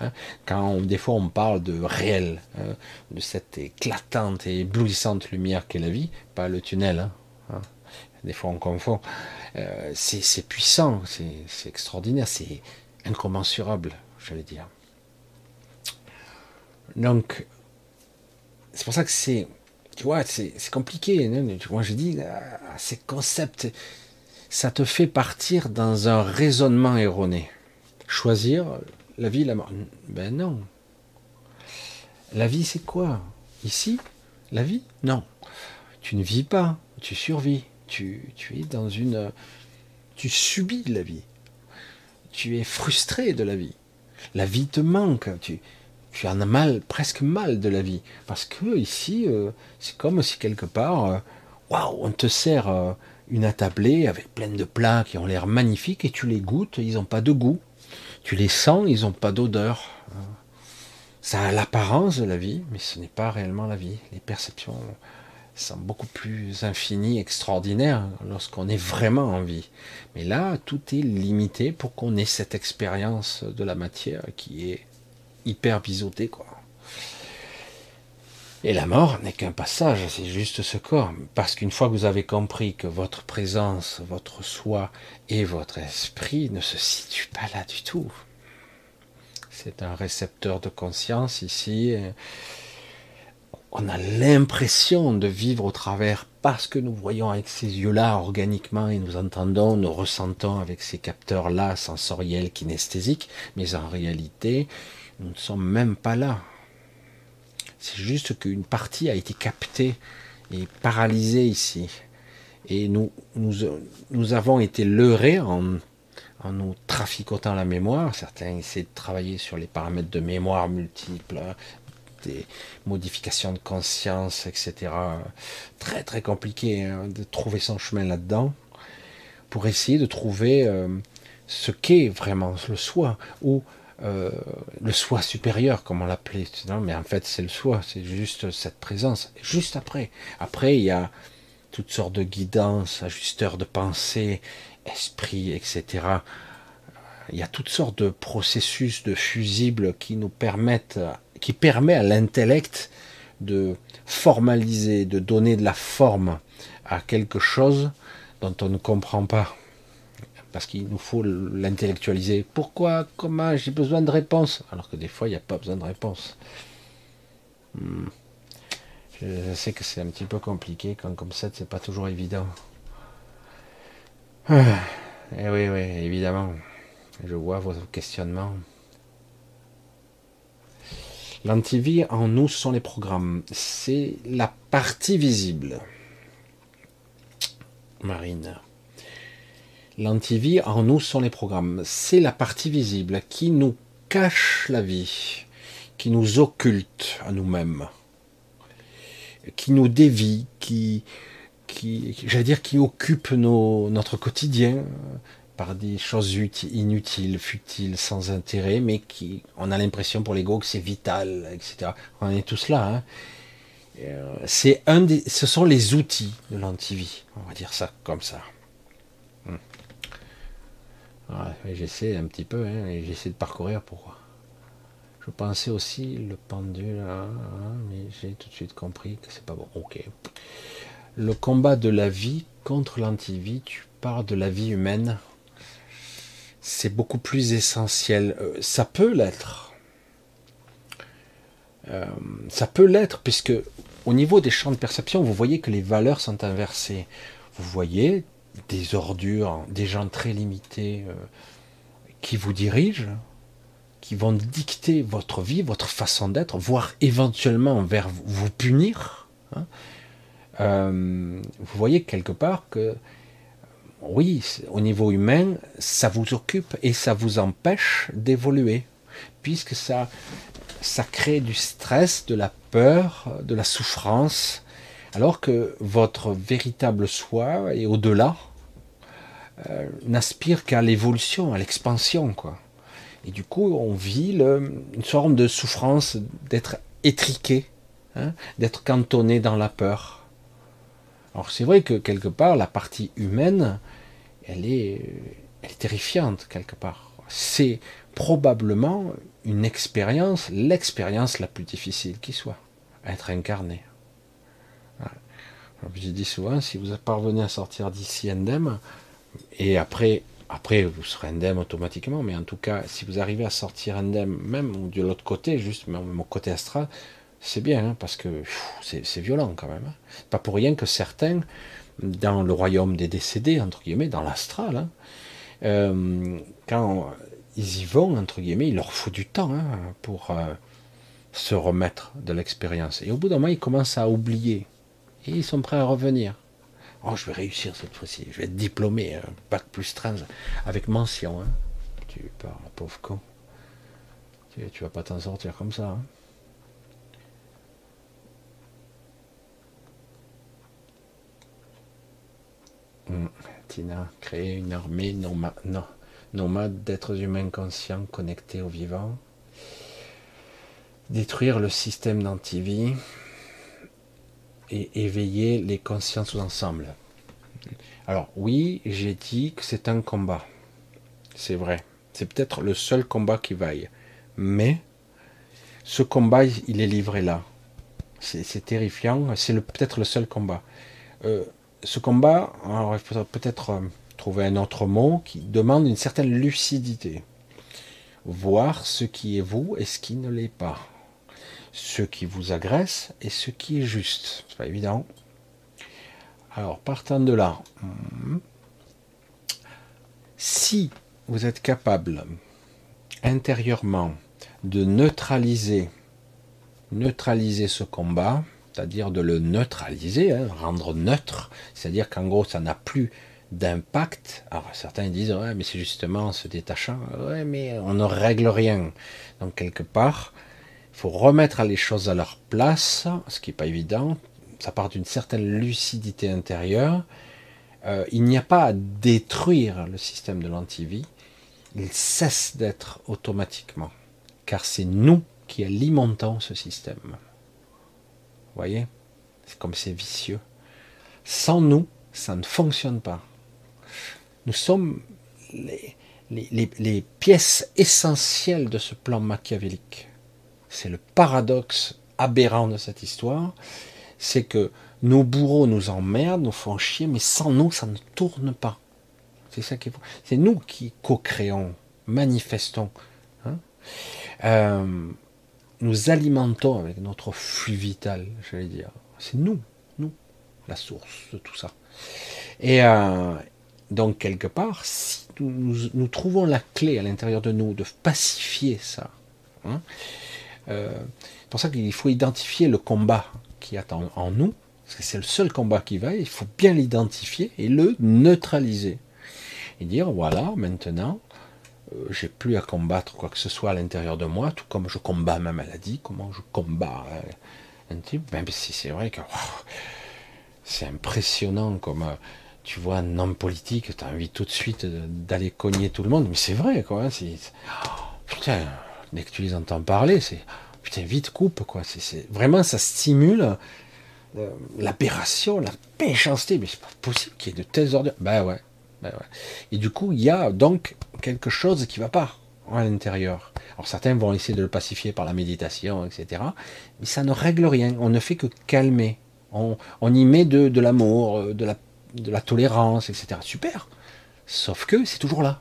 Hein. Quand des fois on parle de réel, hein, de cette éclatante et éblouissante lumière qu'est la vie, pas le tunnel, hein, des fois on confond, euh, c'est puissant, c'est extraordinaire, c'est incommensurable, j'allais dire. Donc, c'est pour ça que c'est, tu vois, c'est compliqué. Moi, je dis, ces concepts, ça te fait partir dans un raisonnement erroné. Choisir la vie, la mort. Ben non. La vie, c'est quoi? Ici, la vie? Non. Tu ne vis pas, tu survis. Tu, tu es dans une. Tu subis la vie. Tu es frustré de la vie. La vie te manque. Tu, tu en as mal, presque mal de la vie. Parce que ici, euh, c'est comme si quelque part, euh, waouh, on te sert euh, une attablée avec plein de plats qui ont l'air magnifiques et tu les goûtes, ils n'ont pas de goût. Tu les sens, ils n'ont pas d'odeur. Ça a l'apparence de la vie, mais ce n'est pas réellement la vie. Les perceptions sont beaucoup plus infinies, extraordinaires lorsqu'on est vraiment en vie. Mais là, tout est limité pour qu'on ait cette expérience de la matière qui est hyper biseauté, quoi. Et la mort n'est qu'un passage, c'est juste ce corps. Parce qu'une fois que vous avez compris que votre présence, votre soi et votre esprit ne se situent pas là du tout. C'est un récepteur de conscience ici. On a l'impression de vivre au travers parce que nous voyons avec ces yeux-là organiquement et nous entendons, nous ressentons avec ces capteurs-là sensoriels, kinesthésiques, mais en réalité, nous ne sommes même pas là. C'est juste qu'une partie a été captée et paralysée ici. Et nous, nous, avons été leurrés en, en nous traficotant la mémoire. Certains essaient de travailler sur les paramètres de mémoire multiples, des modifications de conscience, etc. Très très compliqué hein, de trouver son chemin là-dedans pour essayer de trouver euh, ce qu'est vraiment le soi ou euh, le soi supérieur, comme on l'appelait. Mais en fait, c'est le soi, c'est juste cette présence. Juste après. Après, il y a toutes sortes de guidances, ajusteurs de pensée, esprit, etc. Il y a toutes sortes de processus de fusibles qui nous permettent qui permet à l'intellect de formaliser, de donner de la forme à quelque chose dont on ne comprend pas. Parce qu'il nous faut l'intellectualiser. Pourquoi Comment J'ai besoin de réponses. Alors que des fois, il n'y a pas besoin de réponse. Hmm. Je sais que c'est un petit peu compliqué quand comme ça, c'est pas toujours évident. Ah. Eh oui, oui, évidemment. Je vois vos questionnements. L'antivie en nous, sont les programmes. C'est la partie visible. Marine. L'antivie en nous sont les programmes. C'est la partie visible qui nous cache la vie, qui nous occulte à nous-mêmes, qui nous dévie, qui, occupe notre quotidien, par des choses inutiles, futiles, sans intérêt, mais qui, on a l'impression pour l'ego que c'est vital, etc. On est tous là. Hein. Euh, ce sont les outils de l'antivie, on va dire ça comme ça. J'essaie un petit peu, hein, et j'essaie de parcourir pour. Je pensais aussi le pendule, hein, mais j'ai tout de suite compris que c'est pas bon. Ok. Le combat de la vie contre l'antivie, tu parles de la vie humaine c'est beaucoup plus essentiel. Euh, ça peut l'être. Euh, ça peut l'être, puisque au niveau des champs de perception, vous voyez que les valeurs sont inversées. Vous voyez des ordures, des gens très limités euh, qui vous dirigent, qui vont dicter votre vie, votre façon d'être, voire éventuellement vers vous punir. Hein. vous voyez quelque part que oui, au niveau humain, ça vous occupe et ça vous empêche d'évoluer, puisque ça, ça crée du stress, de la peur, de la souffrance, alors que votre véritable soi et au-delà euh, n'aspire qu'à l'évolution, à l'expansion, quoi. Et du coup, on vit une forme de souffrance d'être étriqué, hein, d'être cantonné dans la peur. Alors c'est vrai que quelque part, la partie humaine, elle est, elle est terrifiante quelque part. C'est probablement une expérience, l'expérience la plus difficile qui soit, être incarné. J'ai dit souvent, si vous parvenez à sortir d'ici indemne, et après, après vous serez indemne automatiquement, mais en tout cas, si vous arrivez à sortir indemne, même de l'autre côté, juste mon côté astral, c'est bien, hein, parce que c'est violent quand même. Hein. Pas pour rien que certains, dans le royaume des décédés, entre guillemets, dans l'astral, hein, euh, quand ils y vont, entre guillemets, il leur faut du temps hein, pour euh, se remettre de l'expérience. Et au bout d'un moment, ils commencent à oublier. Et ils sont prêts à revenir. Oh, je vais réussir cette fois-ci. Je vais être diplômé, hein, bac plus 13, avec mention. Tu parles, pauvre con. Tu, tu vas pas t'en sortir comme ça. Mm. Tina, créer une armée nomade d'êtres humains conscients connectés au vivant. Détruire le système d'antivie et éveiller les consciences ensemble. Alors oui, j'ai dit que c'est un combat. C'est vrai. C'est peut-être le seul combat qui vaille. Mais ce combat, il est livré là. C'est terrifiant. C'est peut-être le seul combat. Euh, ce combat, il faudrait peut-être euh, trouver un autre mot qui demande une certaine lucidité. Voir ce qui est vous et ce qui ne l'est pas. Ce qui vous agresse et ce qui est juste. C'est pas évident. Alors, partant de là, hmm, si vous êtes capable intérieurement de neutraliser, neutraliser ce combat, c'est-à-dire de le neutraliser, hein, rendre neutre, c'est-à-dire qu'en gros ça n'a plus d'impact. Alors certains disent ouais mais c'est justement se détachant, ouais mais on ne règle rien. Donc quelque part, faut remettre les choses à leur place, ce qui n'est pas évident. Ça part d'une certaine lucidité intérieure. Euh, il n'y a pas à détruire le système de l'antivie, il cesse d'être automatiquement, car c'est nous qui alimentons ce système. Vous voyez? C'est comme c'est vicieux. Sans nous, ça ne fonctionne pas. Nous sommes les, les pièces essentielles de ce plan machiavélique. C'est le paradoxe aberrant de cette histoire, c'est que nos bourreaux nous emmerdent, nous font chier, mais sans nous, ça ne tourne pas. C'est ça. C'est nous qui co-créons, manifestons. Hein. Euh, nous alimentons avec notre flux vital, j'allais dire. C'est nous, nous, la source de tout ça. Et euh, donc, quelque part, si nous, trouvons la clé à l'intérieur de nous de pacifier ça, hein, euh, c'est pour ça qu'il faut identifier le combat qui attend en nous, parce que c'est le seul combat qui va, il faut bien l'identifier et le neutraliser et dire voilà, maintenant, euh, j'ai plus à combattre quoi que ce soit à l'intérieur de moi, tout comme je combats ma maladie, comment je combats euh, un type. Même si c'est vrai que c'est impressionnant comme euh, tu vois un homme politique, tu as envie tout de suite d'aller cogner tout le monde, mais c'est vrai quoi. C'est, putain, dès que tu les entends parler, c'est putain vite coupe quoi. C'est, vraiment ça stimule l'aberration, la méchanceté, mais c'est pas possible qu'il y ait de telles ordures. Ben ouais, ben Et du coup, il y a donc quelque chose qui va pas à l'intérieur. Alors certains vont essayer de le pacifier par la méditation, etc. Mais ça ne règle rien. On ne fait que calmer. On, y met de, l'amour, euh, de la tolérance, etc. Super. Sauf que c'est toujours là.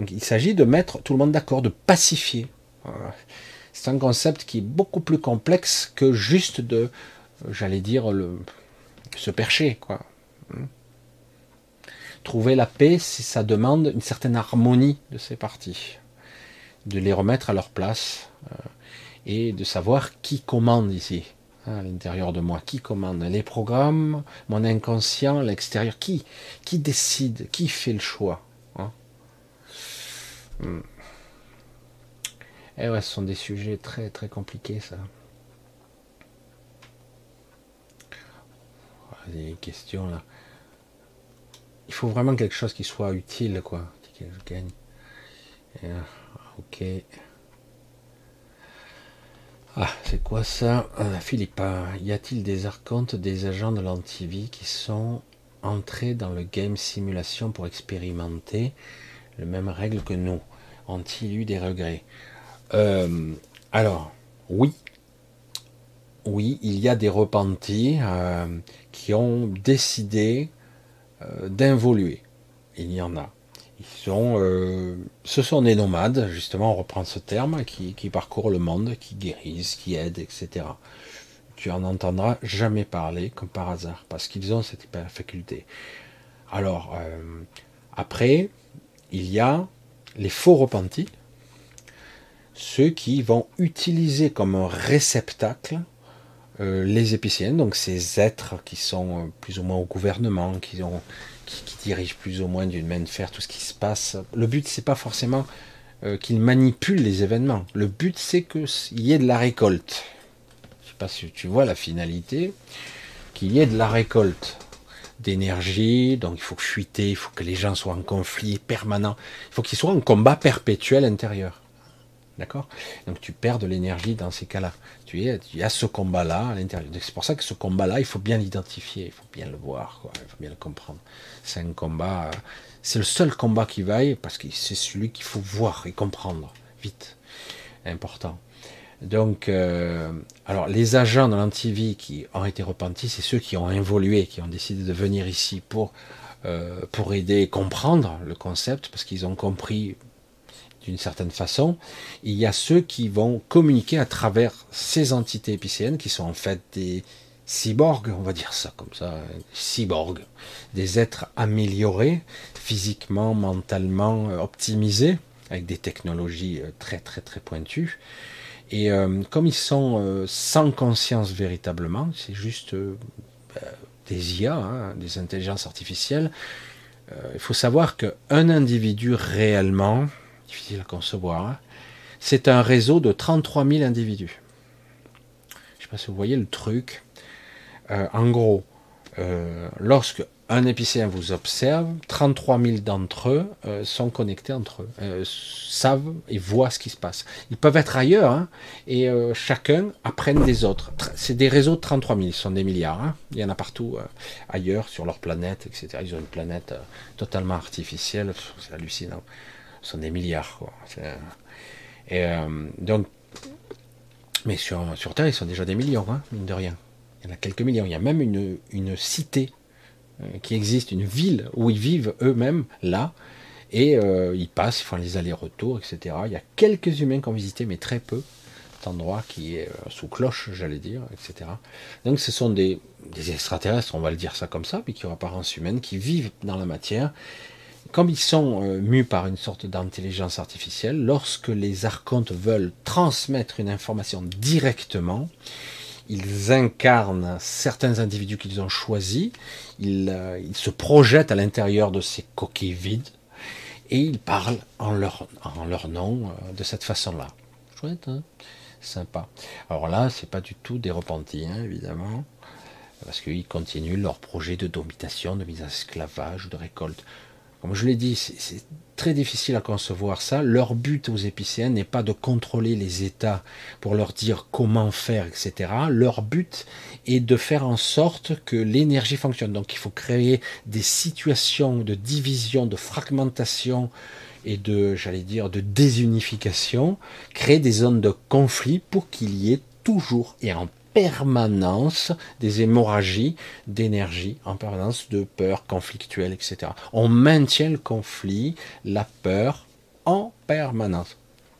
Donc il s'agit de mettre tout le monde d'accord, de pacifier. C'est un concept qui est beaucoup plus complexe que juste de, euh, j'allais dire, se percher, quoi. Trouver la paix, ça demande une certaine harmonie de ces parties, de les remettre à leur place euh, et de savoir qui commande ici, hein, à l'intérieur de moi, qui commande les programmes, mon inconscient, l'extérieur, qui, qui décide, qui fait le choix? Hein. Hmm. Et eh ouais, ce sont des sujets très très compliqués, ça. Des questions là il faut vraiment quelque chose qui soit utile, quoi. Que je gagne. Euh, ok. Ah, c'est quoi ça? Euh, Philippe, y a-t-il des archontes, des agents de l'antivie qui sont entrés dans le game simulation pour expérimenter les mêmes règles que nous? Ont-ils eu des regrets euh, Alors, oui. Oui, il y a des repentis qui ont décidé euh, d'involuer. Il y en a. Ils sont, euh, ce sont des nomades, justement, on reprend ce terme, qui, parcourent le monde, qui guérissent, qui aident, etc. Tu en entendras jamais parler, comme par hasard, parce qu'ils ont cette faculté. Alors, euh, après, il y a les faux repentis, ceux qui vont utiliser comme réceptacle euh, les épiciens, donc ces êtres qui sont euh, plus ou moins au gouvernement, qui, dirigent plus ou moins d'une main de fer tout ce qui se passe. Le but, c'est pas forcément euh, qu'ils manipulent les événements. Le but, c'est qu'il y ait de la récolte. Je sais pas si tu vois la finalité, qu'il y ait de la récolte d'énergie, donc il faut fuiter, il faut que les gens soient en conflit permanent, il faut qu'ils soient en combat perpétuel intérieur. D'accord? Donc tu perds de l'énergie dans ces cas-là. Tu es, il y a ce combat-là à l'intérieur. C'est pour ça que ce combat-là, il faut bien l'identifier, il faut bien le voir, il faut bien le comprendre. C'est un combat, euh, c'est le seul combat qui vaille parce que c'est celui qu'il faut voir et comprendre vite. Important. Donc, euh, alors les agents de l'antivie qui ont été repentis, c'est ceux qui ont évolué, qui ont décidé de venir ici pour, euh, pour aider et comprendre le concept, parce qu'ils ont compris d'une certaine façon. Il y a ceux qui vont communiquer à travers ces entités épicéennes, qui sont en fait des cyborgs, on va dire ça comme ça, cyborgs, des êtres améliorés, physiquement, mentalement, euh, optimisés, avec des technologies très très très pointues et euh, comme ils sont euh, sans conscience véritablement, c'est juste euh, bah, des IA, hein, des intelligences artificielles, il faut savoir qu'un individu réellement, difficile à concevoir, hein, c'est un réseau de 33 000 individus. Je ne sais pas si vous voyez le truc. en gros, lorsque un épicéen vous observe, 33 000 d'entre eux euh, sont connectés entre eux, euh, savent et voient ce qui se passe. Ils peuvent être ailleurs, hein, et euh, chacun apprenne des autres. C'est des réseaux de 33 000, ils sont des milliards. Hein. Il y en a partout ailleurs, sur leur planète, etc. Ils ont une planète totalement artificielle, c'est hallucinant. Ce sont des milliards, donc, mais sur, sur Terre, ils sont déjà des millions, hein, mine de rien. Il y en a quelques millions. Il y a même une, cité qui existe, une ville où ils vivent eux-mêmes là, et euh, ils passent, ils font les allers-retours, etc. Il y a quelques humains qui ont visité, mais très peu. Cet endroit qui est euh, sous cloche, j'allais dire, etc. Donc ce sont des, extraterrestres, on va le dire ça comme ça, mais qui ont apparence humaine, qui vivent dans la matière. Comme ils sont mus par une sorte d'intelligence artificielle, lorsque les archontes veulent transmettre une information directement, ils incarnent certains individus qu'ils ont choisis, euh, ils, se projettent à l'intérieur de ces coquilles vides et ils parlent en leur, nom euh, de cette façon-là. Chouette, hein? Sympa. Alors là, c'est pas du tout des repentis, hein, évidemment, parce qu'ils continuent leur projet de domination, de mise en esclavage, de récolte. Comme je l'ai dit, c'est très difficile à concevoir ça. Leur but aux épicéens n'est pas de contrôler les États pour leur dire comment faire, etc. Leur but est de faire en sorte que l'énergie fonctionne. Donc il faut créer des situations de division, de fragmentation et de, j'allais dire, de désunification, créer des zones de conflit pour qu'il y ait toujours et en permanence des hémorragies d'énergie, en permanence de peur conflictuelle, etc. On maintient le conflit, la peur en permanence.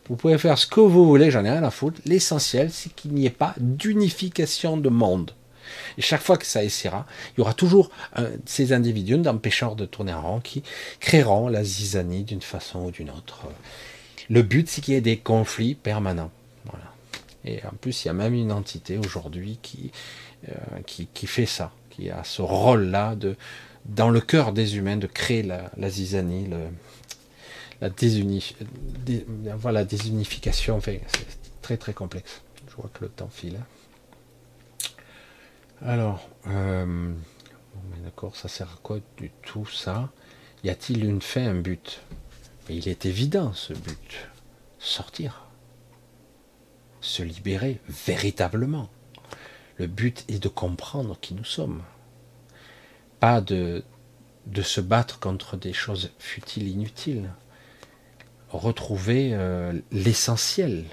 Vous pouvez faire ce que vous voulez, j'en ai rien à foutre. L'essentiel, c'est qu'il n'y ait pas d'unification de monde. Et chaque fois que ça essaiera, il y aura toujours ces individus d'empêcheurs de tourner en rond qui créeront la zizanie d'une façon ou d'une autre. Le but, c'est qu'il y ait des conflits permanents. Et en plus, il y a même une entité aujourd'hui qui, euh, qui, qui, fait ça, qui a ce rôle-là de, dans le cœur des humains de créer la, la zizanie, le, la désunif, voilà, désunification. Enfin, c'est très très complexe. Je vois que le temps file. Alors, euh, d'accord, ça sert à quoi du tout ça? Y a-t-il une fin, un but? Mais il est évident ce but sortir se libérer véritablement. Le but est de comprendre qui nous sommes. Pas de, de se battre contre des choses futiles, inutiles. Retrouver euh, l'essentiel,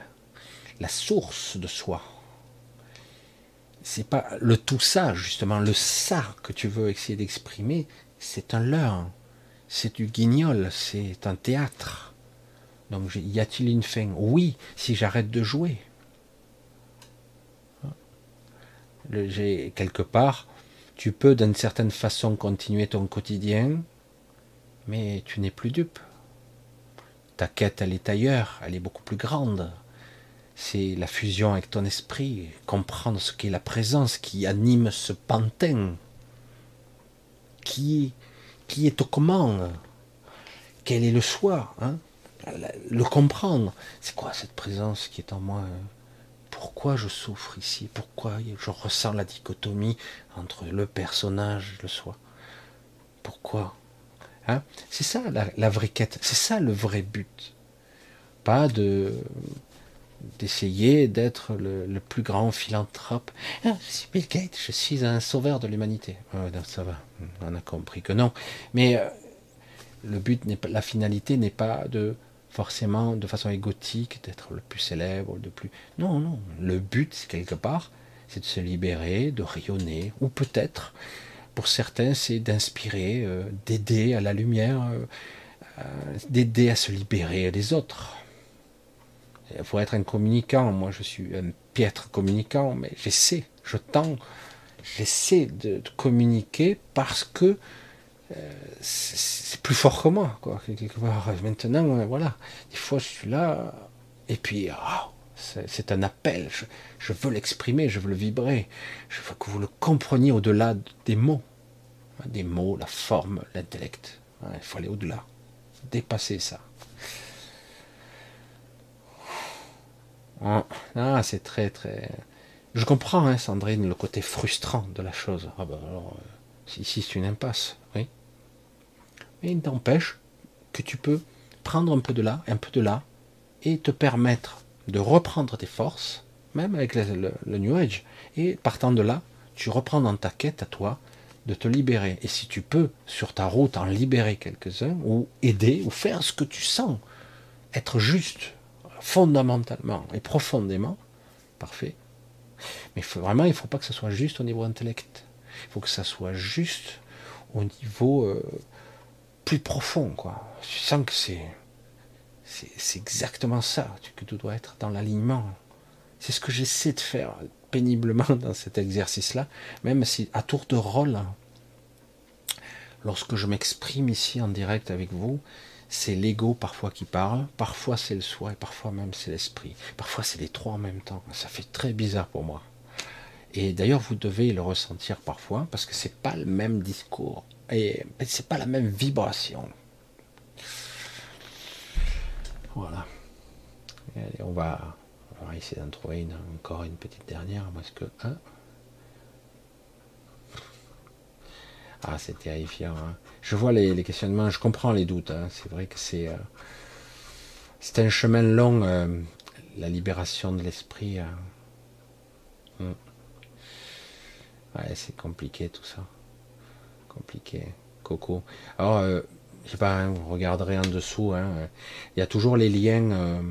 la source de soi. C'est pas le tout ça, justement, le ça que tu veux essayer d'exprimer, c'est un leurre, c'est du guignol, c'est un théâtre. Donc y a-t-il une fin? Oui, si j'arrête de jouer. J'ai quelque part, tu peux d'une certaine façon continuer ton quotidien, mais tu n'es plus dupe. Ta quête, elle est ailleurs, elle est beaucoup plus grande. C'est la fusion avec ton esprit, comprendre ce qu'est la présence qui anime ce pantin. Qui, qui est au comment Quel est le soi hein? Le comprendre. C'est quoi cette présence qui est en moi pourquoi je souffre ici, pourquoi je ressens la dichotomie entre le personnage et le soi? Pourquoi? Hein? C'est ça la, vraie quête, c'est ça le vrai but. Pas de d'essayer d'être le, plus grand philanthrope. Ah, Bill Gates, je suis un sauveur de l'humanité. ça va, on a compris que non. Mais euh, le but pas, la finalité n'est pas de forcément de façon égotique d'être le plus célèbre, de plus. Non, non. Le but, quelque part, c'est de se libérer, de rayonner, ou peut-être, pour certains, c'est d'inspirer, euh, d'aider à la lumière, euh, euh, d'aider à se libérer des autres. Il faut être un communicant. Moi, je suis un piètre communicant, mais j'essaie, je tends, j'essaie de, communiquer parce que c'est plus fort que moi, quoi. Maintenant, voilà. Des fois, je suis là, et puis, oh, c'est un appel. Je, veux l'exprimer, je veux le vibrer. Je veux que vous le compreniez au-delà des mots. Des mots, la forme, l'intellect. Il faut aller au-delà. Dépasser ça. Ah, c'est très, très. Je comprends, hein, Sandrine, le côté frustrant de la chose. Ah ben alors, euh, ici c'est une impasse. Mais il t'empêche que tu peux prendre un peu de là, un peu de là, et te permettre de reprendre tes forces, même avec le, New Age, et partant de là, tu reprends dans ta quête à toi de te libérer. Et si tu peux, sur ta route, en libérer quelques-uns, ou aider, ou faire ce que tu sens, être juste, fondamentalement et profondément, parfait. Mais vraiment, il ne faut pas que ce soit juste au niveau intellect. Il faut que ça soit juste au niveau euh, plus profond. Quoi. Tu sens que c'est c'est exactement ça que tu dois être dans l'alignement. C'est ce que j'essaie de faire péniblement dans cet exercice-là, même si à tour de rôle, lorsque je m'exprime ici en direct avec vous, c'est l'ego parfois qui parle, parfois c'est le soi et parfois même c'est l'esprit. Parfois c'est les trois en même temps. Ça fait très bizarre pour moi. Et d'ailleurs, vous devez le ressentir parfois parce que c'est pas le même discours et c'est pas la même vibration. Voilà. on, va, essayer d'en trouver encore une petite dernière. Que. Hein ah, c'est terrifiant. Hein. je vois les, questionnements, je comprends les doutes. Hein. c'est vrai que c'est. Euh, c'est un chemin long, euh, la libération de l'esprit. Hmm. Ouais, c'est compliqué tout ça. Compliqué. Coco. Alors, euh, je sais pas, hein, vous regarderez en dessous, hein, il y a toujours les liens euh,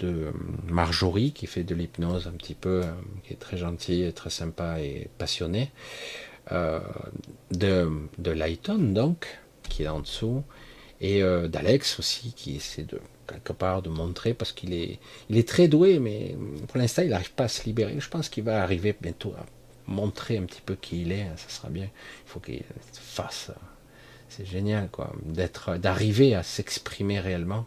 de Marjorie qui fait de l'hypnose un petit peu, euh, qui est très gentille, très sympa et passionné, euh, de, de Lighton donc, qui est en dessous, et d'Alex aussi qui essaie de quelque part de montrer parce qu'il est, il est très doué, mais pour l'instant il n'arrive pas à se libérer. Je pense qu'il va arriver bientôt à montrer un petit peu qui il est, ça sera bien. Il faut qu'il fasse c'est génial, quoi, d'être, d'arriver à s'exprimer réellement.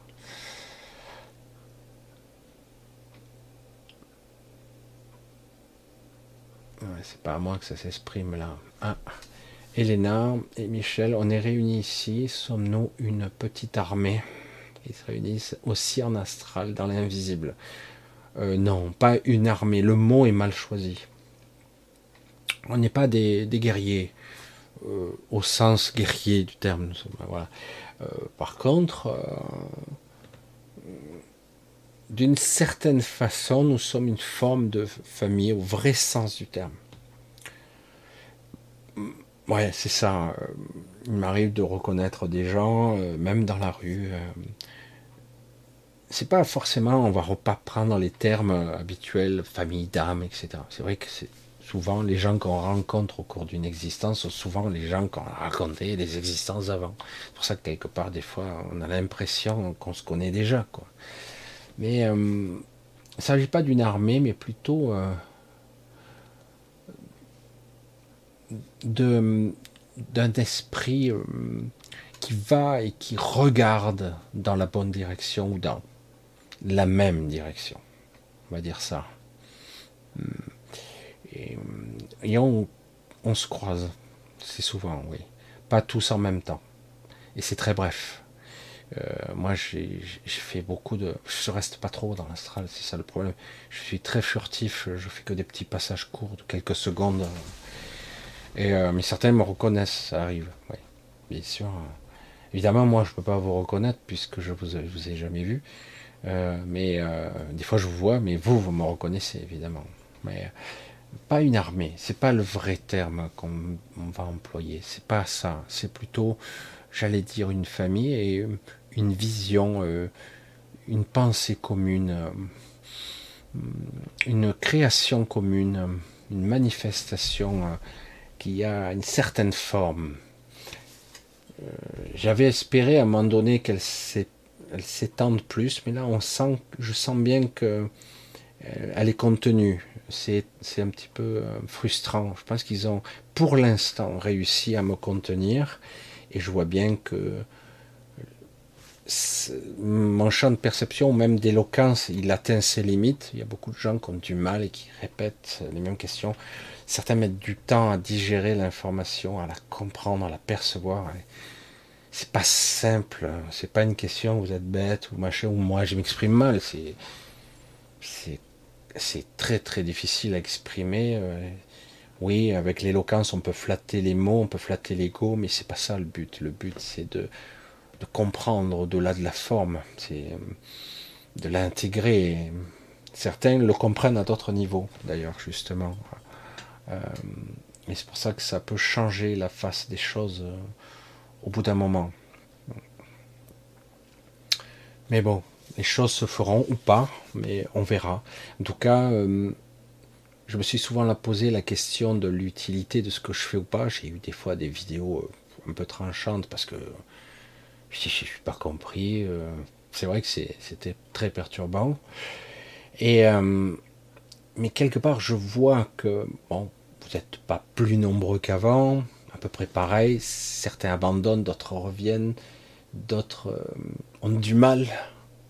c'est pas à moi que ça s'exprime là. Ah. Elena et Michel, on est réunis ici. Sommes-nous une petite armée Ils se réunissent aussi en astral, dans l'invisible? Euh, non, pas une armée. Le mot est mal choisi. On n'est pas des guerriers. Euh, au sens guerrier du terme. Euh, par contre, euh, d'une certaine façon, nous sommes une forme de famille au vrai sens du terme. Ouais, c'est ça. Il m'arrive de reconnaître des gens, même dans la rue. C'est pas forcément, on va pas prendre les termes habituels, famille d'âme, etc. C'est vrai que c'est souvent les gens qu'on rencontre au cours d'une existence sont souvent les gens qu'on a raconté les existences avant. C'est pour ça que quelque part, des fois, on a l'impression qu'on se connaît déjà. Mais euh, il ne s'agit pas d'une armée, mais plutôt euh, d'un esprit euh, qui va et qui regarde dans la bonne direction ou dans la même direction. On va dire ça. Hmm. Et, on, se croise. C'est souvent, oui. Pas tous en même temps. Et c'est très bref. Euh, moi, j'ai fait beaucoup de. Je reste pas trop dans l'astral, c'est ça le problème. Je suis très furtif, je fais que des petits passages courts de quelques secondes. Et, euh, mais certains me reconnaissent, ça arrive, oui, bien sûr. Évidemment, moi, je peux pas vous reconnaître puisque je vous, vous ai jamais vu. Euh, mais des fois, je vous vois, mais vous, vous me reconnaissez, évidemment. Mais pas une armée, c'est pas le vrai terme qu'on va employer, c'est pas ça, c'est plutôt, j'allais dire, une famille et une vision euh, une pensée commune, euh, une création commune, une manifestation euh, qui a une certaine forme. J'avais espéré à un moment donné qu'elle s'étende plus, mais là on sent, je sens bien que elle est contenue. C'est un petit peu frustrant. Je pense qu'ils ont, pour l'instant, réussi à me contenir, et je vois bien que mon champ de perception, même d'éloquence, il atteint ses limites. Il y a beaucoup de gens qui ont du mal et qui répètent les mêmes questions. Certains mettent du temps à digérer l'information, à la comprendre, à la percevoir. C'est pas simple. C'est pas une question vous êtes bête ou machin ou moi je m'exprime mal. C'est c'est très très difficile à exprimer. Euh, oui, avec l'éloquence, on peut flatter les mots, on peut flatter l'ego, mais c'est pas ça le but. Le but, c'est de comprendre au-delà de la forme, c'est euh, de l'intégrer. Certains le comprennent à d'autres niveaux, d'ailleurs, justement. Euh, et c'est pour ça que ça peut changer la face des choses euh, au bout d'un moment. Mais bon, les choses se feront ou pas, mais on verra. En tout cas, je me suis souvent posé la question de l'utilité de ce que je fais ou pas. J'ai eu des fois des vidéos un peu tranchantes parce que je ne suis pas compris. Euh, c'est vrai que c'était très perturbant. Euh, mais quelque part, je vois que bon, vous n'êtes pas plus nombreux qu'avant, à peu près pareil. Certains abandonnent, d'autres reviennent, d'autres euh, ont du mal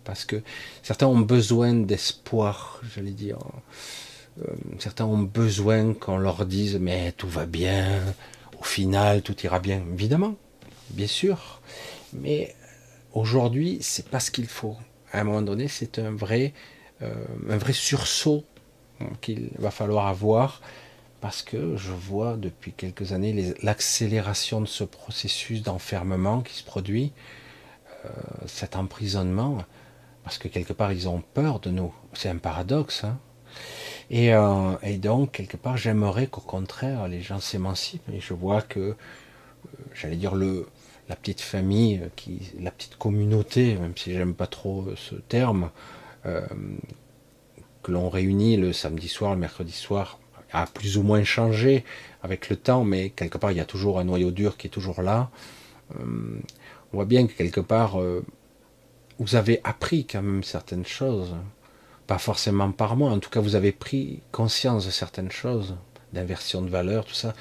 parce que certains ont besoin d'espoir, j'allais dire. certains ont besoin qu'on leur dise mais tout va bien, au final tout ira bien, évidemment, bien sûr. Mais aujourd'hui, c'est pas ce qu'il faut. À un moment donné, c'est un vrai, euh, un vrai sursaut qu'il va falloir avoir parce que je vois depuis quelques années l'accélération de ce processus d'enfermement qui se produit, euh, cet emprisonnement, parce que quelque part ils ont peur de nous. C'est un paradoxe. Hein. et, euh, et, donc, quelque part, j'aimerais qu'au contraire, les gens s'émancipent. Et je vois que, j'allais dire, le, la petite famille, euh, qui, la petite communauté, même si j'aime pas trop euh, ce terme, euh, que l'on réunit le samedi soir, le mercredi soir, a plus ou moins changé avec le temps, mais quelque part il y a toujours un noyau dur qui est toujours là. on voit bien que quelque part vous avez appris quand même certaines choses, pas forcément par moi, en tout cas vous avez pris conscience de certaines choses, d'inversion de valeur, tout ça.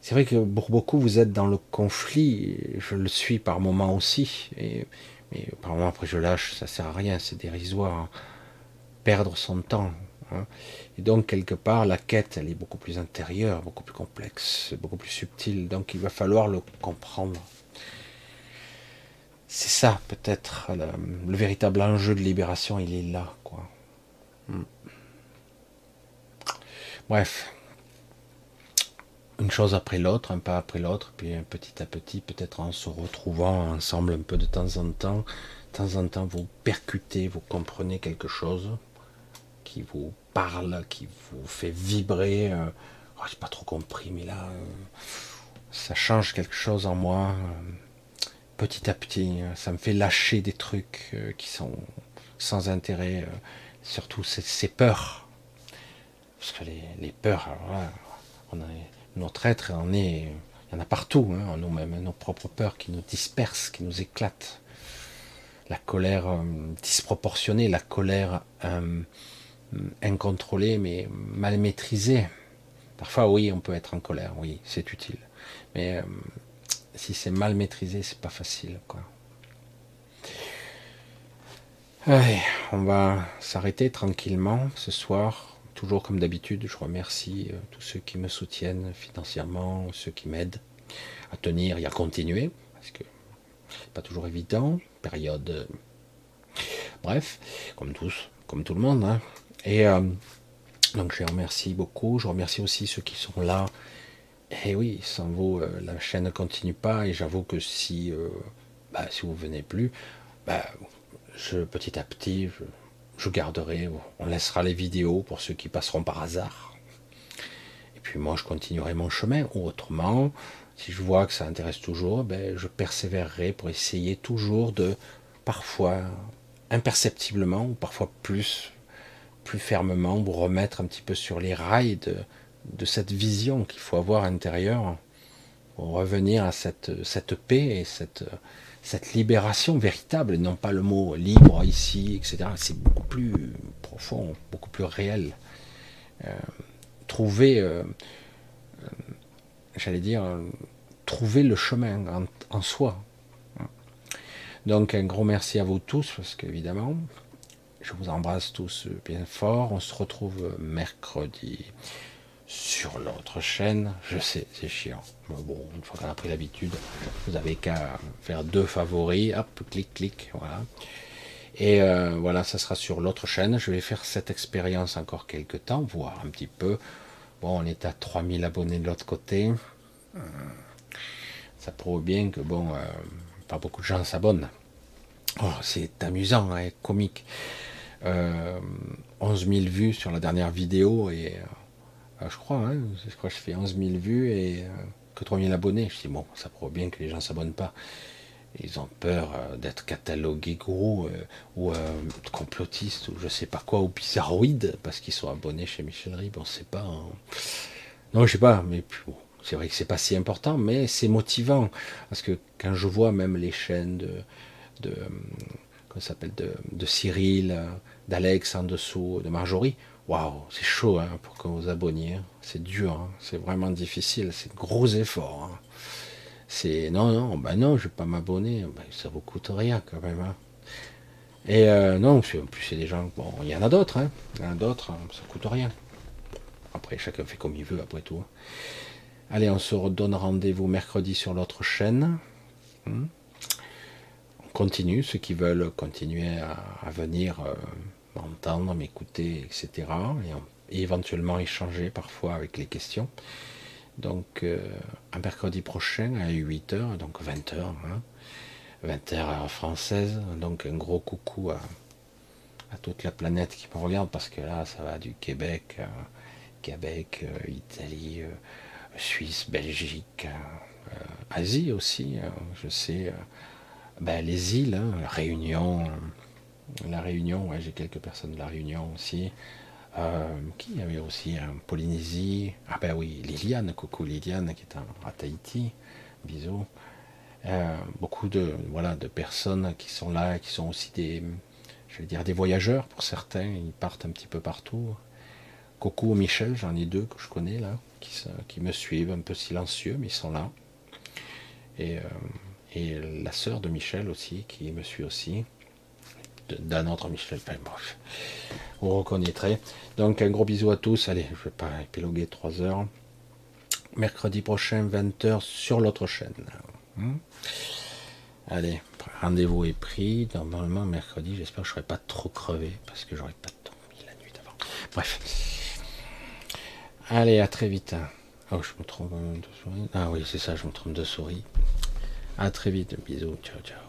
C'est vrai que pour beaucoup, vous êtes dans le conflit, je le suis par moments aussi, et, mais par moments après je lâche, ça sert à rien, c'est dérisoire, perdre son temps. Hein. Et donc quelque part, la quête, elle est beaucoup plus intérieure, beaucoup plus complexe, beaucoup plus subtile, donc il va falloir le comprendre. C'est ça peut-être le, véritable enjeu de libération, il est là, quoi. Hmm. Bref, une chose après l'autre, un pas après l'autre, puis petit à petit, peut-être en se retrouvant ensemble un peu de temps en temps, de temps en temps vous percutez, vous comprenez quelque chose qui vous parle, qui vous fait vibrer. Euh, oh, j'ai pas trop compris, mais là, euh, ça change quelque chose en moi. Euh, petit à petit, ça me fait lâcher des trucs qui sont sans intérêt, surtout ces, peurs. Parce que les, peurs, notre être est, il y en a partout, hein, en nous-mêmes, nos propres peurs qui nous dispersent, qui nous éclatent. La colère euh, disproportionnée, la colère euh, incontrôlée, mais mal maîtrisée. Parfois, oui, on peut être en colère, oui, c'est utile. Mais euh, si c'est mal maîtrisé, c'est pas facile, on va s'arrêter tranquillement ce soir toujours comme d'habitude, je remercie euh, tous ceux qui me soutiennent financièrement, ceux qui m'aident à tenir et à continuer, parce que pas toujours évident, période. Euh, bref, comme tous, comme tout le monde. Hein. Et euh, donc je les remercie beaucoup. Je remercie aussi ceux qui sont là. Et oui, sans vous, la chaîne ne continue pas. Et j'avoue que si, bah, si vous venez plus, bah, je, petit à petit, je, je garderai, on laissera les vidéos pour ceux qui passeront par hasard. Et puis moi, je continuerai mon chemin. Ou autrement, si je vois que ça intéresse toujours, ben, je persévérerai pour essayer toujours de, parfois, imperceptiblement, ou parfois plus, plus fermement, vous remettre un petit peu sur les rails de, de cette vision qu'il faut avoir intérieure pour revenir à cette, cette paix et cette, cette libération véritable, non pas le mot libre ici, etc. C'est beaucoup plus profond, beaucoup plus réel. Euh, trouver, euh, euh, j'allais dire, trouver le chemin en, en, soi. Donc un gros merci à vous tous, parce qu'évidemment, je vous embrasse tous bien fort. On se retrouve mercredi sur l'autre chaîne. Je sais, c'est chiant. Mais bon, une fois qu'on a pris l'habitude, vous avez qu'à faire deux favoris. Hop, clic, clic, voilà. Et euh, voilà, ça sera sur l'autre chaîne. Je vais faire cette expérience encore quelques temps, voir un petit peu. Bon, on est à 3000 abonnés de l'autre côté. Euh, ça prouve bien que, bon, euh, pas beaucoup de gens s'abonnent. Oh, c'est amusant, hein, comique. 11 000 vues sur la dernière vidéo et je crois, hein, je crois que je fais 11 000 vues et que 3 000 abonnés. Je dis bon, ça prouve bien que les gens s'abonnent pas. Ils ont peur euh, d'être catalogués gros euh, ou euh, complotistes ou je sais pas quoi, ou bizarroïdes parce qu'ils sont abonnés chez Michel Rib. On sait pas. Hein. Non, je sais pas, mais c'est vrai que c'est pas si important, mais c'est motivant parce que quand je vois même les chaînes de, de s'appelle de, Cyril, d'Alex en dessous, de Marjorie, waouh, c'est chaud hein, pour que vous abonniez. C'est dur, hein. c'est vraiment difficile, c'est gros effort. Hein. C'est non, non, ben non, je vais pas m'abonner, ben, ça vous coûte rien quand même. Et euh, non, en plus c'est des gens, bon, il y en a d'autres, il y en a d'autres, ça coûte rien. Après, chacun fait comme il veut, après tout. Allez, on se redonne rendez-vous mercredi sur l'autre chaîne. Hmm. On continue, ceux qui veulent continuer à, venir euh, m'entendre, m'écouter, etc. et éventuellement échanger parfois avec les questions. Donc, euh, un mercredi prochain à 8h, donc 20h, 20h française. Donc, un gros coucou à, toute la planète qui me regarde parce que là, ça va du Québec, euh, Québec, euh, Italie, Suisse, Belgique, Asie aussi, je sais. Ben, les îles, hein, Réunion, la Réunion, ouais, j'ai quelques personnes de la Réunion aussi. Euh, qui y avait aussi un Polynésie Ah ben oui, Liliane, coucou Liliane qui est à Tahiti, bisous. Euh, beaucoup de voilà de personnes qui sont là, qui sont aussi des, je vais dire des voyageurs pour certains, ils partent un petit peu partout. Coucou Michel, j'en ai deux que je connais là, qui, qui, me suivent, un peu silencieux, mais ils sont là. Et, euh, et la sœur de Michel aussi, qui me suit aussi d'un autre Michel Bref, vous reconnaîtrez. Donc un gros bisou à tous. Allez, je vais pas épiloguer 3 heures. Mercredi prochain, 20h sur l'autre chaîne. Hmm. Allez, rendez-vous est pris. Normalement, mercredi, j'espère que je ne serai pas trop crevé parce que j'aurai pas dormi la nuit d'avant. Bref. Allez, à très vite. Oh, je me trompe de souris. Ah oui, c'est ça, je me trompe de souris. À très vite. Bisous. Ciao, ciao.